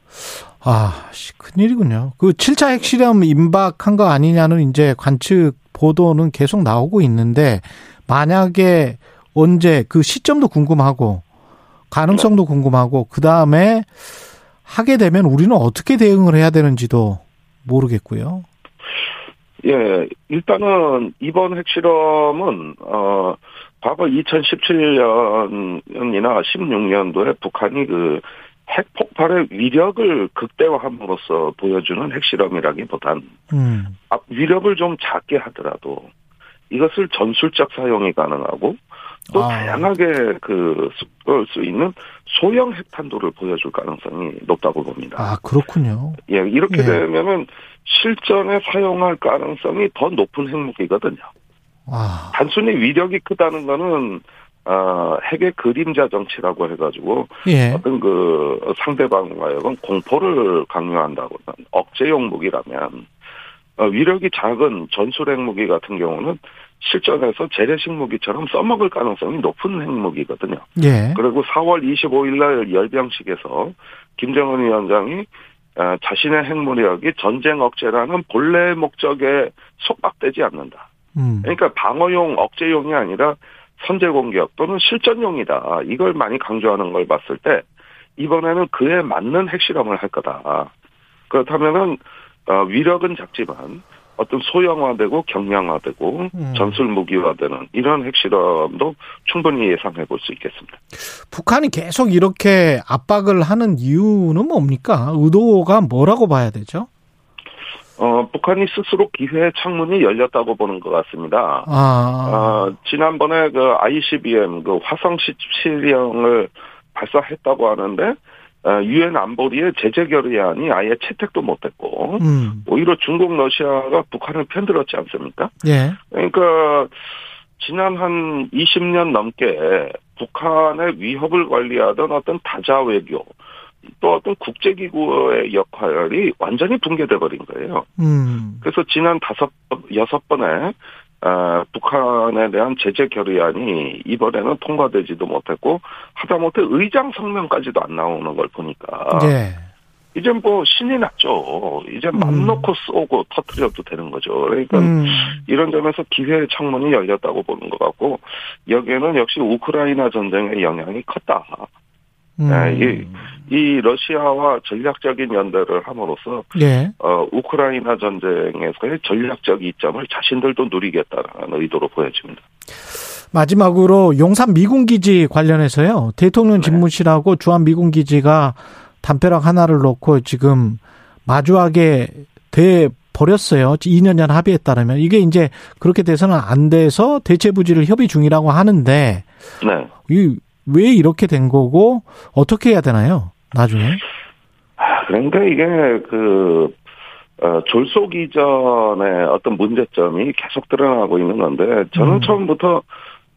Speaker 2: 아, 씨, 큰일이군요. 그 7차 핵실험 임박한 거 아니냐는 이제 관측 보도는 계속 나오고 있는데 만약에 언제 그 시점도 궁금하고 가능성도 궁금하고 그 다음에 하게 되면 우리는 어떻게 대응을 해야 되는지도 모르겠고요.
Speaker 12: 예, 일단은 이번 핵실험은 어 과거 2017년이나 16년도에 북한이 그 핵폭발의 위력을 극대화함으로써 보여주는 핵실험이라기보단
Speaker 2: 음.
Speaker 12: 앞 위력을 좀 작게 하더라도 이것을 전술적 사용이 가능하고 또
Speaker 2: 아.
Speaker 12: 다양하게 그쓸수 있는 소형 핵탄두를 보여줄 가능성이 높다고 봅니다.
Speaker 2: 아, 그렇군요.
Speaker 12: 예, 이렇게
Speaker 2: 예.
Speaker 12: 되면은 실전에 사용할 가능성이 더 높은 핵무기거든요.
Speaker 2: 아,
Speaker 12: 단순히 위력이 크다는 거는 어, 핵의 그림자 정치라고 해가지고
Speaker 2: 예.
Speaker 12: 어떤 그 상대방과의 공포를 강요한다거나 억제용 무기라면 어, 위력이 작은 전술 핵무기 같은 경우는 실전에서 재래식 무기처럼 써먹을 가능성이 높은 핵무기거든요.
Speaker 2: 예.
Speaker 12: 그리고 4월 25일 날 열병식에서 김정은 위원장이 어, 자신의 핵무력이 전쟁 억제라는 본래 목적에 속박되지 않는다.
Speaker 2: 음.
Speaker 12: 그러니까 방어용 억제용이 아니라 선제 공격 또는 실전용이다. 이걸 많이 강조하는 걸 봤을 때 이번에는 그에 맞는 핵실험을 할 거다. 그렇다면은 어, 위력은 작지만 어떤 소형화되고 경량화되고
Speaker 2: 음.
Speaker 12: 전술 무기화되는 이런 핵실험도 충분히 예상해 볼 수 있겠습니다.
Speaker 2: 북한이 계속 이렇게 압박을 하는 이유는 뭡니까? 의도가 뭐라고 봐야 되죠?
Speaker 12: 어, 북한이 스스로 기회의 창문이 열렸다고 보는 것 같습니다.
Speaker 2: 아,
Speaker 12: 어, 지난번에 그 ICBM 그 화성 17형을 발사했다고 하는데 어, 유엔 안보리의 제재 결의안이 아예 채택도 못했고
Speaker 2: 음,
Speaker 12: 오히려 중국 러시아가 북한을 편들었지 않습니까?
Speaker 2: 예,
Speaker 12: 그러니까 지난 한 20년 넘게 북한의 위협을 관리하던 어떤 다자 외교 또 어떤 국제기구의 역할이 완전히 붕괴돼 버린 거예요.
Speaker 2: 음,
Speaker 12: 그래서 지난 다섯 번, 여섯 번에 아, 북한에 대한 제재 결의안이 이번에는 통과되지도 못했고 하다못해 의장 성명까지도 안 나오는 걸 보니까
Speaker 2: 예,
Speaker 12: 이제 뭐 신이 났죠. 이제 맘
Speaker 2: 음.
Speaker 12: 놓고 쏘고 터트려도 되는 거죠. 그러니까
Speaker 2: 음,
Speaker 12: 이런 점에서 기회의 창문이 열렸다고 보는 것 같고 여기에는 역시 우크라이나 전쟁의 영향이 컸다.
Speaker 2: 음,
Speaker 12: 네, 이, 이 러시아와 전략적인 연대를 함으로써
Speaker 2: 예,
Speaker 12: 어, 우크라이나 전쟁에서의 전략적 이점을 자신들도 누리겠다는 의도로 보여집니다.
Speaker 2: 마지막으로 용산 미군 기지 관련해서요. 대통령
Speaker 12: 네.
Speaker 2: 집무실하고 주한 미군 기지가 담벼락 하나를 놓고 지금 마주하게 돼 버렸어요. 2년간 합의에 따르면 이게 이제 그렇게 돼서는 안 돼서 대체 부지를 협의 중이라고 하는데
Speaker 12: 네.
Speaker 2: 이 왜 이렇게 된 거고 어떻게 해야 되나요? 나중에
Speaker 12: 아, 그러니까 이게 그 어, 졸속 이전의 어떤 문제점이 계속 드러나고 있는 건데 저는
Speaker 2: 음.
Speaker 12: 처음부터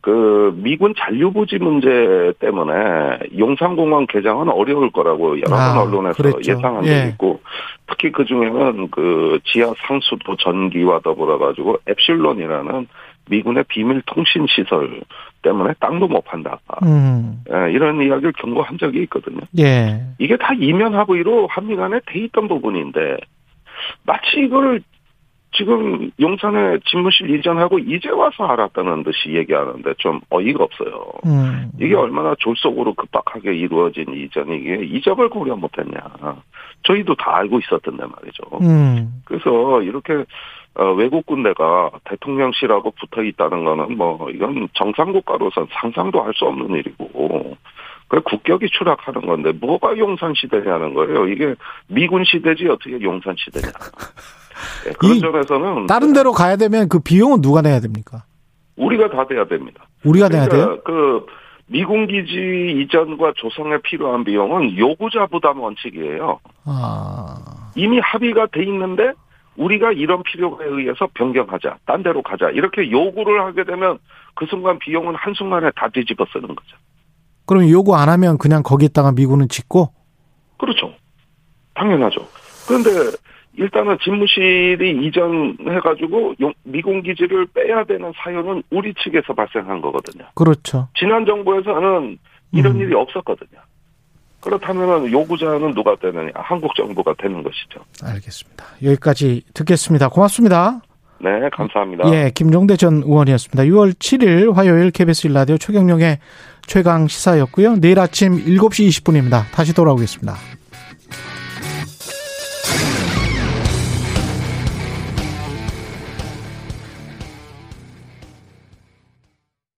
Speaker 12: 그 미군 잔류부지 문제 때문에 용산공원 개장은 어려울 거라고 여러 번
Speaker 2: 아,
Speaker 12: 언론에서
Speaker 2: 그랬죠.
Speaker 12: 예상한
Speaker 2: 예.
Speaker 12: 적이 있고 특히 그 중에는 그 지하 상수도 전기와 더불어 가지고 앱실론이라는 미군의 비밀 통신 시설 때문에 땅도 못 판다.
Speaker 2: 음,
Speaker 12: 예, 이런 이야기를 경고한 적이 있거든요.
Speaker 2: 예,
Speaker 12: 이게 다 이면 합의로 한미 간에 돼 있던 부분인데 마치 이걸 지금 용산에 집무실 이전하고 이제 와서 알았다는 듯이 얘기하는데 좀 어이가 없어요.
Speaker 2: 음,
Speaker 12: 이게 얼마나 졸속으로 급박하게 이루어진 이전이 이게 이적을 고려 못했냐. 저희도 다 알고 있었던데 말이죠.
Speaker 2: 음,
Speaker 12: 그래서 이렇게 어, 외국 군대가 대통령실하고 붙어 있다는 거는 뭐 이건 정상 국가로선 상상도 할 수 없는 일이고 그 국격이 추락하는 건데 뭐가 용산 시대냐는 거예요. 이게 미군 시대지 어떻게 용산 시대냐. 네, 그런
Speaker 2: 이
Speaker 12: 점에서는
Speaker 2: 다른 데로 가야 되면 그 비용은 누가 내야 됩니까?
Speaker 12: 우리가 다 돼야 됩니다.
Speaker 2: 우리가 내야 돼요?
Speaker 12: 그러니까 그 미군 기지 이전과 조성에 필요한 비용은 요구자 부담 원칙이에요.
Speaker 2: 아,
Speaker 12: 이미 합의가 돼 있는데 우리가 이런 필요에 의해서 변경하자, 딴 데로 가자 이렇게 요구를 하게 되면 그 순간 비용은 한 순간에 다 뒤집어 쓰는 거죠.
Speaker 2: 그럼 요구 안 하면 그냥 거기에다가 미군은 짓고?
Speaker 12: 그렇죠. 당연하죠. 그런데 일단은 집무실이 이전해가지고 용- 미군 기지를 빼야 되는 사유는 우리 측에서 발생한 거거든요.
Speaker 2: 그렇죠.
Speaker 12: 지난 정부에서는 이런
Speaker 2: 음.
Speaker 12: 일이 없었거든요. 그렇다면 요구자는 누가 되느냐? 한국 정부가 되는 것이죠.
Speaker 2: 알겠습니다. 여기까지 듣겠습니다. 고맙습니다.
Speaker 12: 네, 감사합니다.
Speaker 2: 예, 김종대 전 의원이었습니다. 6월 7일 화요일 KBS 일라디오 최경령의 최강 시사였고요. 내일 아침 7시 20분입니다. 다시 돌아오겠습니다.